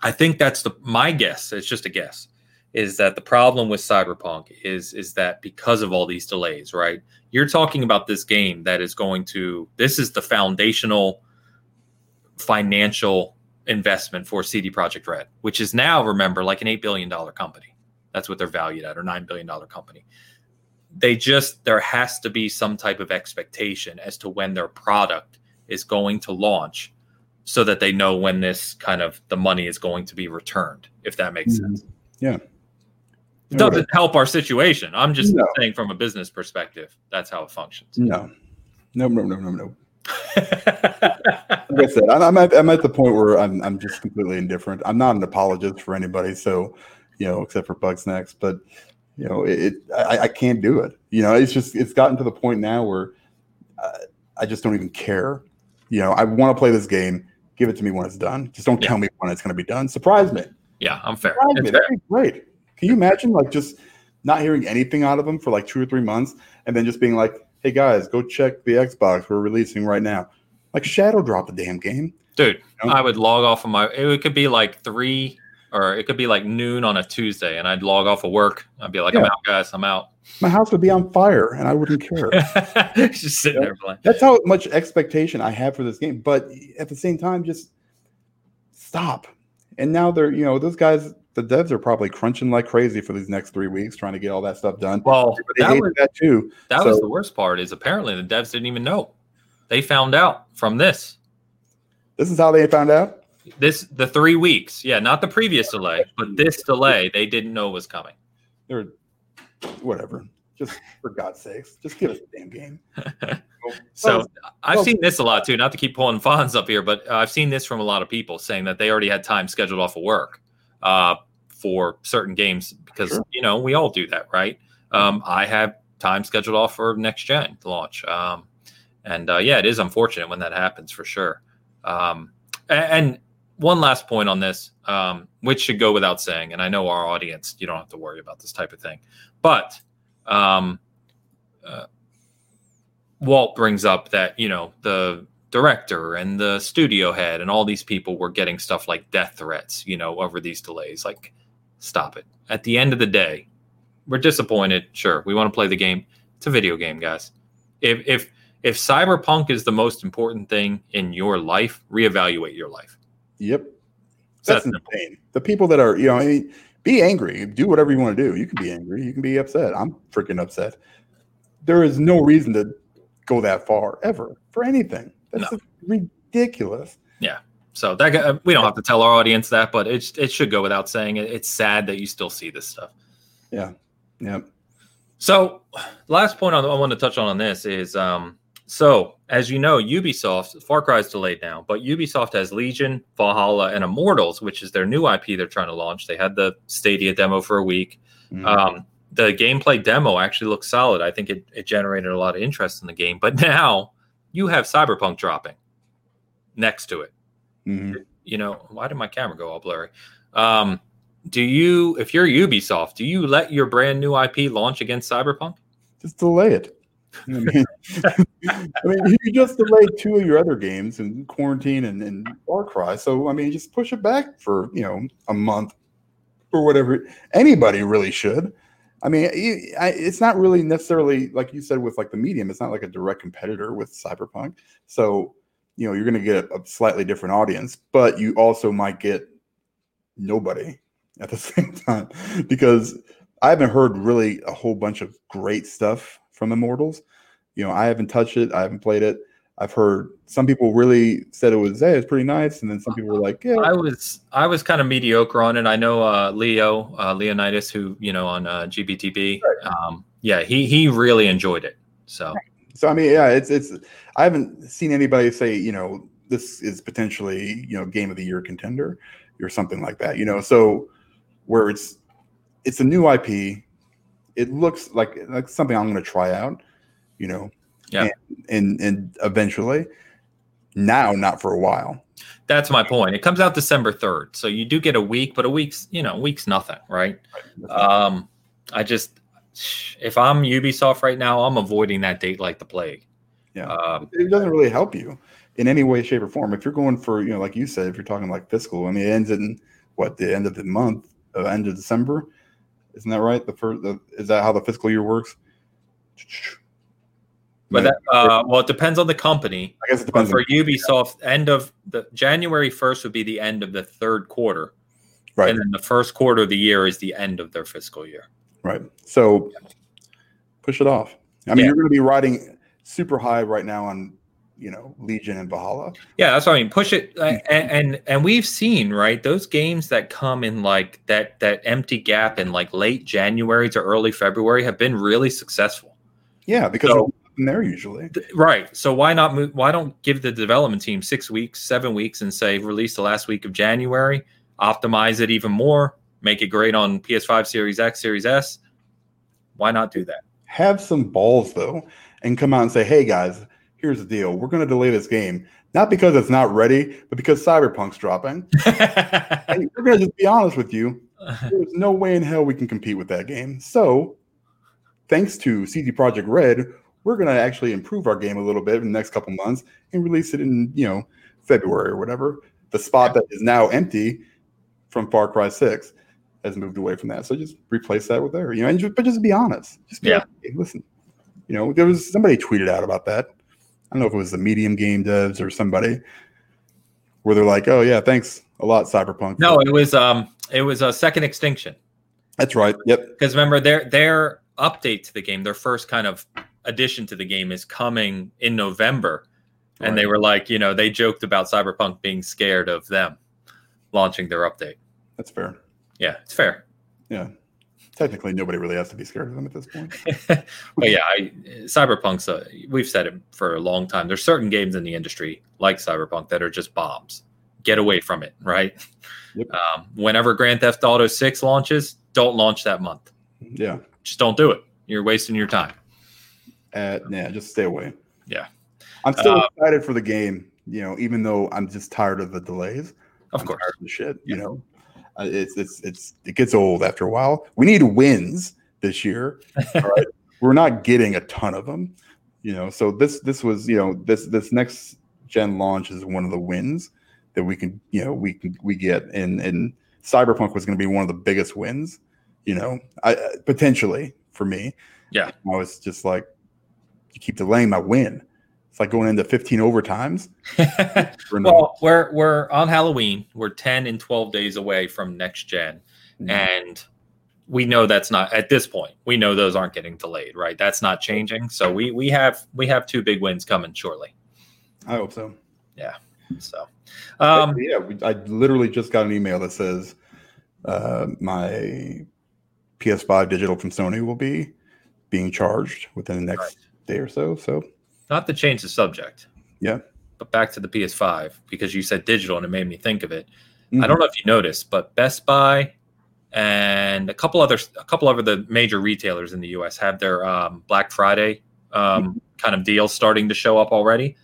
I think that's the my guess. It's just a guess. Is that the problem with Cyberpunk? Is is that because of all these delays, right? You're talking about this game that is going to. This is the foundational financial investment for CD Projekt Red, which is now remember like an eight billion dollar company. That's what they're valued at, or nine billion dollar company. They just there has to be some type of expectation as to when their product is going to launch so that they know when this kind of the money is going to be returned if that makes Mhm. sense Yeah. it doesn't help our situation i'm just No. saying from a business perspective that's how it functions No. No, no, no, no, no. Like I said, I'm, I'm, at, I'm at the point where I'm, I'm just completely indifferent. I'm not an apologist for anybody, so you know, except for Bugsnax. But you know, it, it I, I can't do it. You know, it's just it's gotten to the point now where uh, I just don't even care. You know, I want to play this game. Give it to me when it's done. Just don't Yeah. tell me when it's going to be done. Surprise me. yeah i'm fair Surprise me. fair. That'd be great. Can you imagine like just not hearing anything out of them for like two or three months, and then just being like, "Hey guys, go check the Xbox we're releasing right now." Like Shadow drop the damn game. dude You know? i would log off of my it could be like three or it could be like noon on a tuesday and i'd log off of work i'd be like i'm out guys i'm out My house would be on fire, and I wouldn't care. just sitting there playing That's how much expectation I have for this game. But at the same time, just stop. And now they're, you know, those guys, the devs are probably crunching like crazy for these next three weeks, trying to get all that stuff done. well They that was, that too. that was the worst part is apparently the devs didn't even know they found out from this This is how they found out. This the three weeks yeah not the previous delay but this delay they didn't know was coming They're whatever. Just for God's sakes, just give us the damn game. so i've well- seen this a lot too not to keep pulling Fonz up here but uh, i've seen this from a lot of people saying that they already had time scheduled off of work uh, for certain games because Sure. you know we all do that right um, i have time scheduled off for next gen launch um, and uh, yeah it is unfortunate when that happens for sure um, a- and, one last point on this um, which should go without saying and i know our audience you don't have to worry about this type of thing but um, uh, Walt brings up that you know the director and the studio head and all these people were getting stuff like death threats, you know, over these delays. Like, stop it. At the end of the day, we're disappointed. Sure, we want to play the game. It's a video game, guys. If if if cyberpunk is the most important thing in your life, reevaluate your life. Yep. That's that simple. insane. The people that are, you know, I mean, be angry, do whatever you want to do. You can be angry, you can be upset. I'm freaking upset. There is no reason to go that far ever for anything. That's No. ridiculous. Yeah. So that uh, we don't have to tell our audience that, but it it should go without saying. It, it's sad that you still see this stuff. Yeah. Yeah. So, last point on, I want to touch on on this is um, so as you know, Ubisoft Far Cry is delayed now, but Ubisoft has Legion, Valhalla, and Immortals, which is their new IP they're trying to launch. They had the Stadia demo for a week. Mhm. Um, the gameplay demo actually looks solid. I think it, it generated a lot of interest in the game, but now you have Cyberpunk dropping next to it Mhm. you know, why did my camera go all blurry? Um, do you, if you're Ubisoft, do you let your brand new IP launch against Cyberpunk? Just delay it. I mean, I mean, you just delayed two of your other games in quarantine and, and Far Cry. So, I mean, just push it back for, you know, a month or whatever. Anybody really should. I mean, it's not really necessarily, like you said, with like the medium, it's not like a direct competitor with Cyberpunk. So, you know, you're going to get a, a slightly different audience, but you also might get nobody at the same time because I haven't heard really a whole bunch of great stuff from Immortals. You know, I haven't touched it. I haven't played it. I've heard some people really said it was, hey, it's pretty nice, and then some people were like, yeah, I was, I was kind of mediocre on it. I know uh, Leo uh, Leonidas, who you know on uh, GBTB, um, yeah, he he really enjoyed it. So So I mean, yeah, it's it's. I haven't seen anybody say you know this is potentially you know game of the year contender or something like that. You know, so where it's it's a new IP, it looks like like something I'm going to try out. You know, Yeah. and, and and eventually, now not for a while. That's my point. It comes out December 3rd. So you do get a week, but a week's, you know, a week's nothing, right? Um, I just, if I'm Ubisoft right now, I'm avoiding that date like the plague. Yeah. Um, it doesn't really help you in any way, shape, or form. If you're going for, you know, like you said, if you're talking like fiscal, I mean, it ends in what the end of the month, uh, end of December, isn't that right? The first, the, is that how the fiscal year works? But that, uh, well, it depends on the company. I guess it But for on, Ubisoft, end of the January 1st would be the end of the third quarter. right, And then the first quarter of the year is the end of their fiscal year. right. So push it off. I mean, Yeah. you're going to be riding super high right now on, you know, Legion and Valhalla. Yeah, that's what I mean. Push it, uh, and, and and we've seen right those games that come in like that that empty gap in like late January to early February have been really successful. Yeah, because So- there usually. Th- Right. So why not move? Why don't give the development team six weeks, seven weeks, and say release the last week of January, optimize it even more, make it great on PS5, Series X, Series S. Why not do that? Have some balls though, and come out and say, "Hey guys, here's the deal. We're going to delay this game." Not because it's not ready, but because Cyberpunk's dropping. And we're going to just be honest with you. There's no way in hell we can compete with that game. So, thanks to CD Projekt Red, we're going to actually improve our game a little bit in the next couple months and release it in, you know, February or whatever. The spot that is now empty from Far Cry 6 has moved away from that. So just replace that with there, you know, and just, but just be honest. Just be Yeah. like, hey, listen, you know, there was somebody tweeted out about that. I don't know if it was the Medium Game devs or somebody where they're like, oh, yeah, thanks a lot, Cyberpunk. no, it was um, it was a second extinction. That's right. Yep. because remember their their update to the game their first kind of addition to the game is coming in november and they were like you know they joked about cyberpunk being scared of them launching their update That's fair. yeah it's fair Yeah. Technically, nobody really has to be scared of them at this point. but yeah I, cyberpunk's a, we've said it for a long time there's certain games in the industry like cyberpunk that are just bombs get away from it right Yep. um, whenever grand theft auto 6 launches don't launch that month Yeah. just don't do it you're wasting your time Uh, yeah, just stay away. Yeah. I'm still Uh, excited for the game, you know, even though I'm just tired of the delays. of I'm course of the shit, you know. Uh, it's it's it's it gets old after a while. We need wins this year. All right. We're not getting a ton of them, you know. So this this was, you know, this this next gen launch is one of the wins that we can, you know, we can we get and and Cyberpunk was going to be one of the biggest wins, you know, I uh, potentially for me. Yeah. I was just like you keep delaying my win. It's like going into 15 overtimes. well, we're we're on Halloween. We're ten and twelve days away from next gen, and we know that's not at this point. We know those aren't getting delayed, right? That's not changing. So we we have we have two big wins coming shortly. I hope so. Yeah. So, um, yeah, we, I literally just got an email that says uh, my PS5 digital from Sony will be being charged within the next day or so. So not to change the subject. Yeah. But back to the PS5 because you said digital and it made me think of it. I Mhm. don't know if you noticed, but Best Buy and a couple other a couple of the major retailers in the U.S. have their um, Black Friday um, kind of deals starting to show up already.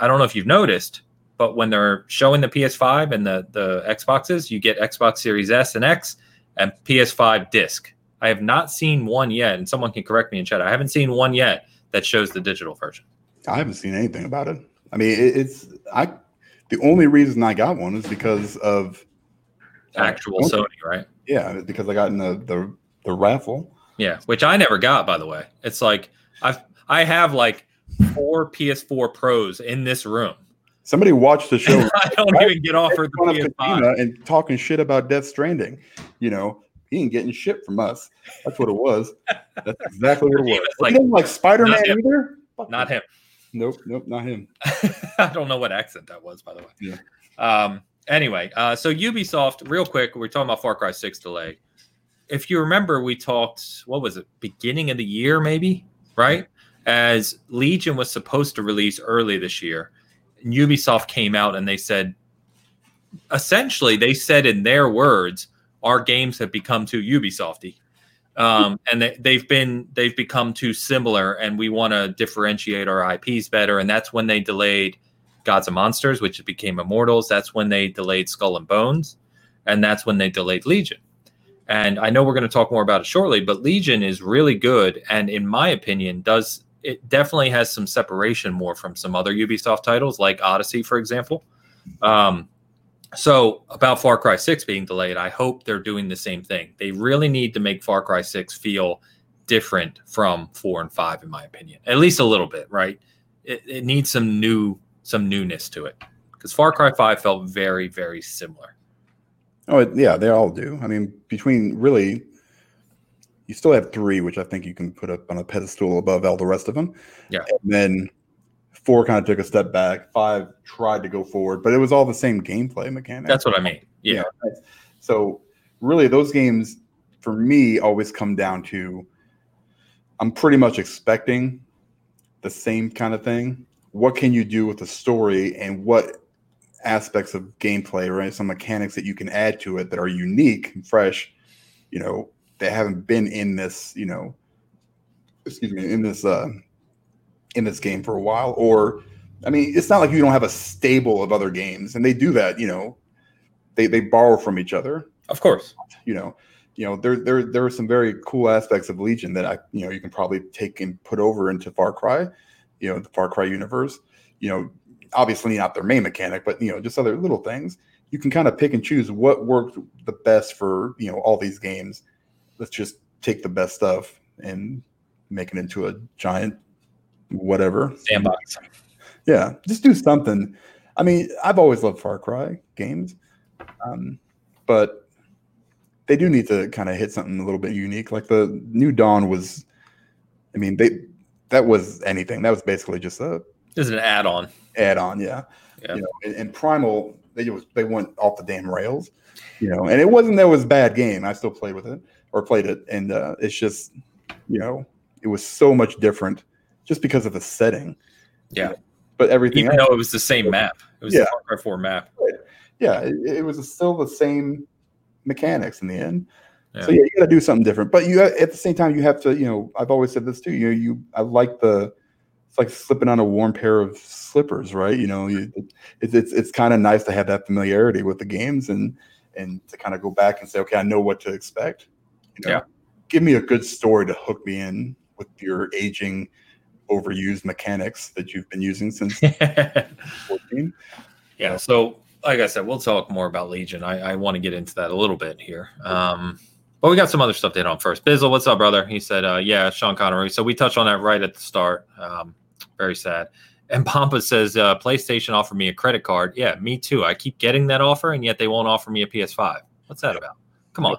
I don't know if you've noticed, but when they're showing the PS5 and the the Xboxes, you get Xbox Series S and X and PS5 disc. I have not seen one yet, and someone can correct me in chat. I haven't seen one yet that shows the digital version. I haven't seen anything about it. I mean, it, it's I. The only reason I got one is because of Actual. Sony, right? yeah, because I got in the the, the raffle. Yeah, which I never got, by the way. It's like I've I have like four PS4 Pros in this room. Somebody watched the show. I don't Right. even get offered the PS5. And talking shit about Death Stranding. You know, he ain't getting shit from us. That's what it was. That's exactly what it was. Like, Wasn't like Spider Man not either? Fuck Not him. Nope, nope, not him. I don't know what accent that was, by the way. Yeah. Um. Anyway, uh, so Ubisoft, real quick, we're talking about Far Cry Six delay. If you remember, we talked. What was it? Beginning of the year, maybe, right? As Legion was supposed to release early this year, Ubisoft came out and they said, essentially, they said in their words, our games have become too Ubisofty. Um, and they, they've been they've become too similar, and we want to differentiate our IPs better. And that's when they delayed Gods and Monsters, which became Immortals. That's when they delayed Skull and Bones, and that's when they delayed Legion. And I know we're going to talk more about it shortly, but Legion is really good, and in my opinion, does it definitely has some separation more from some other Ubisoft titles, like Odyssey, for example. Um, so about Far Cry 6 being delayed, I hope they're doing the same thing. They really need to make Far Cry 6 feel different from 4 and 5 in my opinion. At least a little bit, right? It, it needs some new some newness to it. Cuz Far Cry 5 felt very very similar. Oh, yeah, they all do. I mean, between really you still have 3 which I think you can put up on a pedestal above all the rest of them. Yeah. And then four kind of took a step back. Five tried to go forward, but it was all the same gameplay mechanic. That's what I mean. Yeah. yeah. So really, those games for me always come down to I'm pretty much expecting the same kind of thing. What can you do with the story and what aspects of gameplay, right? Some mechanics that you can add to it that are unique and fresh, you know, that haven't been in this, you know, excuse me, in this uh in this game for a while. Or, I mean, it's not like you don't have a stable of other games, and they do that. You know, they they borrow from each other. Of course, you know, you know there there there are some very cool aspects of Legion that I you know you can probably take and put over into Far Cry, you know, the Far Cry universe. You know, obviously not their main mechanic, but you know, just other little things. You can kind of pick and choose what worked the best for you know all these games. Let's just take the best stuff and make it into a giant whatever sandbox. Yeah, just do something. I mean, I've always loved Far Cry games, um, but they do need to kind of hit something a little bit unique. Like the New Dawn was, I mean, they that was anything. That was basically just a. Is an add-on. Add-on, yeah. yeah. You know, and, and Primal, they was they went off the damn rails, you know. And it wasn't that it was a bad game. I still played with it or played it, and uh, it's just, you know, it was so much different just because of the setting. Yeah. But everything even else, though it was the same map. It was yeah. the Far Cry 4 map. Yeah, it, it, was still the same mechanics in the end. Yeah. So yeah, you got to do something different. But you at the same time you have to, you know, I've always said this too. You know, you I like the it's like slipping on a warm pair of slippers, right? You know, you, it's it's it's kind of nice to have that familiarity with the games and and to kind of go back and say, okay, I know what to expect. You know, yeah. Give me a good story to hook me in with your aging overused mechanics that you've been using since 14. Yeah. So, like I said, we'll talk more about Legion. I, I want to get into that a little bit here. Um, but we got some other stuff to hit on first. Bizzle, what's up, brother? He said, uh, yeah, Sean Connery. So we touched on that right at the start. Um, very sad. And Pampa says, uh, PlayStation offered me a credit card. Yeah, me too. I keep getting that offer, and yet they won't offer me a PS5. What's that about? Come on.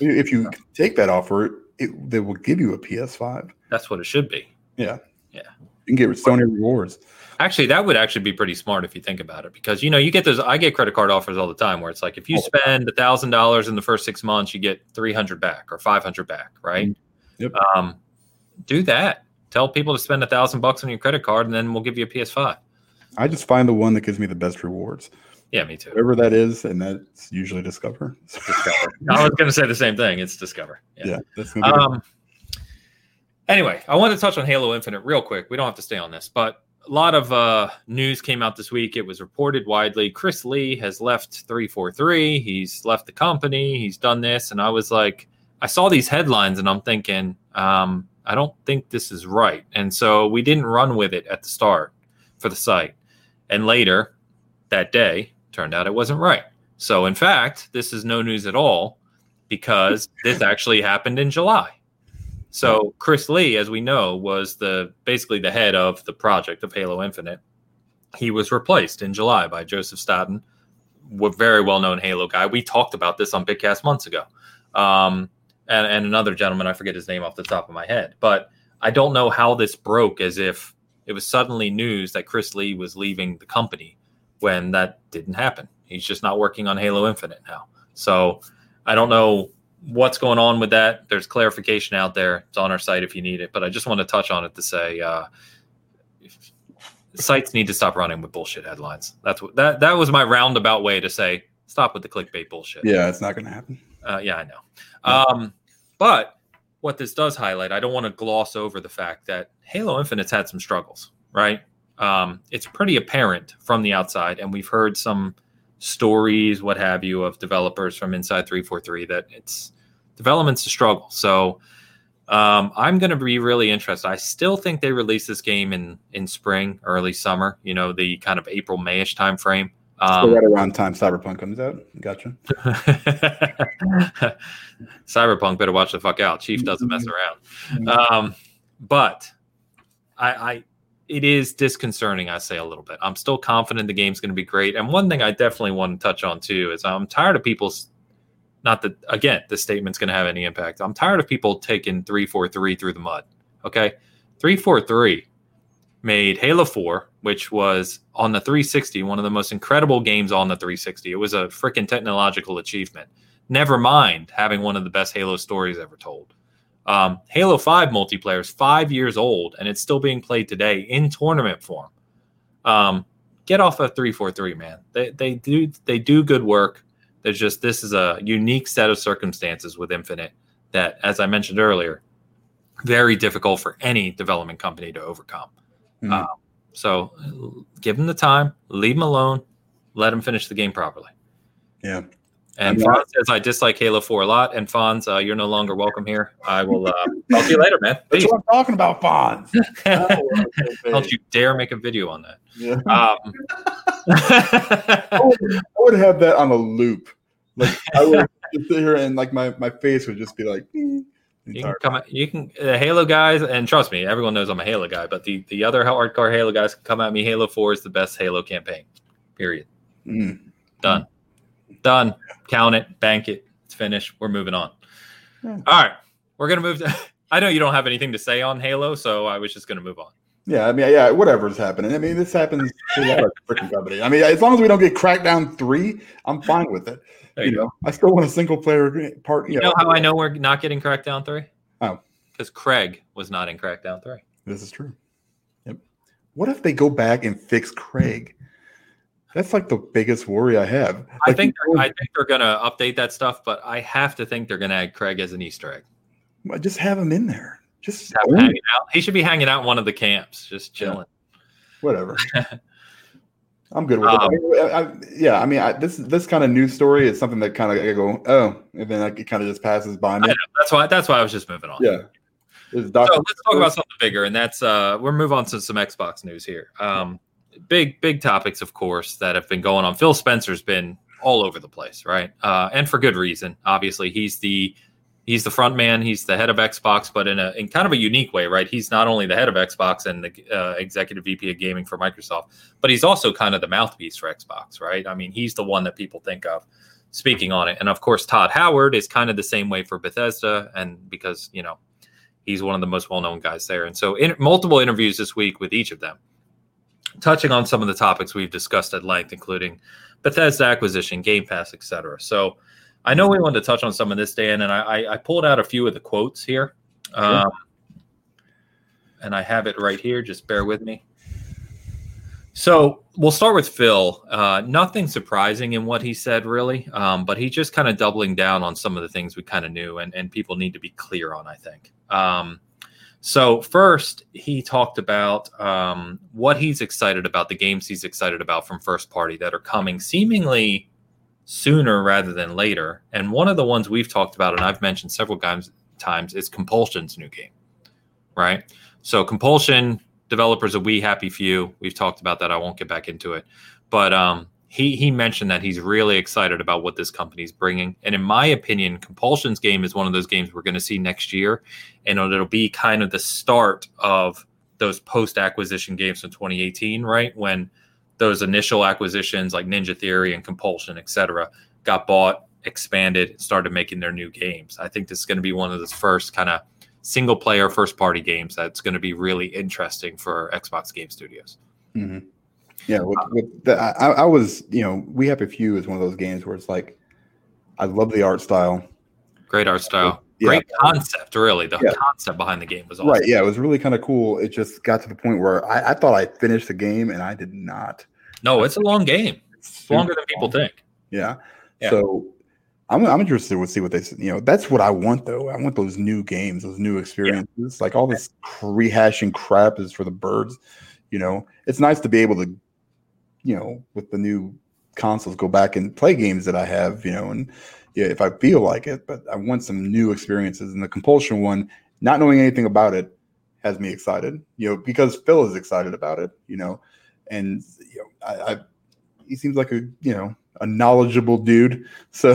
If you take that offer, it, they will give you a PS5. That's what it should be. Yeah. Yeah. You can get Sony rewards. Actually, that would actually be pretty smart if you think about it, because you know you get those. I get credit card offers all the time where it's like if you spend a thousand dollars in the first six months, you get three hundred back or five hundred back, right? Mm-hmm. Yep. Um, do that. Tell people to spend a thousand bucks on your credit card, and then we'll give you a PS5. I just find the one that gives me the best rewards. Yeah, me too. Whatever that is, and that's usually Discover. Discover. I was going to say the same thing. It's Discover. Yeah. yeah um, Anyway, I want to touch on Halo Infinite real quick. We don't have to stay on this, but a lot of uh, news came out this week. It was reported widely. Chris Lee has left 343. He's left the company. He's done this. And I was like, I saw these headlines and I'm thinking, um, I don't think this is right. And so we didn't run with it at the start for the site. And later that day, turned out it wasn't right. So, in fact, this is no news at all because this actually happened in July. So Chris Lee, as we know, was the basically the head of the project of Halo Infinite. He was replaced in July by Joseph Staten, a very well-known Halo guy. We talked about this on Bitcast months ago, um, and, and another gentleman I forget his name off the top of my head, but I don't know how this broke as if it was suddenly news that Chris Lee was leaving the company when that didn't happen. He's just not working on Halo Infinite now. So I don't know what's going on with that. There's clarification out there. It's on our site if you need it. But I just want to touch on it to say uh, sites need to stop running with bullshit headlines. That's what that that was my roundabout way to say stop with the clickbait bullshit. Yeah, it's not going to happen. Uh, yeah, I know. Um, but what this does highlight, I don't want to gloss over the fact that Halo Infinite's had some struggles, right? Um, it's pretty apparent from the outside, and we've heard some stories, what have you, of developers from inside 343 that it's development's a struggle. So um, I'm going to be really interested. I still think they release this game in in spring, early summer. You know, the kind of April Mayish time frame. Um, so right around time Cyberpunk comes out. Gotcha. Cyberpunk better watch the fuck out. Chief doesn't mess around. Um, but I, I, it is disconcerting. I say a little bit. I'm still confident the game's going to be great. And one thing I definitely want to touch on too is I'm tired of people's not that again the statement's going to have any impact. I'm tired of people taking three four three through the mud. Okay, three four three made Halo Four, which was on the 360, one of the most incredible games on the 360. It was a freaking technological achievement. Never mind having one of the best Halo stories ever told. Um, Halo 5 multiplayer is five years old and it's still being played today in tournament form. Um, get off of 343, man. They, they do they do good work. There's just this is a unique set of circumstances with Infinite that, as I mentioned earlier, very difficult for any development company to overcome. Mm-hmm. Um, so give them the time, leave them alone, let them finish the game properly. Yeah. And Fonz says, I dislike Halo 4 a lot. And Fonz, uh, you're no longer welcome here. I will uh, talk to you later, man. Peace. That's what I'm talking about, Fonz. Don't you dare make a video on that. Yeah. Um, I, would, I, would, have that on a loop. Like I would sit here and like my, my face would just be like. Eh, you can come. At, you can the Halo guys, and trust me, everyone knows I'm a Halo guy. But the the other hardcore Halo guys can come at me. Halo Four is the best Halo campaign. Period. Mm. Done. Mm. Done. Count it. Bank it. It's finished. We're moving on. Yeah. All right. We're gonna move. To, I know you don't have anything to say on Halo, so I was just gonna move on. Yeah, I mean, yeah, whatever's happening. I mean, this happens to a lot of freaking companies. I mean, as long as we don't get Crackdown three, I'm fine with it. You, you know, I still want a single player part. You, you know, know, how I know we're not getting Crackdown three? Oh, because Craig was not in Crackdown three. This is true. Yep. What if they go back and fix Craig? That's like the biggest worry I have. Like, I think I think they're gonna update that stuff, but I have to think they're gonna add Craig as an Easter egg. Just have him in there. Just hanging out. He should be hanging out in one of the camps, just chilling. Yeah. Whatever. I'm good with um, it. I, I, yeah, I mean, I, this this kind of news story is something that kind of I go, oh, and then like, it kind of just passes by me. That's why. That's why I was just moving on. Yeah. So let's talk about something bigger, and that's uh, we're move on to some Xbox news here. Um, big big topics, of course, that have been going on. Phil Spencer's been all over the place, right? Uh, and for good reason. Obviously, he's the he's the front man, he's the head of Xbox, but in a in kind of a unique way, right? He's not only the head of Xbox and the uh, executive VP of gaming for Microsoft, but he's also kind of the mouthpiece for Xbox, right? I mean, he's the one that people think of speaking on it. And of course, Todd Howard is kind of the same way for Bethesda, and because you know he's one of the most well-known guys there. And so, in multiple interviews this week with each of them, touching on some of the topics we've discussed at length, including Bethesda acquisition, Game Pass, etc. So I know we wanted to touch on some of this, Dan, and I, I pulled out a few of the quotes here. Um, and I have it right here. Just bear with me. So we'll start with Phil. Uh, nothing surprising in what he said, really, um, but he's just kind of doubling down on some of the things we kind of knew and, and people need to be clear on, I think. Um, so, first, he talked about um, what he's excited about, the games he's excited about from first party that are coming seemingly sooner rather than later. And one of the ones we've talked about, and I've mentioned several times, times is Compulsion's new game, right? So Compulsion developers a We Happy Few. We've talked about that. I won't get back into it, but um, he he mentioned that he's really excited about what this company's bringing. And in my opinion, Compulsion's game is one of those games we're going to see next year, and it'll be kind of the start of those post acquisition games in 2018, right when those initial acquisitions like Ninja Theory and Compulsion, etc., got bought, expanded, started making their new games. I think this is going to be one of those first kind of single player first party games that's going to be really interesting for Xbox Game Studios. Mm-hmm. Yeah, with, with the, I, I, was, you know, We Happy Few is one of those games where it's like, I love the art style. Great art style. Yeah. great concept, really. The Yeah. concept behind the game was awesome. Right. Yeah, it was really kind of cool. It just got to the point where I, I thought I finished the game and I did not. No, it's a long game. It's longer than people think. Yeah. Yeah. So I'm, I'm interested to see what they you know that's what I want though. I want those new games, those new experiences. Like all this rehashing crap is for the birds. You know, it's nice to be able to, you know, with the new consoles, go back and play games that I have. You know, and yeah, if I feel like it. But I want some new experiences. And the compulsion one, not knowing anything about it, has me excited. You know, because Phil is excited about it. You know, and you know, I, I he seems like a you know a knowledgeable dude. So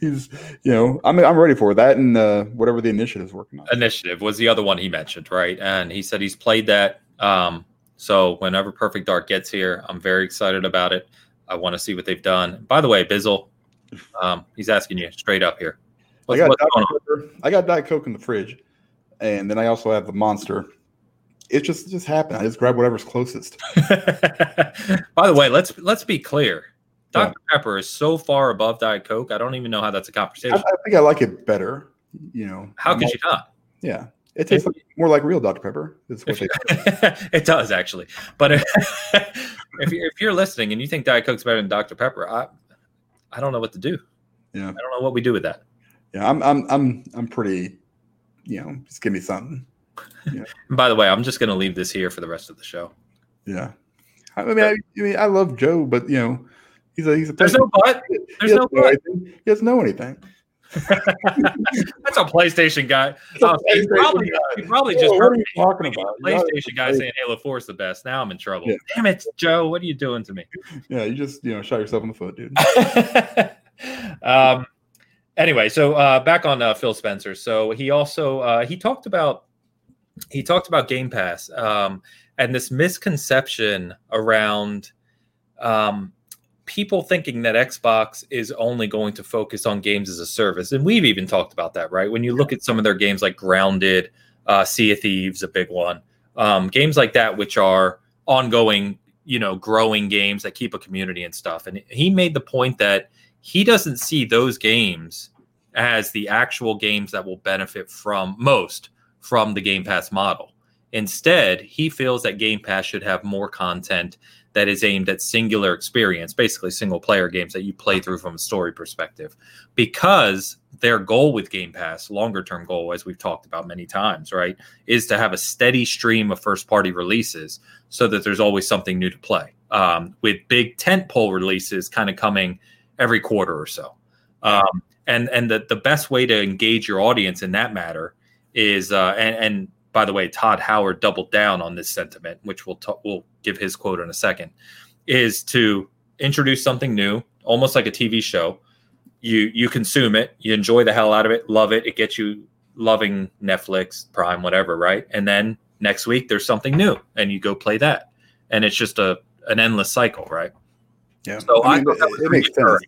he's you know I'm I'm ready for that and uh, whatever the initiative's working on. Initiative was the other one he mentioned, right? And he said he's played that. Um, so whenever Perfect Dark gets here, I'm very excited about it. I want to see what they've done. By the way, Bizzle, um, he's asking you straight up here. I got what's Diet? Coke, I got Diet Coke in the fridge, and then I also have the Monster. It just just happened. I just grab whatever's closest. By the way, let's let's be clear. Yeah. Dr. Pepper is so far above Diet Coke. I don't even know how that's a conversation. I think I like it better. You know, How could you not? Yeah, it tastes like, more like real Dr Pepper. Is what they it does actually, but if, if you're if you're listening and you think Diet Coke's better than Dr Pepper, I I don't know what to do. Yeah. I don't know what we do with that. Yeah, I'm I'm I'm I'm pretty. You know, just give me something. And by the way, I'm just going to leave this here for the rest of the show. Yeah, I mean, I, I mean, I love Joe, but you know, he's a he's a. There's no but. There's doesn't no know but. anything. He doesn't know anything. That's a PlayStation guy. a Oh, he PlayStation probably, guy. probably just heard me. talking about? PlayStation guy saying Halo 4 is the best. Now I'm in trouble. Yeah. Damn it, Joe. What are you doing to me? Yeah, you just you know shot yourself in the foot, dude. um, anyway, so uh, back on uh, Phil Spencer. So he also uh, he talked about he talked about Game Pass um, and this misconception around um, people thinking that Xbox is only going to focus on games as a service, and we've even talked about that, right? When you look at some of their games like Grounded, uh, Sea of Thieves, a big one, um, games like that, which are ongoing, you know, growing games that keep a community and stuff. And he made the point that he doesn't see those games as the actual games that will benefit from most from the Game Pass model. Instead, he feels that Game Pass should have more content that is aimed at singular experience, basically single player games that you play through from a story perspective. Because their goal with Game Pass, longer term goal, as we've talked about many times, right, is to have a steady stream of first party releases so that there's always something new to play. Um, with big tentpole releases kind of coming every quarter or so. Um, and and the, the best way to engage your audience in that matter is uh, and, and by the way, Todd Howard doubled down on this sentiment, which we'll ta- we'll give his quote in a second, is to introduce something new, almost like a TV show. You you consume it, you enjoy the hell out of it, love it, it gets you loving Netflix, Prime, whatever, right? And then next week there's something new, and you go play that, and it's just a an endless cycle, right? Yeah, So I, mean, thought that was it, it makes sense. reassuring.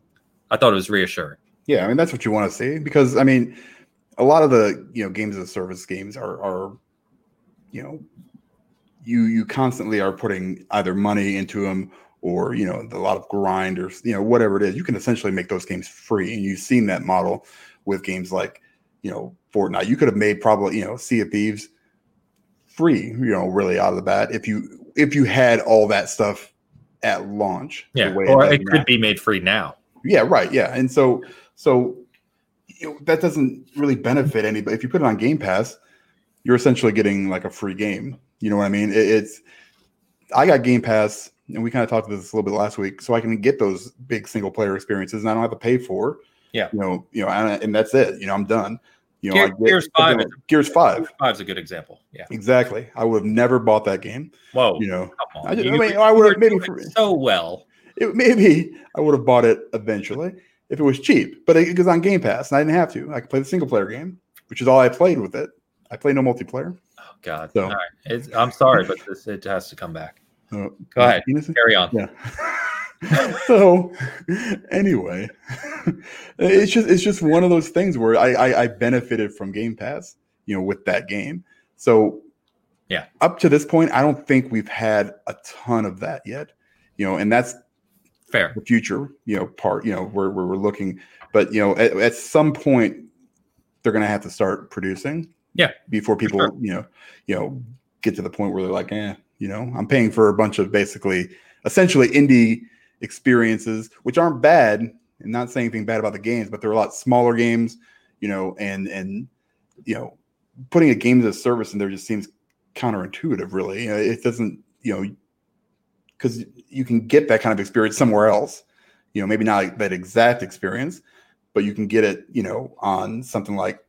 I thought it was reassuring. Yeah, I mean that's what you want to see because I mean, a lot of the you know games as a service games are are, you know, you you constantly are putting either money into them or you know a lot of grind or you know whatever it is. You can essentially make those games free, and you've seen that model with games like you know Fortnite. You could have made probably you know Sea of Thieves free, you know, really out of the bat if you if you had all that stuff at launch. Yeah, or it now. could be made free now. Yeah, right. Yeah, and so so you know, that doesn't really benefit anybody. If you put it on Game Pass, you're essentially getting like a free game. You know what I mean? It, it's I got Game Pass, and we kind of talked about this a little bit last week, so I can get those big single player experiences, and I don't have to pay for. Yeah. You know, you know, and, and that's it. You know, I'm done. You know, Gear- I get, Gears 5 you know, Gears Five. Five's a good example. Yeah. Exactly. I would have never bought that game. Whoa. You know. I just- I You- mean, I would've were maybe for- so well. it maybe I would have bought it eventually if it was cheap, but it, it was on Game Pass and I didn't have to. I could play the single player game, which is all I played with it. I play no multiplayer. Oh God. So- All right. It's, I'm sorry, but this it has to come back. Uh, Go ahead. Penis? Carry on. Yeah. so anyway, it's just it's just one of those things where I, I I benefited from Game Pass, you know, with that game. So Yeah. up to this point, I don't think we've had a ton of that yet. You know, and that's Fair. the future, you know, part, you know, where, where we're looking. But you know, at, at some point, they're going to have to start producing. Yeah. Before people, sure. you know, you know, get to the point where they're like, eh, you know, I'm paying for a bunch of basically, essentially indie experiences, which aren't bad. And not saying anything bad about the games, but they're a lot smaller games, you know, and and you know, putting a game as a service in there just seems counterintuitive. Really, it doesn't, you know, because you can get that kind of experience somewhere else. You know, maybe not that exact experience, but you can get it, you know, on something like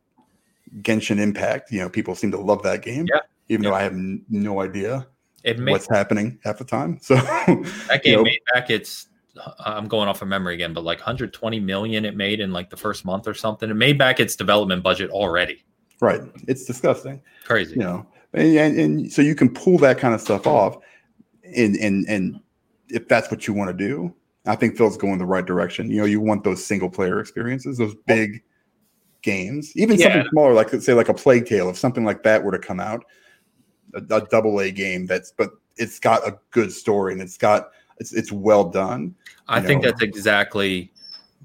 Genshin Impact. You know, people seem to love that game. Yeah. Even Yeah. though I have n- no idea It made what's happening half the time. So that you game know, made back its. Uh, I'm going off of memory again, but like 120 million it made in like the first month or something. It made back its development budget already. right, it's disgusting. Crazy. You know, and, and, and so you can pull that kind of stuff off, and and and if that's what you want to do, I think Phil's going the right direction. You know, you want those single player experiences, those big games, even Yeah. something smaller, like say like a Plague Tale, if something like that were to come out, a, a double A game that's but it's got a good story and it's got it's it's well done. I you think know. that's exactly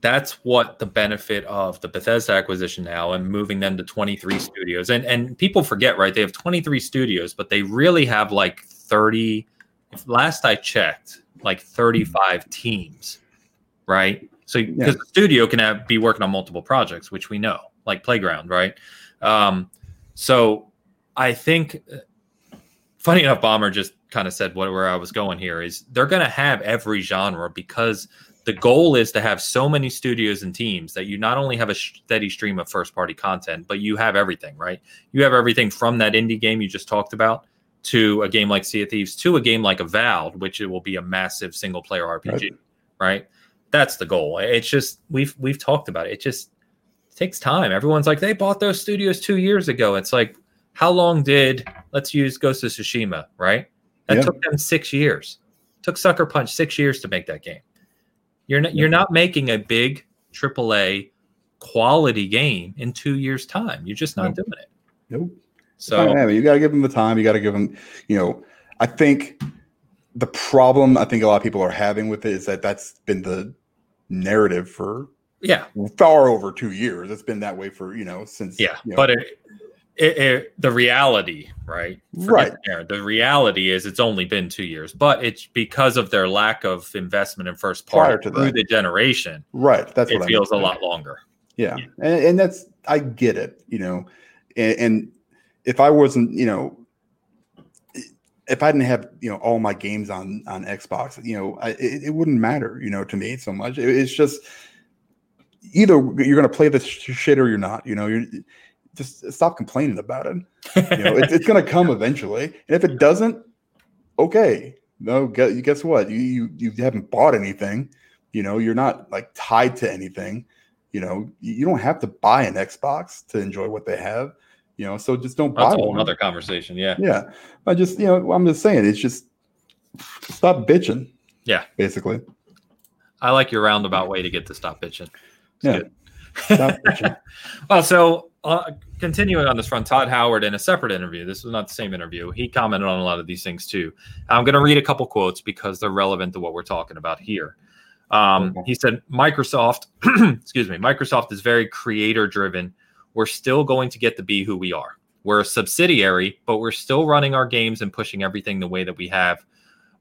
that's what the benefit of the Bethesda acquisition now and moving them to 23 studios. And and people forget, right? They have 23 studios, but they really have like 30 if last I checked, like 35 teams, right? So because the studio can have, be working on multiple projects, which we know, like Playground, right? Um, so I think funny enough, Bomber just kind of said what where I was going here is they're going to have every genre because the goal is to have so many studios and teams that you not only have a steady stream of first party content, but you have everything, right? You have everything from that indie game you just talked about to a game like Sea of Thieves to a game like Avowed, which it will be a massive single player RPG, Right. right? That's the goal. It's just we've we've talked about it. It just takes time. Everyone's like they bought those studios 2 years ago. It's like how long did let's use Ghost of Tsushima, right? That Yeah. took them 6 years. took Sucker Punch 6 years to make that game. You're not you're not making a big AAA quality game in 2 years time. You're just not Nope. doing it. Nope. So yeah, you got to give them the time. You got to give them, you know, I think the problem I think a lot of people are having with it is that that's been the narrative for yeah, far over two years. It's been that way for, you know, since. yeah, you know, but it, it, it, the reality, right? Forget Right. the. The reality is it's only been two years, but it's because of their lack of investment in first to through that. the generation. right. That's it what I feels a lot longer. Yeah. Yeah. And, and that's, I get it, you know, and, and if I wasn't, you know, if I didn't have, you know, all my games on, on Xbox, you know, I, it, it wouldn't matter, you know, to me so much. It- it's just either you're going to play this shit or you're not, you know, you're just stop complaining about it. You know, it's, it's going to come eventually. And if it doesn't, okay. No, guess, guess what? You, you, you haven't bought anything, you know, you're not like tied to anything you know you don't have to buy an xbox to enjoy what they have you know so just don't buy That's one other conversation. Yeah. yeah i just you know i'm just saying it's just stop bitching Yeah. basically I like your roundabout way to get to stop bitching. It's Yeah. stop bitching Well, so uh, continuing on this front, Todd Howard in a separate interview. This was not the same interview. He commented on a lot of these things too. I'm going to read a couple quotes because they're relevant to what we're talking about here. Um, Okay. He said, "Microsoft, excuse me, Microsoft is very creator driven. We're still going to get to be who we are. We're a subsidiary, but we're still running our games and pushing everything the way that we have."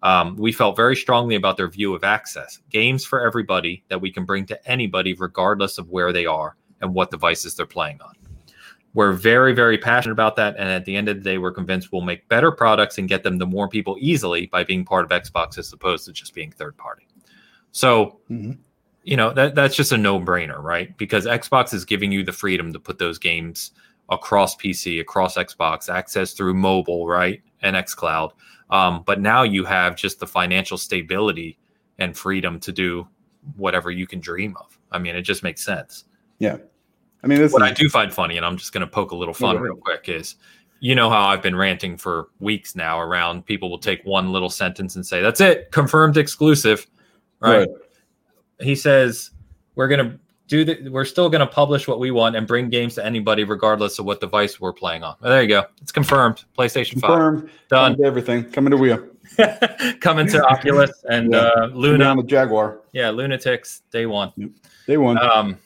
Um, we felt very strongly about their view of access, games for everybody that we can bring to anybody, regardless of where they are and what devices they're playing on. We're very, very passionate about that. And at the end of the day, we're convinced we'll make better products and get them to more people easily by being part of Xbox as opposed to just being third party. So, Mhm. You know, that, that's just a no brainer, right? Because Xbox is giving you the freedom to put those games across PC, across Xbox, access through mobile, right? And xCloud. Um, but now you have just the financial stability and freedom to do whatever you can dream of. I mean, it just makes sense Yeah. i mean this what is, I do find funny, and I'm just going to poke a little fun Yeah. real quick, is you know how I've been ranting for weeks now around people will take one little sentence and say, that's it, confirmed exclusive. Right. Right. He says, we're going to do the, we're still going to publish what we want and bring games to anybody, regardless of what device we're playing on. Well, there you go. It's confirmed. PlayStation confirmed Done. coming to everything coming to 5 coming to Oculus and Yeah. uh, Luna. down the jaguar Yeah. Lunatics day one. they won Um,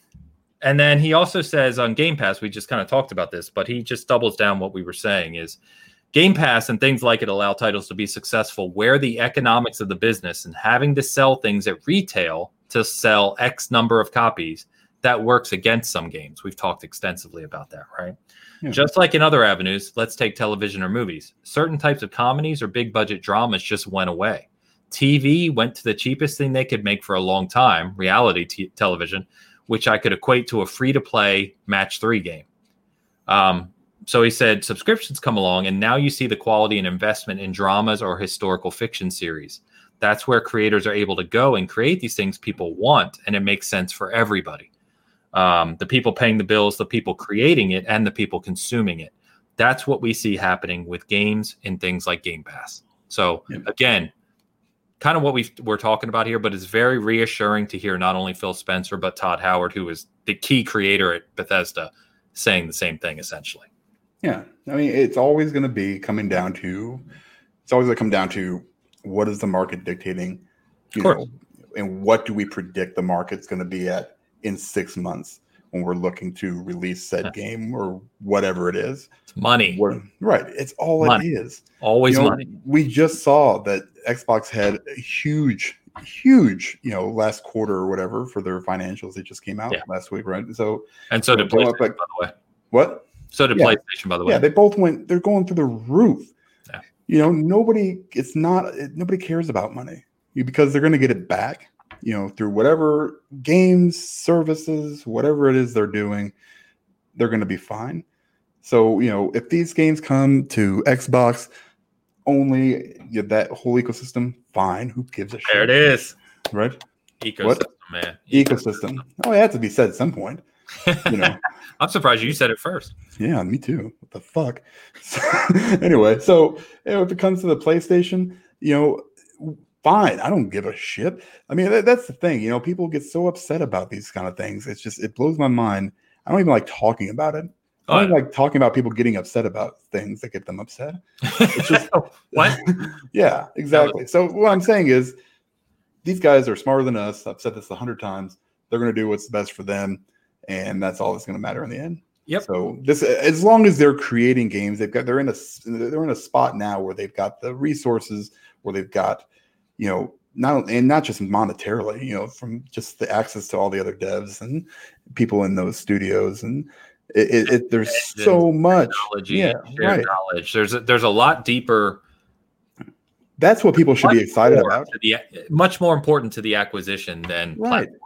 and then he also says on Game Pass, we just kind of talked about this, but he just doubles down what we were saying is Game Pass and things like it allow titles to be successful where the economics of the business and having to sell things at retail to sell X number of copies that works against some games. We've talked extensively about that, right? Yeah. Just like in other avenues, let's take television or movies. Certain types of comedies or big budget dramas just went away. TV went to the cheapest thing they could make for a long time, reality t- television, which I could equate to a free to play match three game. Um, so he said subscriptions come along, and now you see the quality and investment in dramas or historical fiction series. That's where creators are able to go and create these things people want, and it makes sense for everybody. Um, the people paying the bills, the people creating it, and the people consuming it. That's what we see happening with games and things like Game Pass. So again, kind of what we we're talking about here, but it's very reassuring to hear not only Phil Spencer but Todd Howard, who is the key creator at Bethesda, saying the same thing essentially. Yeah, I mean, it's always going to be coming down to it's always going to come down to what is the market dictating, you know, and what do we predict the market's going to be at in six months when we're looking to release said game or whatever it is. It's money, we're, right? It's all money. it is. Always you know, money. We just saw that Xbox had a huge, huge, you know, last quarter or whatever for their financials. They just came out yeah. last week, right? So and so did PlayStation, by the way. What? So did yeah. PlayStation, by the way. Yeah, they both went. They're going through the roof. You know, nobody. It's not. Nobody cares about money because they're going to get it back. You know, through whatever games, services, whatever it is they're doing, they're going to be fine. So you know, if these games come to Xbox only, you that whole ecosystem, fine. Who gives a shit? There it is. Right. Ecosystem, what? man. Ecosystem. Oh, it had to be said at some point. You know. I'm surprised you said it first. Yeah, me too. What the fuck? So, anyway, so if it comes to the PlayStation, you know, fine. I don't give a shit. I mean, that, that's the thing. You know, people get so upset about these kind of things. It's just it blows my mind. I don't even like talking about it. I don't like talking about people getting upset about things that get them upset. It's just what? yeah, exactly. So what I'm saying is, these guys are smarter than us. I've said this a hundred times. They're going to do what's best for them and that's all that's going to matter in the end. Yep. So this, as long as they're creating games, they've got they're in a they're in a spot now where they've got the resources, where they've got, you know, not and not just monetarily, you know, from just the access to all the other devs and people in those studios, and it, it, it there's so much, yeah, right. knowledge. There's a, there's a lot deeper. That's what people should be excited about. The, much more important to the acquisition than right. Platform.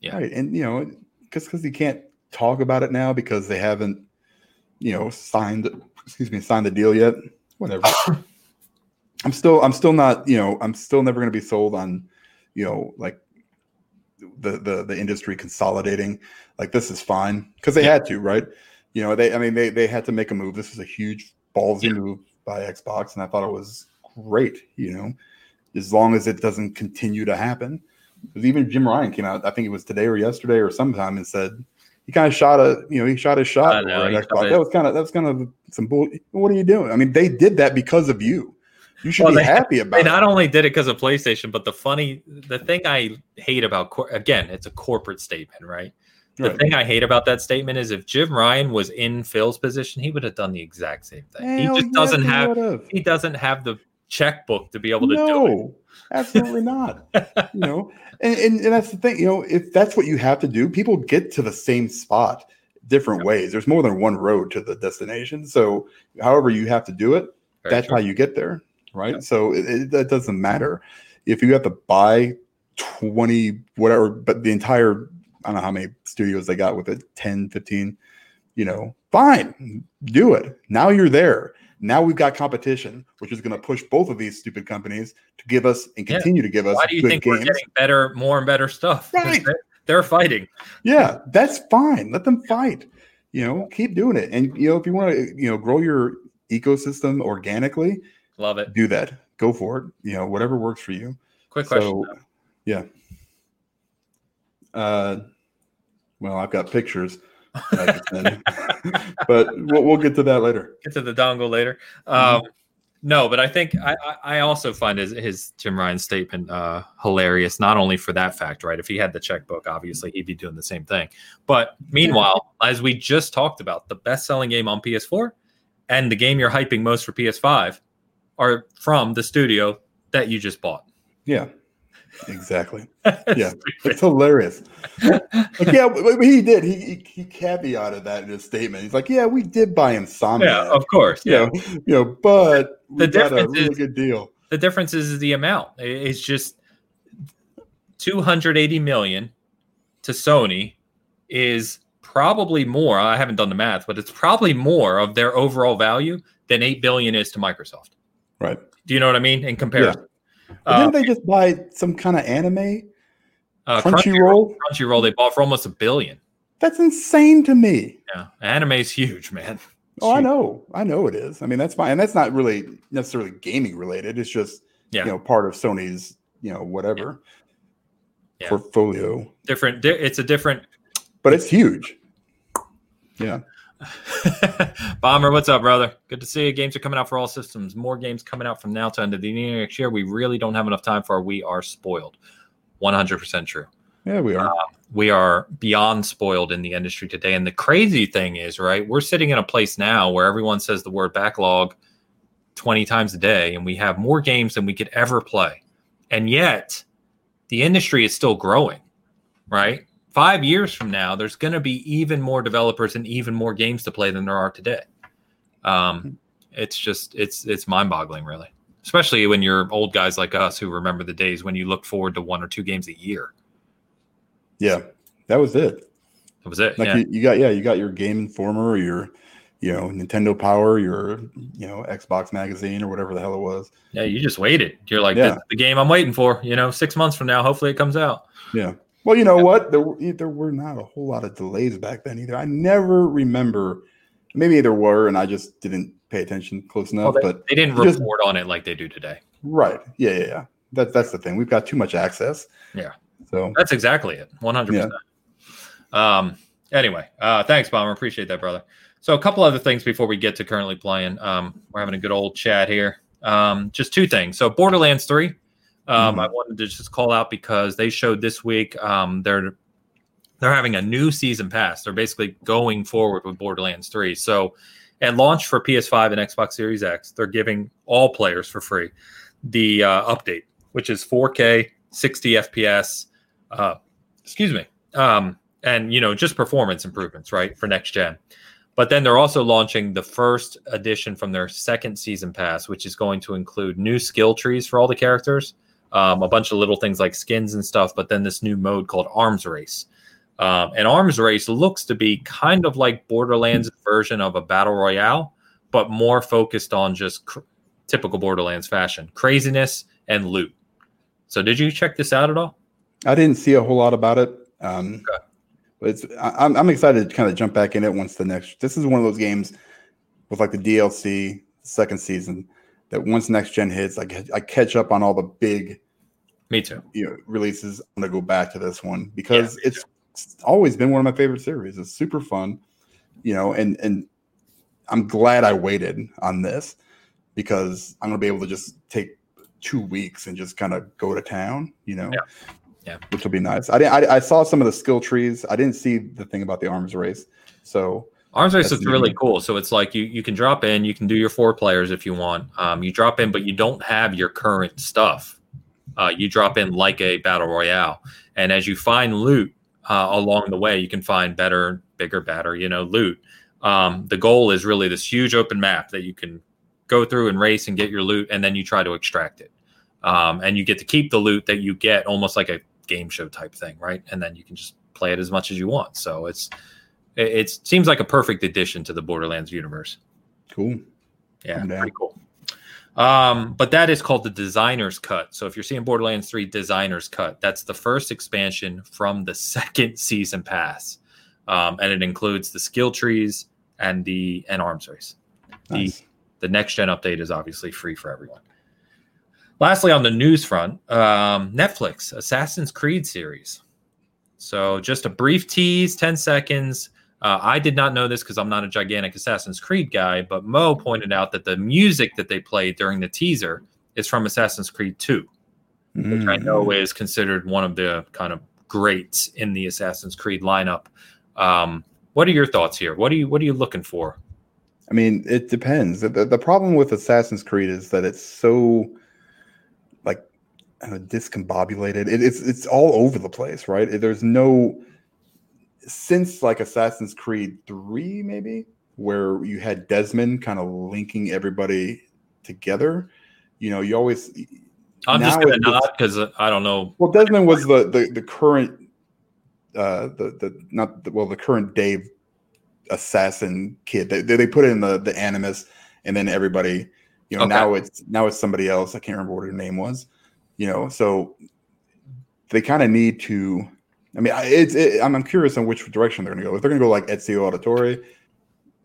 Yeah. Right. And you know, just because he can't talk about it now because they haven't, you know, signed excuse me, signed the deal yet. Whatever. I'm still I'm still not, you know, I'm still never gonna be sold on, you know, like the the the industry consolidating. Like this is fine. Because they yeah. had to, right? You know, they I mean they they had to make a move. This was a huge ballsy yeah. move by Xbox, and I thought it was great, you know, as long as it doesn't continue to happen. Because even Jim Ryan came out, I think it was today or yesterday or sometime, and said he kind of shot a, you know, he shot his shot. Know, that was kind of that was kind of some bull. What are you doing? I mean, they did that because of you. You should well, be they, happy about. They not only did it because of PlayStation, but the funny, the thing I hate about again, it's a corporate statement, right? The right. thing I hate about that statement is if Jim Ryan was in Phil's position, he would have done the exact same thing. Hell he just doesn't have he doesn't have the checkbook to be able to no. do it. Absolutely not. you know, and, and, and that's the thing. You know, if that's what you have to do, people get to the same spot different ways. There's more than one road to the destination. So, however you have to do it, Very that's true. how you get there, right? Yeah. So it, it, that doesn't matter if you have to buy 20 whatever, but the entire I don't know how many studios they got with it 10, 15. You know, fine, do it. Now you're there. Now we've got competition, which is going to push both of these stupid companies to give us and continue yeah. to give us. Why do you think games. we're getting better, more and better stuff? Right. They're, they're fighting. Yeah, that's fine. Let them fight. You know, keep doing it. And you know, if you want to, you know, grow your ecosystem organically, love it. Do that. Go for it. You know, whatever works for you. Quick question. So, yeah. Uh, well, I've got pictures. but we'll, we'll, get to that later. Get to the dongle later. Um, No, but I think I, I also find his, his Jim Ryan statement uh, hilarious. Not only for that fact, right? If he had the checkbook, obviously he'd be doing the same thing. But meanwhile, as we just talked about, the best selling game on PS4 and the game you're hyping most for PS5 are from the studio that you just bought. Yeah, exactly. yeah, it's hilarious. Like, yeah, he did. He, he, he caveated that in his statement. He's like, "Yeah, we did buy Insomniac. Yeah, of course. Yeah, you know, you know but the difference really is good deal. The difference is the amount. It's just 280 million to Sony is probably more. I haven't done the math, but it's probably more of their overall value than 8 billion is to Microsoft. Right. Do you know what I mean? In comparison. Uh, didn't they just buy some kind of anime? Uh, Crunchyroll. Crunchyroll, they bought for almost a billion. That's insane to me. Yeah, anime is huge, man. oh, I know, I know it is. I mean, that's fine, and that's not really necessarily gaming related. It's just yeah. you know part of Sony's you know whatever yeah. portfolio. Different. It's a different. But it's huge. Yeah. Bomber, what's up, brother? Good to see you. Games are coming out for all systems. More games coming out from now to end of the year next year. We really don't have enough time for. We are spoiled. 100% true. Yeah, we are. Uh, we are beyond spoiled in the industry today. And the crazy thing is, right, we're sitting in a place now where everyone says the word backlog 20 times a day, and we have more games than we could ever play. And yet, the industry is still growing, right? Five years from now, there's going to be even more developers and even more games to play than there are today. Um, it's just, it's, it's mind boggling, really especially when you're old guys like us who remember the days when you look forward to one or two games a year. Yeah, that was it. That was it. Like yeah. you, you, got yeah, you got your Game Informer, or your you know Nintendo Power, your you know Xbox Magazine or whatever the hell it was. Yeah, you just waited. You're like, yeah. the game I'm waiting for. You know, six months from now, hopefully it comes out. Yeah. Well, you know what? There were, there were not a whole lot of delays back then either. I never remember. Maybe there were, and I just didn't pay attention close enough. Well, they, but they didn't just, report on it like they do today. Right. Yeah. Yeah. Yeah. That's that's the thing. We've got too much access. Yeah. So that's exactly it. One hundred percent. Um. Anyway, uh, thanks, Bomber. Appreciate that, brother. So a couple other things before we get to currently playing. Um, we're having a good old chat here. Um, just two things. So Borderlands Three. Um, mm I wanted to just call out because they showed this week. Um, they're they're having a new season pass. They're basically going forward with Borderlands Three. So at launch for PS5 and Xbox Series X, they're giving all players for free the uh, update, which is 4K, 60 FPS. Uh, excuse me, um, and you know just performance improvements, right, for next gen. But then they're also launching the first edition from their second season pass, which is going to include new skill trees for all the characters, um, a bunch of little things like skins and stuff. But then this new mode called Arms Race, um, and Arms Race looks to be kind of like Borderlands' version of a battle royale, but more focused on just cr- typical Borderlands fashion, craziness and loot. So, did you check this out at all? I didn't see a whole lot about it. Um, okay. But it's I'm, I'm excited to kind of jump back in it once the next. This is one of those games with like the DLC second season that once next gen hits, I I catch up on all the big. Me too. You know, releases. I'm gonna go back to this one because yeah, it's too always been one of my favorite series. It's super fun, you know, and and I'm glad I waited on this because I'm gonna be able to just take two weeks and just kind of go to town, you know. Yeah. Yeah. Which will be nice. I, I, I saw some of the skill trees. I didn't see the thing about the arms race. So arms race is really cool. So it's like you you can drop in, you can do your four players if you want. Um, you drop in, but you don't have your current stuff. Uh, you drop in like a battle royale, and as you find loot, uh, along the way you can find better bigger better you know loot. Um, the goal is really this huge open map that you can go through and race and get your loot and then you try to extract it. Um, and you get to keep the loot that you get almost like a game show type thing right? And then you can just play it as much as you want. So it's it, it seems like a perfect addition to the borderlands universe. Cool. Yeah. pretty cool um, but that is called the designer's cut. So if you're seeing Borderlands 3 designer's cut, that's the first expansion from the second season pass. Um, and it includes the skill trees and the and arms race. Nice. The the next gen update is obviously free for everyone. Lastly, on the news front, um, Netflix Assassin's Creed series. So just a brief tease, 10 seconds. Uh, I did not know this because I'm not a gigantic Assassin's Creed guy, but Mo pointed out that the music that they played during the teaser is from Assassin's Creed 2, which I know Mm. is considered one of the kind of greats in the Assassin's Creed lineup. Um, what are your thoughts here? What are you What are you looking for? I mean, it depends. The, the, the problem with Assassin's Creed is that it's so like know, discombobulated. It, it's it's all over the place, right? There's no since like Assassin's Creed three, maybe where you had Desmond kind of linking everybody together. You know, you always I'm just going to nod because I don't know. well, Desmond was the the, the current uh the the not the, well the current day assassin kid. They, they they put in the the animus and then everybody you know Okay. now it's now it's somebody else. I can't remember what her name was. You know, so they kind of need to. I mean, it's it, I'm I'm curious on which direction they're going to go. If they're going to go like Ezio Auditore,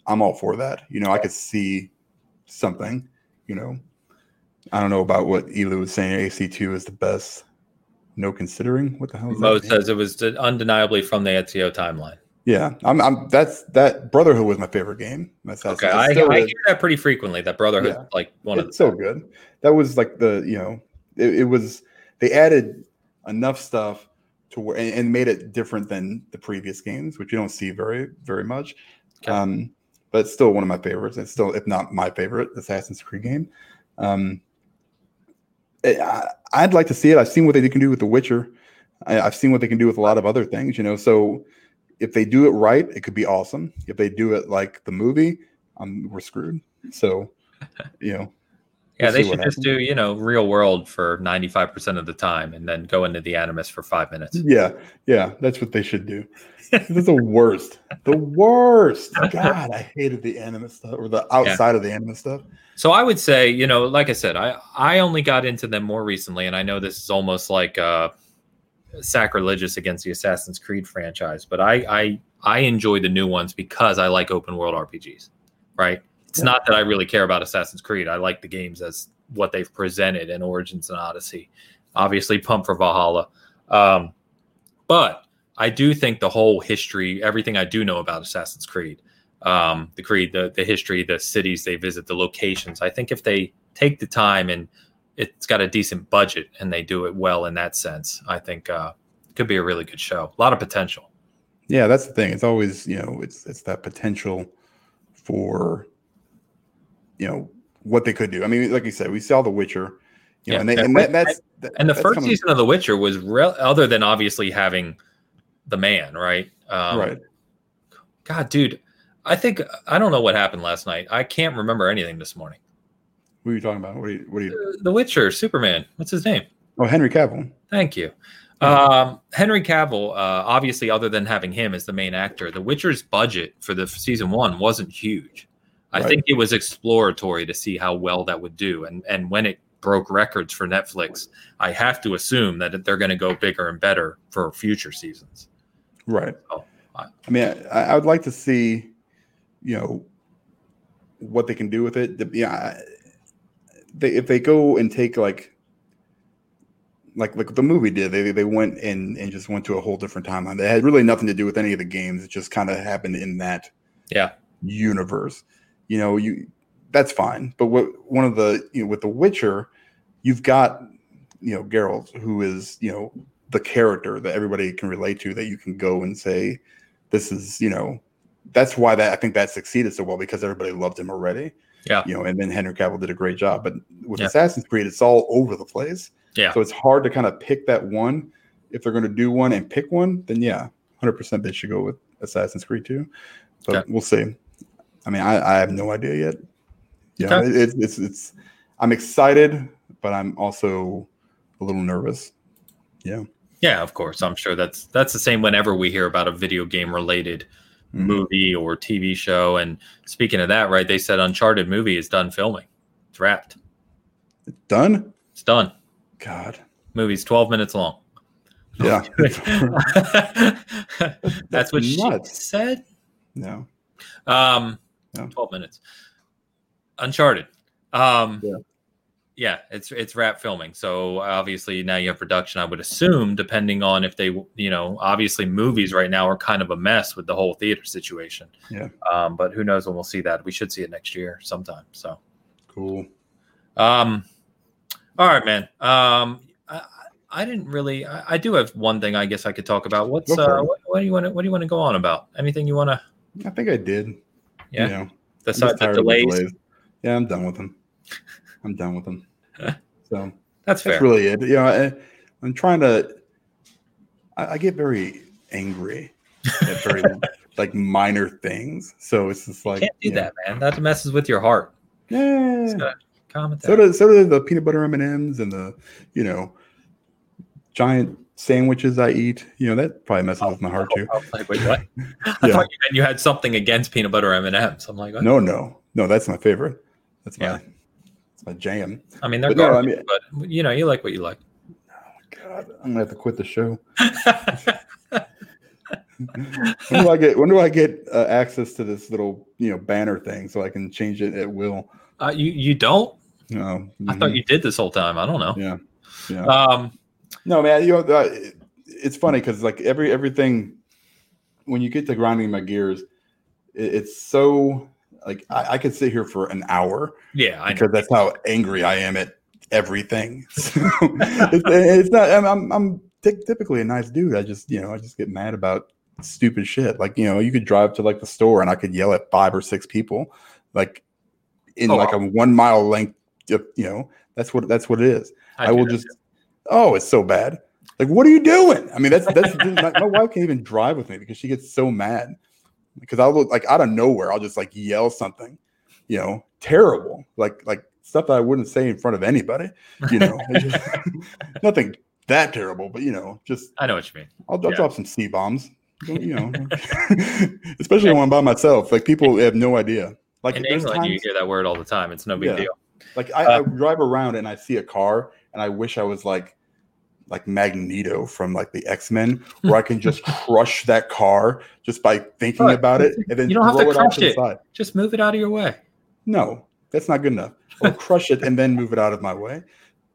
I'm all for that. You know, I could see something. You know, I don't know about what Elu was saying. AC2 is the best. No considering what the hell is Mo says it was undeniably from the Ezio timeline. Yeah, I'm. I'm. That's that. Brotherhood was my favorite game. That's, Okay, I, I is. hear that pretty frequently. That Brotherhood, Yeah. like one of it's the so good. That was like the you know it, it was they added enough stuff to where and, and made it different than the previous games, which you don't see very very much. Okay. Um, but it's still one of my favorites. It's still if not my favorite Assassin's Creed game. Um, it- I, I'd like to see it. I've seen what they can do with The Witcher. I, I've seen what they can do with a lot of other things. You know, so if they do it right, it could be awesome. If they do it like the movie, um, we're screwed. So, you know, Yeah, We'll they should just happens. do, you know, real world for 95% of the time and then go into the Animus for five minutes. Yeah, yeah, that's what they should do. That's the worst. The worst. God, I hated the animus stuff or the outside of the animus stuff. So I would say, you know, like I said, I, I only got into them more recently, and I know this is almost like uh, sacrilegious against the Assassin's Creed franchise, but I, I I enjoy the new ones because I like open world RPGs, right? It's Yeah. not that I really care about Assassin's Creed. I like the games as what they've presented in Origins and Odyssey. Obviously, pump for Valhalla. Um, but I do think the whole history, everything I do know about Assassin's Creed, um, the Creed, the, the history, the cities they visit, the locations, I think if they take the time and it's got a decent budget and they do it well in that sense, I think uh, it could be a really good show. A lot of potential. Yeah, that's the thing. It's always, you know, it's it's that potential for you know what they could do. I mean, like you said, we saw The Witcher, you know, Yeah. and, they, And that, that's And the that's first coming- season of The Witcher was real, other than obviously having the man, right? Um, right. God, dude, I think I don't know what happened last night. I can't remember anything this morning. What are you talking about? What are you? What are you? The Witcher, Superman. What's his name? Oh, Henry Cavill. Thank you. Um, Henry Cavill, uh, obviously, other than having him as the main actor, The Witcher's budget for the season one wasn't huge. I Right. think it was exploratory to see how well that would do, and and when it broke records for Netflix, I have to assume that they're going to go bigger and better for future seasons. Right. Oh, I- I mean, I, I would like to see, you know, what they can do with it. The- Yeah, I- they if they go and take like, like like the movie did, they they went and and just went to a whole different timeline. They had really nothing to do with any of the games. It just kind of happened in that Yeah. universe. You know, you that's fine. But what one of the you know with The Witcher, you've got you know Geralt, who is you know the character that everybody can relate to, that you can go and say, this is you know that's why that I think that succeeded so well because everybody loved him already. Yeah. You know, and then Henry Cavill did a great job. But with Yeah. Assassin's Creed, it's all over the place. Yeah. So it's hard to kind of pick that one. If they're going to do one and pick one, then yeah, hundred percent they should go with Assassin's Creed 2. But Okay. we'll see. I mean, I, I have no idea yet. Yeah, Okay. it, it's it's it's. I'm excited, but I'm also a little nervous. Yeah. Yeah, of course. I'm sure that's that's the same whenever we hear about a video game related Mhm. movie or TV show. And speaking of that, right, they said Uncharted movie is done filming. It's wrapped. It's Done. It's done. God. Movie's 12 minutes long. Yeah. That's what she said. no. Um, Yeah. 12 minutes. Uncharted. Um, Yeah. yeah, it's it's wrap filming. So obviously now you have production. I would assume, depending on if they, you know, obviously movies right now are kind of a mess with the whole theater situation. Yeah. Um, but who knows when we'll see that? We should see it next year sometime. So Cool. um, all right, man. Um, I, I didn't really. I, I do have one thing. I guess I could talk about. What's uh, what, what do you want What do you want to go on about? Anything you want to? I think I did. Yeah. You know, Besides the of the delays. delays. Yeah, I'm done with them. I'm done with them. So That's fair. that's really it. You know, I, I'm trying to. I, I get very angry at very like minor things. So it's just you like can't do you know, that, man. That messes with your heart. Yeah. Just gotta calm it So do so do the peanut butter M and M's and the you know giant sandwiches I eat. You know that probably messes with my heart too. I like, wait, what? I thought you meant you had something against peanut butter M and M's. I'm like, what? No, no, no. That's my favorite. That's my Yeah. that's my jam. I mean, they're But no, I mean- but you know, you like what you like. God, I'm gonna have to quit the show. When do I get when do I get uh, access to this little you know banner thing so I can change it at will? uh, you you don't? No, I thought you did this whole time. I don't know. Yeah, yeah. Um, No, man. You know, uh, it's funny because like every everything, when you get to grinding my gears, it, it's so like I, I could sit here for an hour yeah, I know. because that's how angry I am at everything. So it's, it's not. I'm I'm, I'm ty- typically a nice dude. I just you know I just get mad about stupid shit. Like you know you could drive to like the store and I could yell at five or six people, like in Oh, like a one mile length. You know that's what that's what it is. I, do will just. Oh, it's so bad. Like, what are you doing? I mean, that's that's my, my wife can't even drive with me because she gets so mad. Because I'll look like out of nowhere, I'll just like yell something, you know, terrible, like like stuff that I wouldn't say in front of anybody. You know, just- nothing that terrible, but you know, just I know what you mean. I'll, I'll Yeah. drop some c bombs. You know, especially when I'm by myself. Like people have no idea. Like In England, you hear that word all the time. It's no big Yeah. deal. like I, Uh, I drive around and I see a car and I wish I was like like Magneto from like the X Men, where I can just crush that car just by thinking Right. about it and then You don't have to it crush it. side. Just move it out of your way. No, that's not good enough. I'll crush it and then move it out of my way.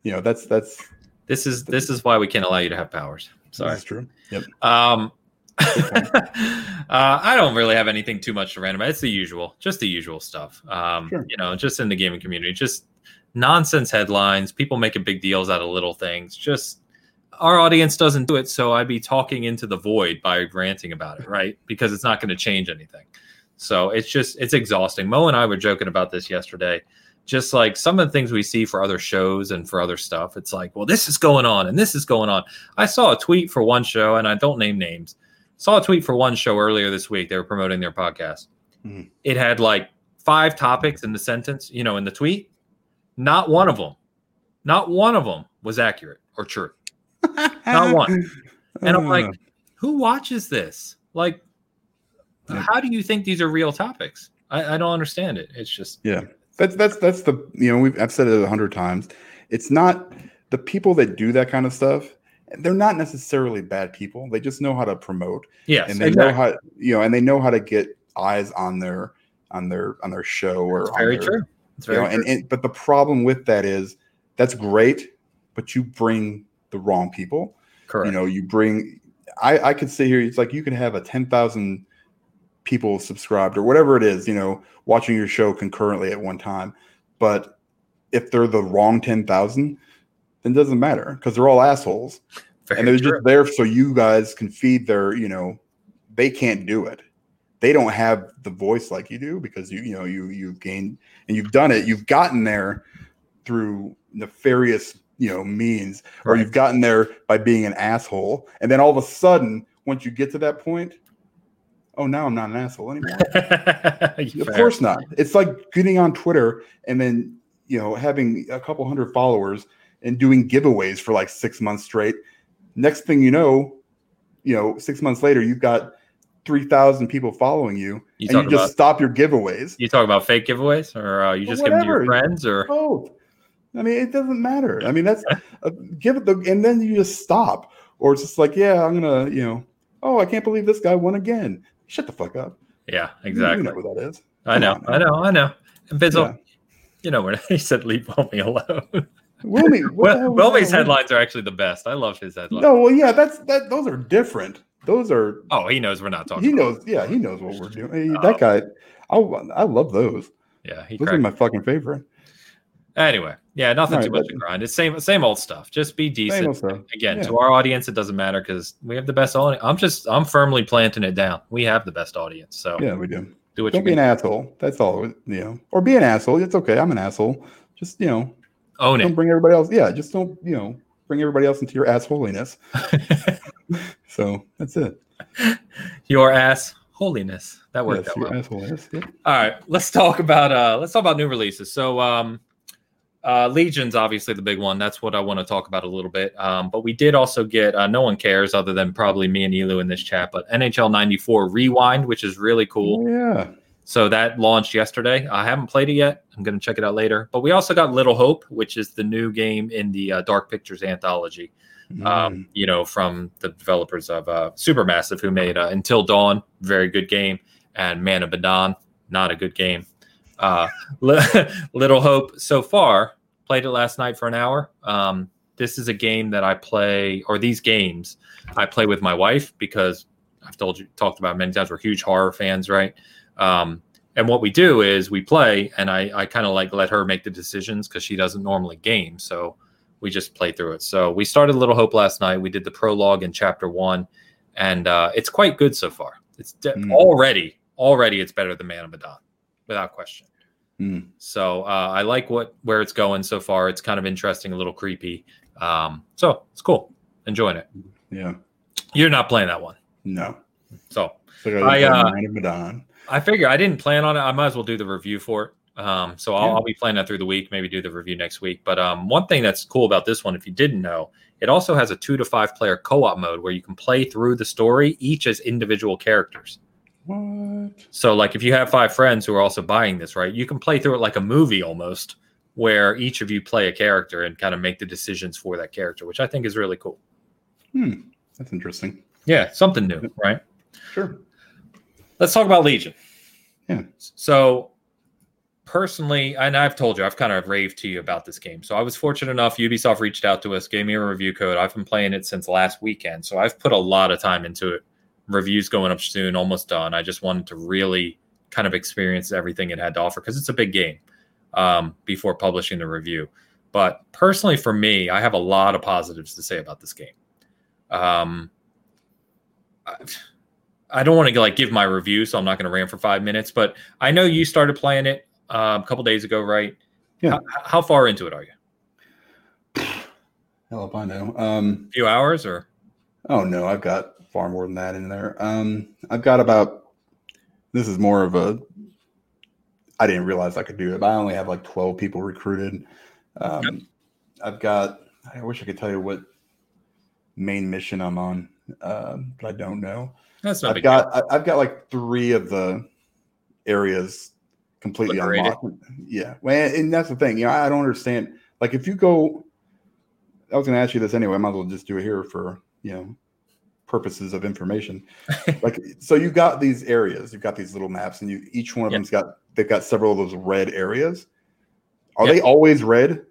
You know, that's that's This is this is why we can't allow you to have powers. Sorry. that's true. Yep. Um, uh, I don't really have anything too much to rant about. It's the usual, just the usual stuff. Um, Sure. You know, just in the gaming community, just nonsense headlines, people making big deals out of little things. Just our audience doesn't do it, so I'd be talking into the void by ranting about it, right? Because it's not going to change anything. So it's just it's exhausting. Mo and I were joking about this yesterday. Just like some of the things we see for other shows and for other stuff, it's like, well, this is going on and this is going on. I saw a tweet for one show, and I don't name names. Saw a tweet for one show earlier this week. They were promoting their podcast. Mhm. It had like five topics in the sentence, you know, in the tweet. Not one of them, not one of them was accurate or true. Not one. And I'm like, Uh, who watches this? Like, Yeah. how do you think these are real topics? I, I don't understand it. It's just yeah. That's that's that's the you know we've I've said it a hundred times. It's not the people that do that kind of stuff. They're not necessarily bad people. They just know how to promote, yes, and they exactly. know how you know, and they know how to get eyes on their on their on their show or It's on very their, true. It's very know, and, true. and but the problem with that is that's great, but you bring the wrong people. Correct. You know, you bring. I I could sit here. It's like you could have a ten thousand people subscribed or whatever it is. You know, watching your show concurrently at one time, but if they're the wrong ten thousand, then it doesn't matter because they're all assholes very and they're true. just there so you guys can feed their. You know, they can't do it. They don't have the voice like you do because you you know you you've gained and you've done it. You've gotten there through nefarious you know means or you've gotten there by being an asshole and then all of a sudden once you get to that point oh now i'm not an asshole anymore. Of course not. It's like getting on twitter and then you know having a couple hundred followers and doing giveaways for like six months straight. Next thing you know you know six months later you've got 3000 people following you, You and you just about stop your giveaways. You talk about fake giveaways, or uh, you Well, just give them to your friends, or both. I mean, it doesn't matter. I mean, that's uh, give it the, and then you just stop, or it's just like, yeah, I'm gonna, you know, oh, I can't believe this guy won again. Shut the fuck up. yeah, exactly. You know what that is. I know, on I know, I know. And Bizzle, Yeah. You know, when he said leave Wilmy alone. Wilmy, Well, Wilmy's headlines are actually the best. I love his headlines. No, well, yeah, that's that. Those are different. Those are. Oh, he knows we're not talking. He knows. Yeah, he knows what we're doing. Hey, Oh. That guy. I I love those. Yeah, he Those are my fucking favorite. Anyway, yeah, nothing All too much to grind. It's same same old stuff. Just be decent. Again, Yeah. to our audience, it doesn't matter because we have the best audience. I'm just I'm firmly planting it down. We have the best audience. So Yeah, we do. do what Don't be an asshole. That's all. You know, or be an asshole. It's okay. I'm an asshole. Just you know, Own don't it. bring everybody else. Yeah, just don't you know bring everybody else into your assholiness. So that's it. Your ass holiness. That worked Yes, out well. assholiness. Yeah. All right, let's talk about uh let's talk about new releases. So um uh Legion's obviously the big one. That's what I want to talk about a little bit. Um but we did also get uh no one cares other than probably me and Elu in this chat, but NHL 94 Rewind, which is really cool. Yeah. So that launched yesterday. I haven't played it yet. I'm going to check it out later. But we also got Little Hope, which is the new game in the uh, Dark Pictures anthology. Mm. Um, you know, from the developers of uh, Supermassive, who made uh, Until Dawn, very good game, and Man of Medan, not a good game. Uh, Little Hope, so far, played it last night for an hour. Um, this is a game that I play, or these games I play with my wife because I've told you, talked about many times. We're huge horror fans, right? Um, and what we do is we play, and I, I kind of like let her make the decisions because she doesn't normally game. So we just play through it. So we started Little Hope last night. We did the prologue in chapter one, and uh, it's quite good so far. It's de- Mm. already, already it's better than Man of Medan, without question. Mm. So uh, I like what where it's going so far. It's kind of interesting, a little creepy. Um, so it's cool. Enjoying it. Yeah. You're not playing that one, No. so I, uh, Man of Medan. I figure I didn't plan on it. I might as well do the review for it. Um, so I'll, Yeah. I'll be playing that through the week, maybe do the review next week. But um, one thing that's cool about this one, if you didn't know, it also has a two to five player co op mode where you can play through the story each as individual characters. What? So, like, if you have five friends who are also buying this, right, you can play through it like a movie almost, where each of you play a character and kind of make the decisions for that character, which I think is really cool. Hmm. That's interesting. Yeah, something new, right? Sure. Let's talk about Legion. Yeah. So, personally, and I've told you, I've kind of raved to you about this game. So, I was fortunate enough. Ubisoft reached out to us, gave me a review code. I've been playing it since last weekend. So, I've put a lot of time into it. Reviews going up soon, almost done. I just wanted to really kind of experience everything it had to offer because it's a big game um, before publishing the review. But personally, for me, I have a lot of positives to say about this game. Um, I- I don't want to like give my review, so I'm not going to rant for five minutes. But I know you started playing it um, a couple days ago, right? Yeah. How, how far into it are you? Hell if I know. Um, A few hours or? oh no, I've got far more than that in there. Um, I've got about. This is more of a. I didn't realize I could do it, but I only have like twelve people recruited. Um. I've got. I wish I could tell you what main mission I'm on, um, but I don't know. That's not I've got I- I've got like three of the areas completely Liberated. unlocked. Yeah, well, and that's the thing. You know, I don't understand. Like, if you go, I was going to ask you this anyway. I might as well just do it here for you know purposes of information. like, so you've got these areas. You've got these little maps, and you each one of Yeah. them's got they've got several of those red areas. Are Yeah. they always red?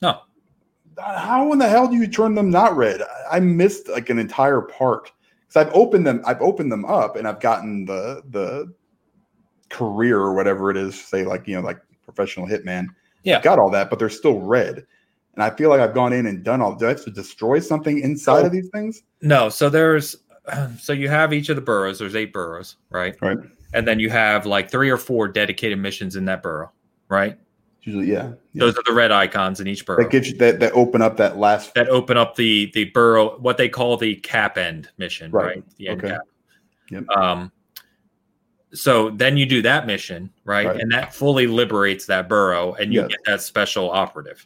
No. Uh, how in the hell do you turn them not red? I I missed like an entire part because I've opened them. I've opened them up and I've gotten the the career or whatever it is. Say like you know like professional hitman. Yeah. got all that, but they're still red. And I feel like I've gone in and done all. Do I have to destroy something inside Oh. of these things? No, so there's so you have each of the boroughs. There's eight boroughs, right? Right. And then you have like three or four dedicated missions in that borough, right? Usually, yeah. yeah. Those are the red icons in each borough that gives you that that open up that last. that open up the the borough, what they call the cap end mission, Right. right? The end Okay. cap. Yep. Um, so then you do that mission, right? Right. And that fully liberates that borough, and you Yes. get that special operative,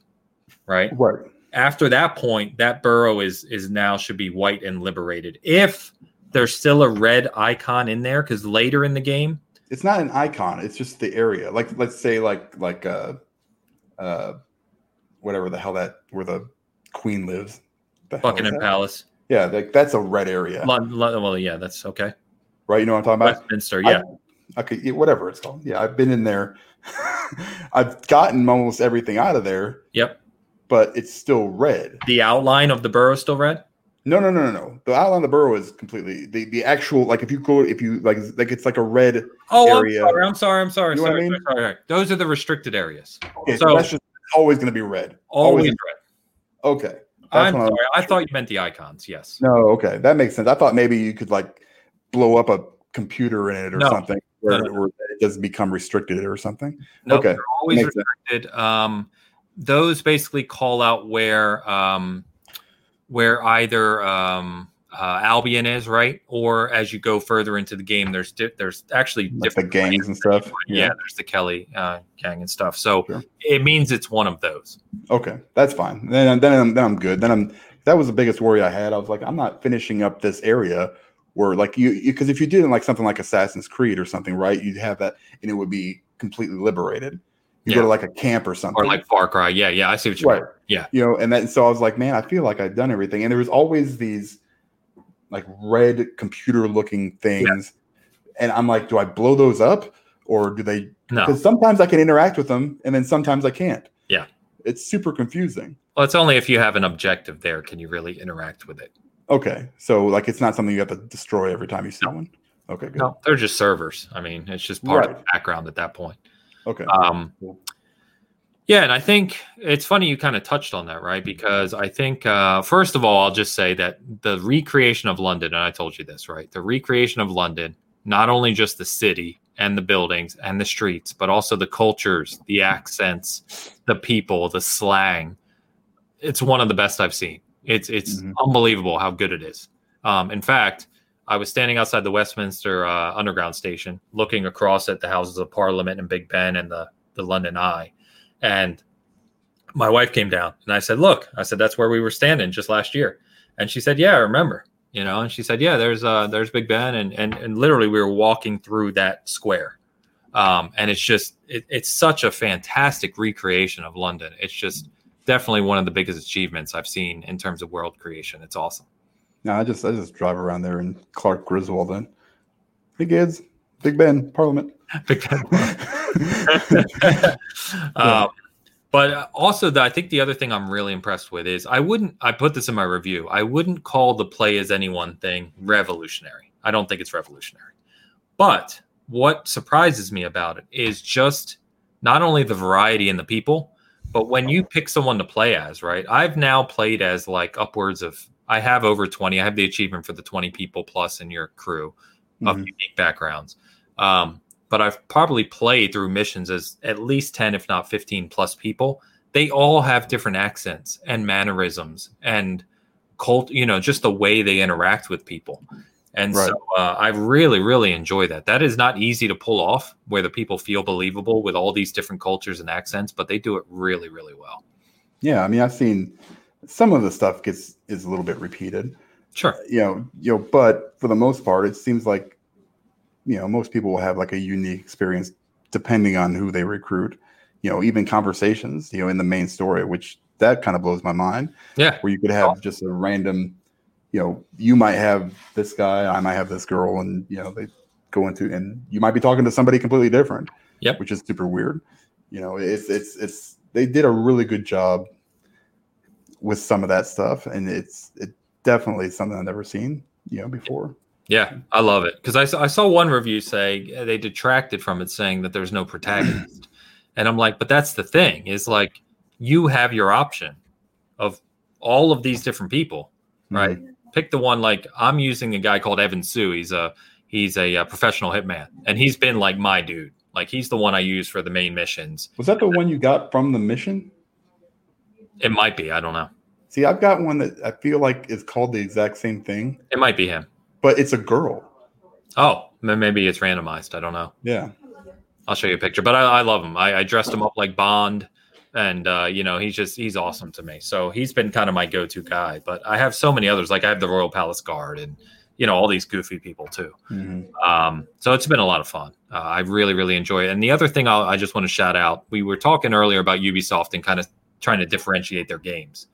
right? Right. After that point, that borough is is now should be white and liberated. If there's still a red icon in there, because later in the game, It's not an icon. It's just the area. Like let's say like like uh uh whatever the hell that where the queen lives. The Buckingham? Palace. Yeah, like that's a red area, Lon- Lon- well, yeah, that's okay. right? You know what I'm talking about? Westminster, I- yeah. Okay, yeah, whatever it's called. Yeah, I've been in there. I've gotten almost everything out of there. Yep. But it's still red. The outline of the borough is still red. No, no, no, no, no. The outline of the borough is completely the, the actual like if you go if you like like it's like a red. Oh, area. I'm sorry. I'm sorry. I'm sorry. You know sorry, I mean? sorry, sorry. Those are the restricted areas. Okay, so, So- that's just always going to be red. Always Always- red. Okay. That's I'm sorry. I thought you meant the icons. Yes. No, okay, that makes sense. I thought maybe you could like blow up a computer in it or No. something, where, No, no. where it doesn't become restricted or something. Nope, Okay, they're always restricted. Um, those basically call out where um, where either um, uh, Albion is right, or as you go further into the game, there's di- there's actually Like the different gangs and stuff. Yeah. there's the Kelley uh, gang and stuff. So Sure. it means it's one of those. Okay, that's fine. Then then I'm, then I'm good. Then I'm that was the biggest worry I had. I was like, I'm not finishing up this area where like you because if you did like something like Assassin's Creed or something, right? You'd have that and it would be completely liberated. You go to like a camp or something, Or like Far Cry. Yeah, yeah, I see what you right? mean. Yeah. you know, and that so I was like, man, I feel like I've done everything. And there was always these like red computer looking things, and I'm like, do I blow those up or do they? No. Because sometimes I can interact with them, and then sometimes I can't. Yeah. it's super confusing. Well, it's only if you have an objective there can you really interact with it. Okay, so like it's not something you have to destroy every time you see one. Okay, good. No, they're just servers. I mean, it's just part of the background at that point. Okay, Um, Cool. yeah, and I think it's funny you kind of touched on that, right? Because I think, uh, first of all, I'll just say that the recreation of London, and I told you this, right? The recreation of London, not only just the city and the buildings and the streets, but also the cultures, the accents, the people, the slang. It's one of the best I've seen. It's it's Mhm. unbelievable how good it is. Um, in fact, I was standing outside the Westminster uh, Underground station, looking across at the Houses of Parliament and Big Ben and the the London Eye, and my wife came down and I said, "Look," I said, "That's where we were standing just last year," and she said, "Yeah, I remember." You know, and she said, "Yeah, there's uh there's Big Ben," and and and literally we were walking through that square, um, and it's just it, it's such a fantastic recreation of London. It's just definitely one of the biggest achievements I've seen in terms of world creation. It's awesome. No, I just I just drive around there and Clark Griswold. Then, hey kids, Big Ben, Parliament. Big Ben. um, but uh, also, the, I think the other thing I'm really impressed with is I wouldn't. I put this in my review. I wouldn't call the play as anyone thing revolutionary. I don't think it's revolutionary. But what surprises me about it is just not only the variety in the people, but when you pick someone to play as, right? I've now played as like upwards of. I have over 20. I have the achievement for the 20 people plus in your crew of Mhm. unique backgrounds. Um, but I've probably played through missions as at least 10, if not 15 plus people. They all have different accents and mannerisms and cult, you know, just the way they interact with people. And Right. so uh, I really, really enjoy that. That is not easy to pull off where the people feel believable with all these different cultures and accents, but they do it really, really well. Yeah, I mean, I've seen some of the stuff gets is a little bit repeated. Sure. Uh, you know, you know, but for the most part, it seems like, you know, most people will have like a unique experience depending on who they recruit. You know, even conversations, you know, in the main story, which that kind of blows my mind. Yeah. Where you could have just a random, you know, you might have this guy, I might have this girl, and you know, they go into and you might be talking to somebody completely different. Yep. Which is super weird. You know, it's it's it's they did a really good job with some of that stuff, and it's it definitely something I've never seen, you know, before. Yeah, I love it because I, saw- I saw one review say uh, they detracted from it, saying that there's no protagonist, and I'm like, but that's the thing is like you have your option of all of these different people, right? Pick the one like I'm using a guy called Evan Sue. He's a he's a, uh professional hitman, and he's been like my dude. Like he's the one I use for the main missions. Was that the one you got from the mission? It might be, I don't know. See, I've got one that I feel like is called the exact same thing, It might be him. but it's a girl. Oh, maybe it's randomized. I don't know. Yeah. I'll show you a picture. But I, I love him. I, I dressed him up like Bond, and uh, you know he's just he's awesome to me. So he's been kind of my go-to guy. But I have so many others. Like I have the Royal Palace Guard, and you know all these goofy people too. Mhm. Um, so it's been a lot of fun. Uh, I really really enjoy it. And the other thing I'll, I just want to shout out. We were talking earlier about Ubisoft and kind of trying to differentiate their games.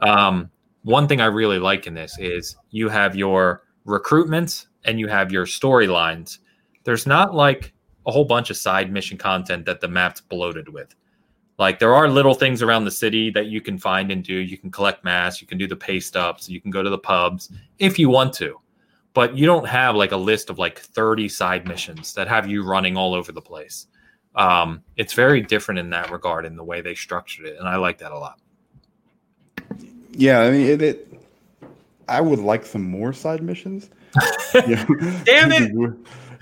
Um, one thing I really like in this is you have your recruitments and you have your storylines. There's not like a whole bunch of side mission content that the map's bloated with. Like there are little things around the city that you can find and do. You can collect mass, you can do the pay stubs, you can go to the pubs if you want to. But you don't have like a list of like 30 side missions that have you running all over the place. Um, it's very different in that regard in the way they structured it. And I like that a lot. Yeah, I mean, it, it I would like some more side missions. yeah. Damn it!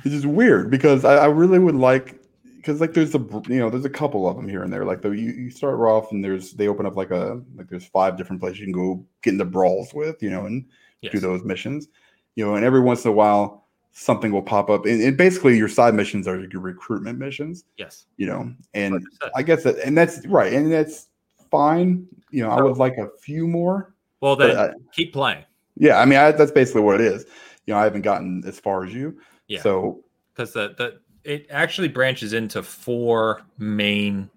It's just weird because I, I really would like because like there's a you know there's a couple of them here and there like the you, you start off and there's they open up like a like there's five different places you can go get into brawls with you know and yes. do those missions you know and every once in a while something will pop up. And, and, basically your side missions are your recruitment missions yes. you know and 100%. i guess that and that's right and that's fine. You know i would like a few more well then I, keep playing. Yeah i mean I, that's basically what it is. You know i haven't gotten as far as you. Yeah. So because the the it actually branches into four main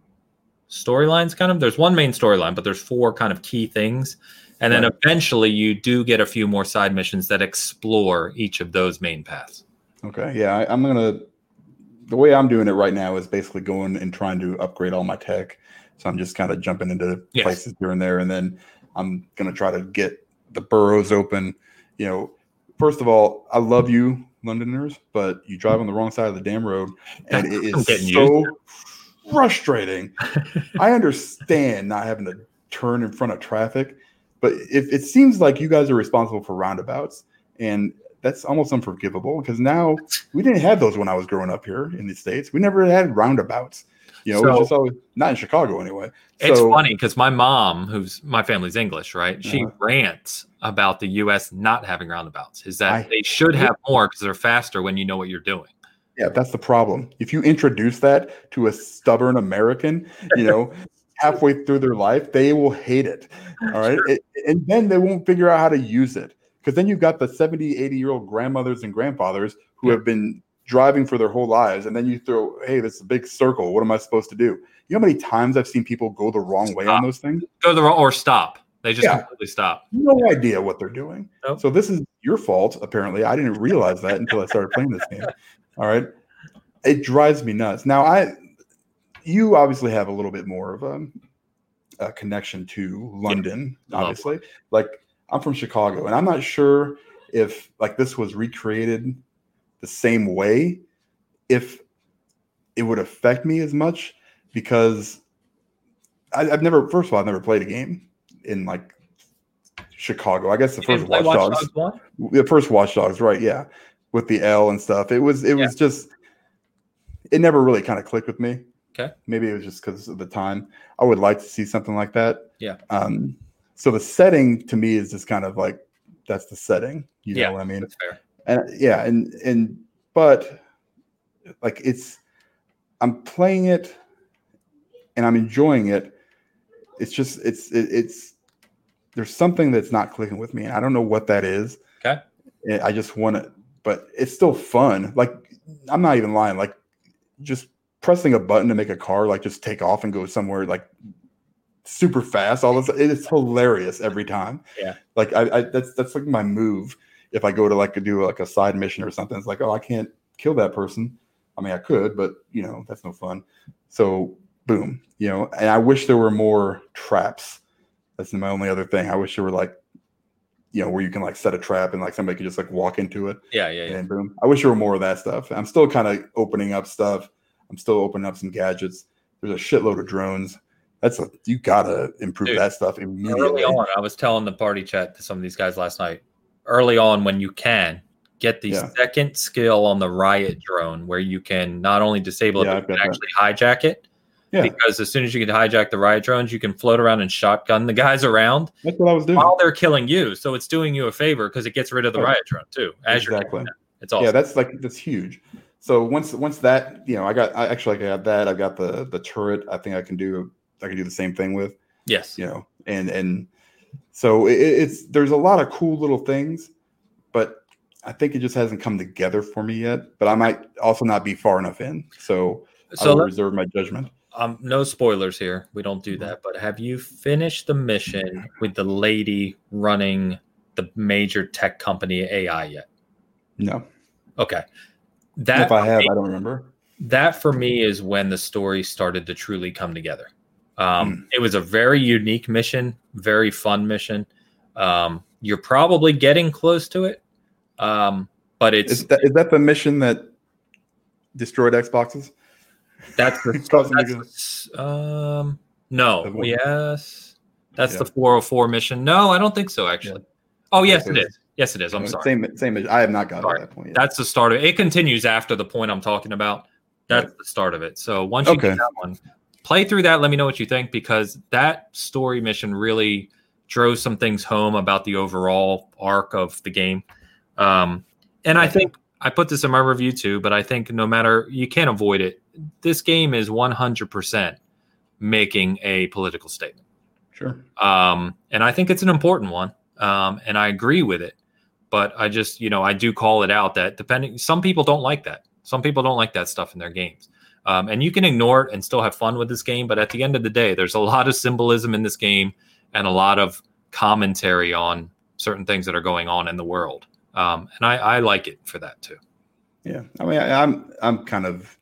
storylines kind of. There's one main storyline but there's four kind of key things and then right. eventually you do get a few more side missions that explore each of those main paths okay yeah I, i'm gonna the way i'm doing it right now is basically going and trying to upgrade all my tech so i'm just kind of jumping into yes. places here and there and then i'm gonna try to get the boroughs open you know first of all i love you Londoners, but you drive on the wrong side of the damn road, and it is so frustrating. I understand not having to turn in front of traffic, but if it seems like you guys are responsible for roundabouts, and that's almost unforgivable because now we didn't have those when I was growing up here in the states. We never had roundabouts. You know, so, just always not in Chicago anyway. It's funny because my mom, who's my family's English, right? She uh, rants about the U.S. not having roundabouts. Is that I, they should have more because they're faster when you know what you're doing. Yeah, that's the problem. If you introduce that to a stubborn American, you know, halfway through their life, they will hate it. All right. Sure. It, and then they won't figure out how to use it. Because then you've got the 70, 80 year old grandmothers and grandfathers who yeah. have been driving for their whole lives, and then you throw, hey, this is a big circle. What am I supposed to do? You know how many times I've seen people go the wrong way on those things? Go the wrong or stop. They just yeah. completely stop. No idea what they're doing. Nope. So this is your fault. Apparently, I didn't realize that until I started playing this game. All right, it drives me nuts. Now I, you obviously have a little bit more of a, a connection to London. Yeah. Obviously, like I'm from Chicago, and I'm not sure if like this was recreated the same way if it would affect me as much because I, have never first of all I've never played a game in like Chicago. I guess the you first Watch, Watch Dogs, Dogs the first Watch Dogs, right? Yeah, with the L and stuff. It was it yeah. was just it never really kind of clicked with me. Okay, maybe it was just because of the time. I would like to see something like that. Yeah. Um. So the setting to me is just kind of like that's the setting. You yeah, know what I mean? That's fair and yeah, and and but like it's I'm playing it and I'm enjoying it. It's just it's it, it's there's something that's not clicking with me, and I don't know what that is. Okay, I just want it, but it's still fun. Like I'm not even lying. Like just pressing a button to make a car like just take off and go somewhere like super fast. All this it's hilarious every time. Yeah, like I, I that's that's like my move if I go to like do like a side mission or something, it's like, oh, I can't kill that person. I mean, I could, but you know, that's no fun. So boom, you know, and I wish there were more traps. That's my only other thing. I wish there were like, you know, where you can like set a trap and like somebody could just like walk into it. Yeah, yeah, yeah. And boom. I wish there were more of that stuff. I'm still kind of opening up stuff. I'm still opening up some gadgets. There's a shitload of drones. That's a you gotta improve Dude, that stuff immediately. Early on, I was telling the party chat to some of these guys last night early on when you can get the yeah. second skill on the riot drone where you can not only disable yeah, it but actually that. hijack it. Yeah. Because as soon as you can hijack the riot drones, you can float around and shotgun the guys around. That's what I was doing. While they're killing you. So it's doing you a favor because it gets rid of the riot drone too. As exactly. you're It's awesome. Yeah, that's like that's huge. So once once that, you know, I got I actually I got that. I've got the the turret. I think I can do I can do the same thing with. Yes. You know, and and so it, it's there's a lot of cool little things, but I think it just hasn't come together for me yet. But I might also not be far enough in, so, so I will reserve my judgment. Um, no spoilers here. We don't do that. But have you finished the mission with the lady running the major tech company AI yet? No. Okay. That if I have, I don't remember. that for me is when the story started to truly come together. Um, Mm. It was a very unique mission, very fun mission. Um, you're probably getting close to it, um, but it's Is that, is that the mission that destroyed Xboxes? that's the Caused them to that's the um no yes that's Yeah. the 404 mission. No, I don't think so actually. Oh yes, it is. Yes, it is. I'm sorry. Same, same. mission. I have not gotten to that point yet. That's the start of it. It continues after the point I'm talking about. That's the start of it. So once you Okay. get that one, play through that. Let me know what you think because that story mission really drove some things home about the overall arc of the game. Um, and I think I put this in my review too, but I think no matter you can't avoid it. This game is 100% making a political statement. Sure. Um, and I think it's an important one. Um, and I agree with it. But I just, you know, I do call it out that depending, some people don't like that. Some people don't like that stuff in their games. Um, and you can ignore it and still have fun with this game. But at the end of the day, there's a lot of symbolism in this game and a lot of commentary on certain things that are going on in the world. Um, and I, I like it for that too. Yeah. I mean, I, I'm, I'm kind of,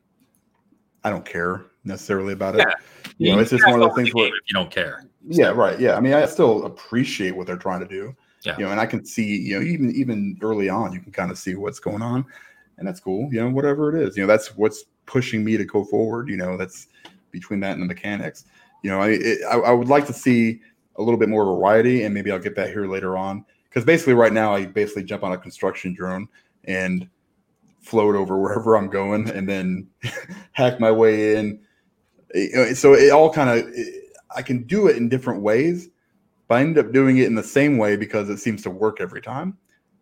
I don't care necessarily about it. Yeah. You know, it's just can't one of those things where, you don't care. yeah, right. Yeah. I mean, I still appreciate what they're trying to do. Yeah. You know, and I can see, you know, even even early on, you can kind of see what's going on, and that's cool. You know, whatever it is, you know, that's what's pushing me to go forward. You know, that's between that and the mechanics. You know, I it, I, I would like to see a little bit more variety, and maybe I'll get that here later on. Because basically, right now, I basically jump on a construction drone and float over wherever I'm going, and then hack my way in. Eh, eh, so it all kind of eh, I can do it in different ways, but I end up doing it in the same way because it seems to work every time.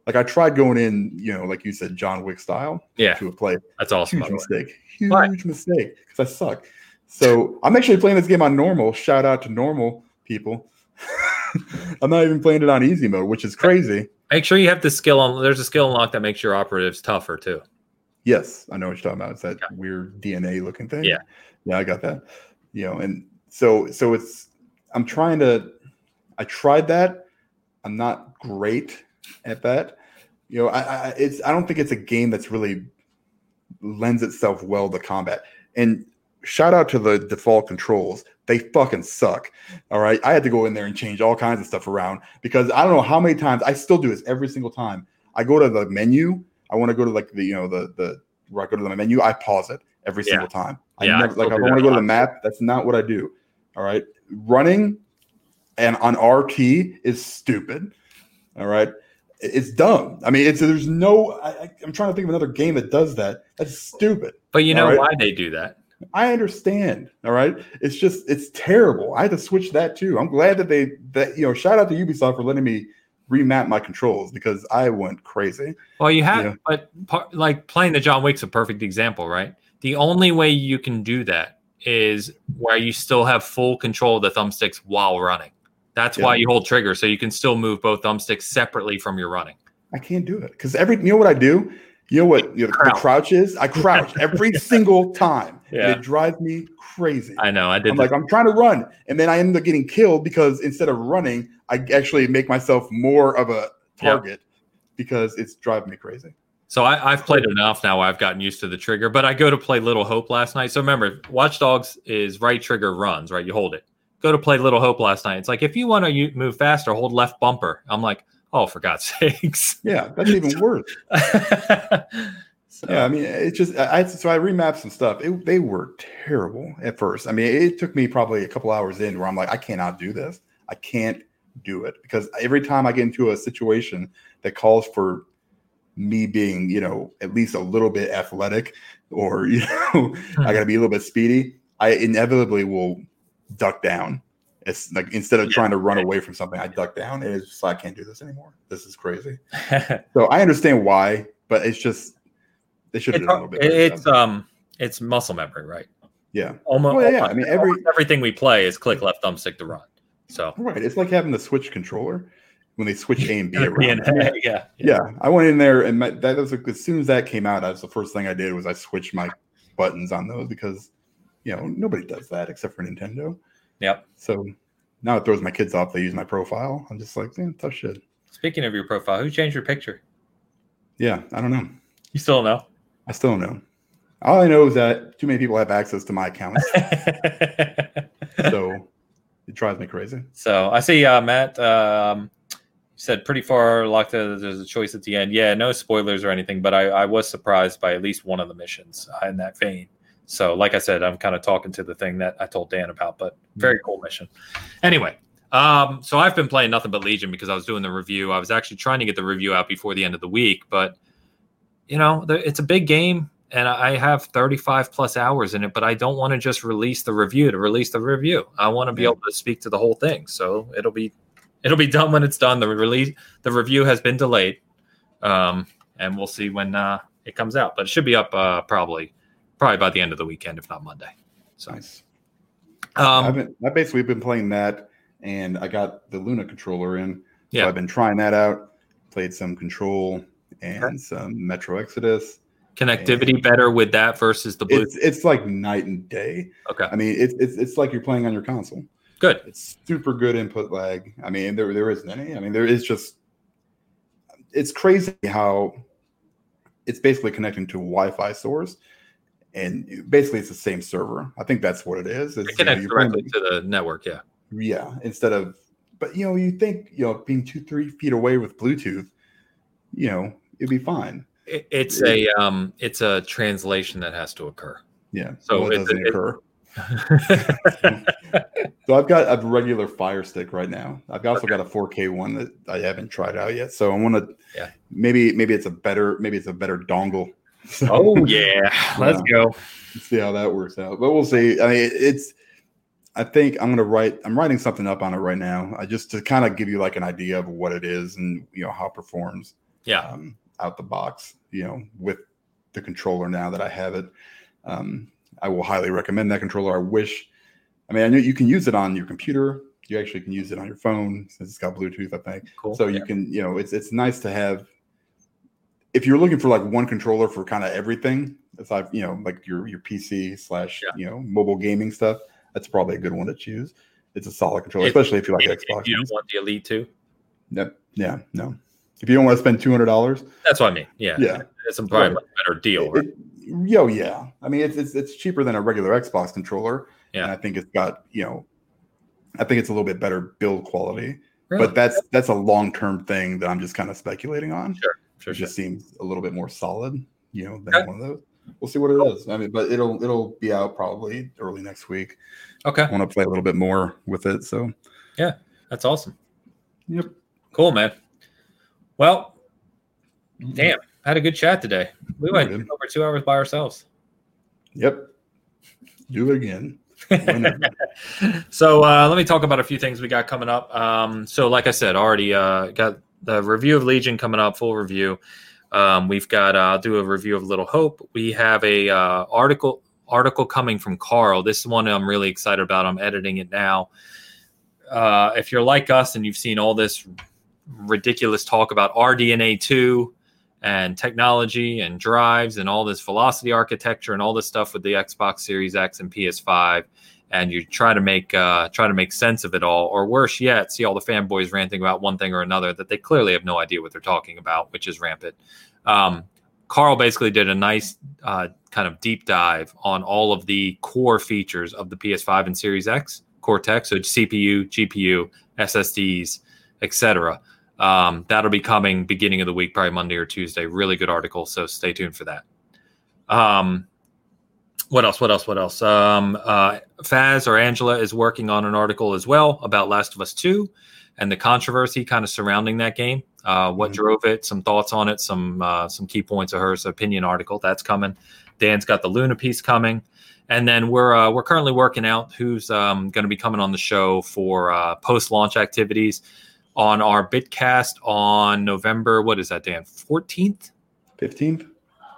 Like I tried going in, you know, like you said, John Wick style Yeah, to a play. that's awesome. Huge by the way. mistake. Huge Why? mistake because I suck. So I'm actually playing this game on normal. Shout out to normal people. I'm not even playing it on easy mode, which is crazy. Make sure you have the skill on. There's a skill unlock that makes your operatives tougher too. Yes, I know what you're talking about. It's that weird DNA looking thing. Yeah. Yeah, I got that. You know, and so so it's I'm trying to I tried that. I'm not great at that. You know, I, I it's I don't think it's a game that's really lends itself well to combat. And shout out to the default controls. They fucking suck. All right. I had to go in there and change all kinds of stuff around because I don't know how many times I still do this every single time. I go to the menu. I want to go to like the, you know, the, the, where I go to the menu, I pause it every Yeah. single time. I Yeah, I never, like, I want to go to the map, that's not what I do. All right. Running and on RT is stupid. All right. It's dumb. I mean, it's there's no. I, I'm trying to think of another game that does that. That's stupid. But you know right. why they do that? I understand. All right. It's just it's terrible. I had to switch that too. I'm glad that they that you know. Shout out to Ubisoft for letting me remap my controls because I went crazy. Well, you have, but par- like playing the John Wick's a perfect example, right? The only way you can do that is where you still have full control of the thumbsticks while running. That's Yeah. why you hold trigger, so you can still move both thumbsticks separately from your running. I can't do it because every you know what I do. You know what you know, the Crouch. is? I crouch every single time. And Yeah. it drives me crazy. I know. I did. I'm like, I'm trying to run, and then I end up getting killed because instead of running, I actually make myself more of a Yeah. target because it's driving me crazy. So I, I've played enough now. I've gotten used to the trigger, but I go to play Little Hope last night. So remember, Watch Dogs is right trigger runs, right? You hold it. Go to play Little Hope last night. It's like if you want to move faster, hold left bumper. I'm like, oh, for God's sakes. Yeah, that's even worse. So, Yeah, I mean, it's just I so I remapped some stuff. It, they were terrible at first. I mean, it took me probably a couple hours in where I'm like, I cannot do this. I can't do it because every time I get into a situation that calls for me being, you know, at least a little bit athletic or you know, I hmm. got to be a little bit speedy. I inevitably will duck down. It's like instead of Yeah. trying to run away from something, I duck down, and it's just I can't do this anymore. This is crazy. So I understand why, but it's just they should have done a little bit. it's um it's muscle memory, right? yeah, Almost, Oh, yeah, I mean, every- everything we play is click left thumbstick to run. So right. It's like having the Switch controller when they switch A and B yeah, around. Mean, yeah, yeah, I went in there and my, that was like, as soon as that came out, that's the first thing I did was I switched my buttons on those because you know nobody does that except for Nintendo. Yep. So now it throws my kids off. They use my profile. I'm just like, yeah, tough shit. Speaking of your profile, who changed your picture? Yeah, I don't know. You still don't know? I still don't know. All I know is that too many people have access to my account. so it drives me crazy. So I see uh, Matt um, said pretty far locked. There's a choice at the end. Yeah, no spoilers or anything, but I, I was surprised by at least one of the missions uh, in that vein. So, like I said, I'm kind of talking to the thing that I told Dan about, but very cool mission. Anyway, um, so I've been playing nothing but Legion because I was doing the review. I was actually trying to get the review out before the end of the week, but you know, it's a big game and I have 35 plus hours in it, but I don't want to just release the review to release the review. I want to be able to speak to the whole thing. So it'll be it'll be done when it's done. The release the review has been delayed. Um, and we'll see when uh, it comes out, but it should be up uh, probably probably by the end of the weekend, if not Monday. So nice. Um, I've been, I've basically been playing that, and I got the Luna controller in. So yeah. I've been trying that out. Played some Control and okay. some Metro Exodus. Connectivity and better with that versus the Bluetooth. It's, it's like night and day. Okay. I mean, it's, it's it's like you're playing on your console. Good. It's super good input lag. I mean, there there isn't any. I mean, there is just. It's crazy how it's basically connecting to a Wi-Fi source, and basically it's the same server. I think that's what it is. It's, it connects you know, directly to the network. Yeah. Yeah. Instead of, but you know, you think you know being two three feet away with Bluetooth, you know, it'd be fine. It, it's a um, it's a translation that has to occur. Yeah. So well, it doesn't it, occur. so I've got a regular Fire Stick right now. I've also okay. got a 4K one that I haven't tried out yet. So I want to, yeah, maybe maybe it's a better maybe it's a better dongle so, oh yeah, let's yeah. go. See how that works out, but we'll see. I mean, it's. I think I'm gonna write. I'm writing something up on it right now, I just to kind of give you like an idea of what it is and you know how it performs. Yeah. Um, out the box, you know, with the controller now that I have it. Um, I will highly recommend that controller. I wish. I mean, I know you can use it on your computer. You actually can use it on your phone since it's got Bluetooth, I think. Cool. So you can, you know, it's it's nice to have if you're looking for like one controller for kind of everything, aside you know mm-hmm. like your your PC slash yeah. you know mobile gaming stuff, that's probably a good one to choose. It's a solid controller, if, especially if you like if, Xbox. If you don't want the Elite too. No, Yeah. No. If you don't want to spend two hundred dollars, that's what I mean. Yeah. Yeah. It's a probably right. better deal. Right? It, yo, yeah. I mean, it's, it's it's cheaper than a regular Xbox controller. Yeah. And I think it's got you know, I think it's a little bit better build quality. Really? But that's that's a long term thing that I'm just kind of speculating on. Sure sure, it just seems a little bit more solid, you know, than okay. one of those. We'll see what it is. I mean, but it'll it'll be out probably early next week. Okay. I want to play a little bit more with it. So yeah, that's awesome. Yep. Cool, man. Well, mm-hmm. damn, had a good chat today. We went over two hours by ourselves. Yep. Do it again. so uh, let me talk about a few things we got coming up. Um, so, like I said, already uh, got the review of Legion coming up, full review. Um, we've got uh, I'll do a review of Little Hope. We have a uh, article article coming from Carl. This is one I'm really excited about. I'm editing it now. Uh, if you're like us and you've seen all this ridiculous talk about RDNA two and technology and drives and all this velocity architecture and all this stuff with the Xbox Series X and PS5 and you try to make uh, try to make sense of it all, or worse yet, see all the fanboys ranting about one thing or another that they clearly have no idea what they're talking about, which is rampant. Um, Carl basically did a nice uh, kind of deep dive on all of the core features of the PS5 and Series X Cortex, so CPU, GPU, SSDs, etc. Um, that'll be coming beginning of the week, probably Monday or Tuesday. Really good article, so stay tuned for that. Um, what else? What else? What else? Um, uh, Faz or Angela is working on an article as well about Last of Us 2 and the controversy kind of surrounding that game. Uh, what mm-hmm. drove it? Some thoughts on it. Some uh, some key points of hers opinion article that's coming. Dan's got the Luna piece coming, and then we're uh, we're currently working out who's um, going to be coming on the show for uh, post launch activities on our Bitcast on November. What is that, Dan? Fourteenth, fifteenth.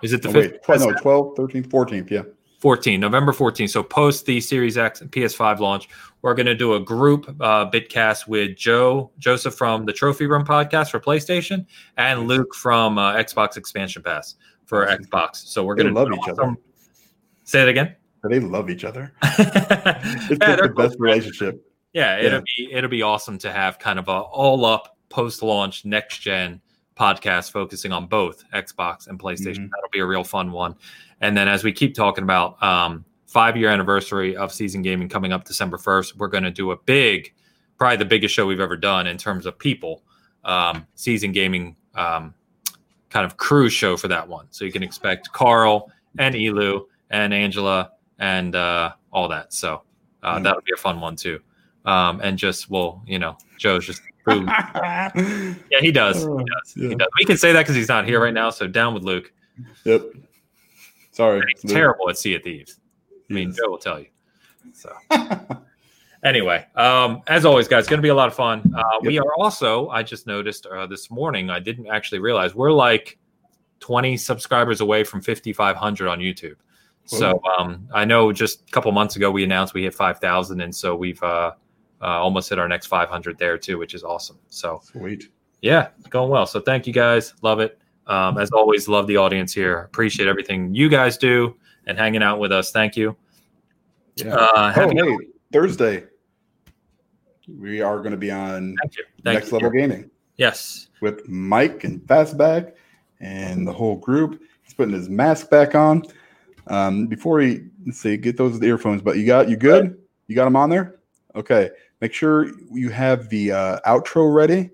Is it the oh, wait, no, 12th, 13th, 14th, yeah. 14, November 14. So post the Series X and PS5 launch, we're going to do a group uh, bitcast with Joe Joseph from the Trophy Room podcast for PlayStation and Luke from uh, Xbox Expansion Pass for Xbox. So we're going to love each other. Say it again. They love each other. it's yeah, the best relationship. Yeah, it'll be it'll be awesome to have kind of a all up post launch next gen podcast focusing on both Xbox and PlayStation. Mm-hmm. That'll be a real fun one. And then as we keep talking about um, five year anniversary of Seasoned Gaming coming up December 1st, we're going to do a big, probably the biggest show we've ever done in terms of people, um, Seasoned Gaming um, kind of cruise show for that one. So you can expect Carl and Elu and Angela and uh, all that. So uh, Mm. that'll be a fun one too. Um, and just, well, you know, Joe's just, yeah, he does. He Oh, does. He does. We can say that because he's not here right now. So down with Luke. Yep. Sorry. He's terrible at Sea of Thieves. I mean, Yes. Joe will tell you. So anyway, um, as always, guys, going to be a lot of fun. Uh, We are also, I just noticed uh, this morning, I didn't actually realize we're like 20 subscribers away from 5,500 on YouTube. So um, I know just a couple months ago we announced we hit 5,000, and so we've uh, uh, almost hit our next 500 there too, which is awesome. So Sweet. yeah, going well. So thank you guys. Love it. Um, as always, love the audience here. Appreciate everything you guys do and hanging out with us. Thank you. Yeah. Uh, oh, happy- hey, Thursday. We are going to be on thank you. Thank Next you. Level Gaming Yes. with Mike and Fastback and the whole group. He's putting his mask back on. Um, before he let's see, get those earphones. But you got you good? You got them on there? Okay. Make sure you have the uh, outro ready.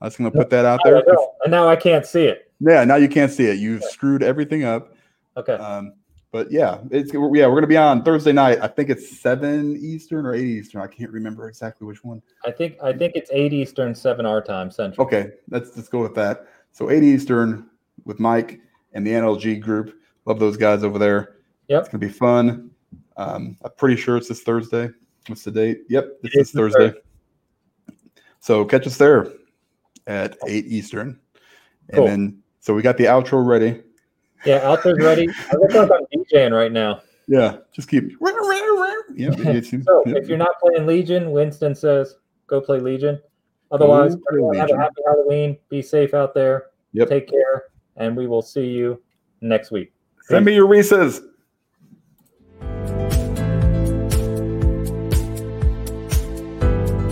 I was going to put that out there. And now I can't see it. Yeah, now you can't see it. You've screwed everything up. Okay. Um, but yeah, it's yeah, we're going to be on Thursday night. I think it's seven Eastern or eight Eastern. I can't remember exactly which one. I think I think it's eight Eastern, seven our time central. Okay, let's let's go with that. So eight Eastern with Mike and the NLG group. Love those guys over there. Yep. It's gonna be fun. Um, I'm pretty sure it's this Thursday. What's the date? Yep, it's It is this this Thursday. So catch us there at eight Eastern. And then so we got the outro ready. Yeah, outro's ready. I look like I'm DJing right now. Yeah, just keep. Yeah, So yep. if you're not playing Legion, Winston says go play Legion. Otherwise, play everyone have a happy Halloween. Be safe out there. Yep. Take care, and we will see you next week. Send me your Reese's.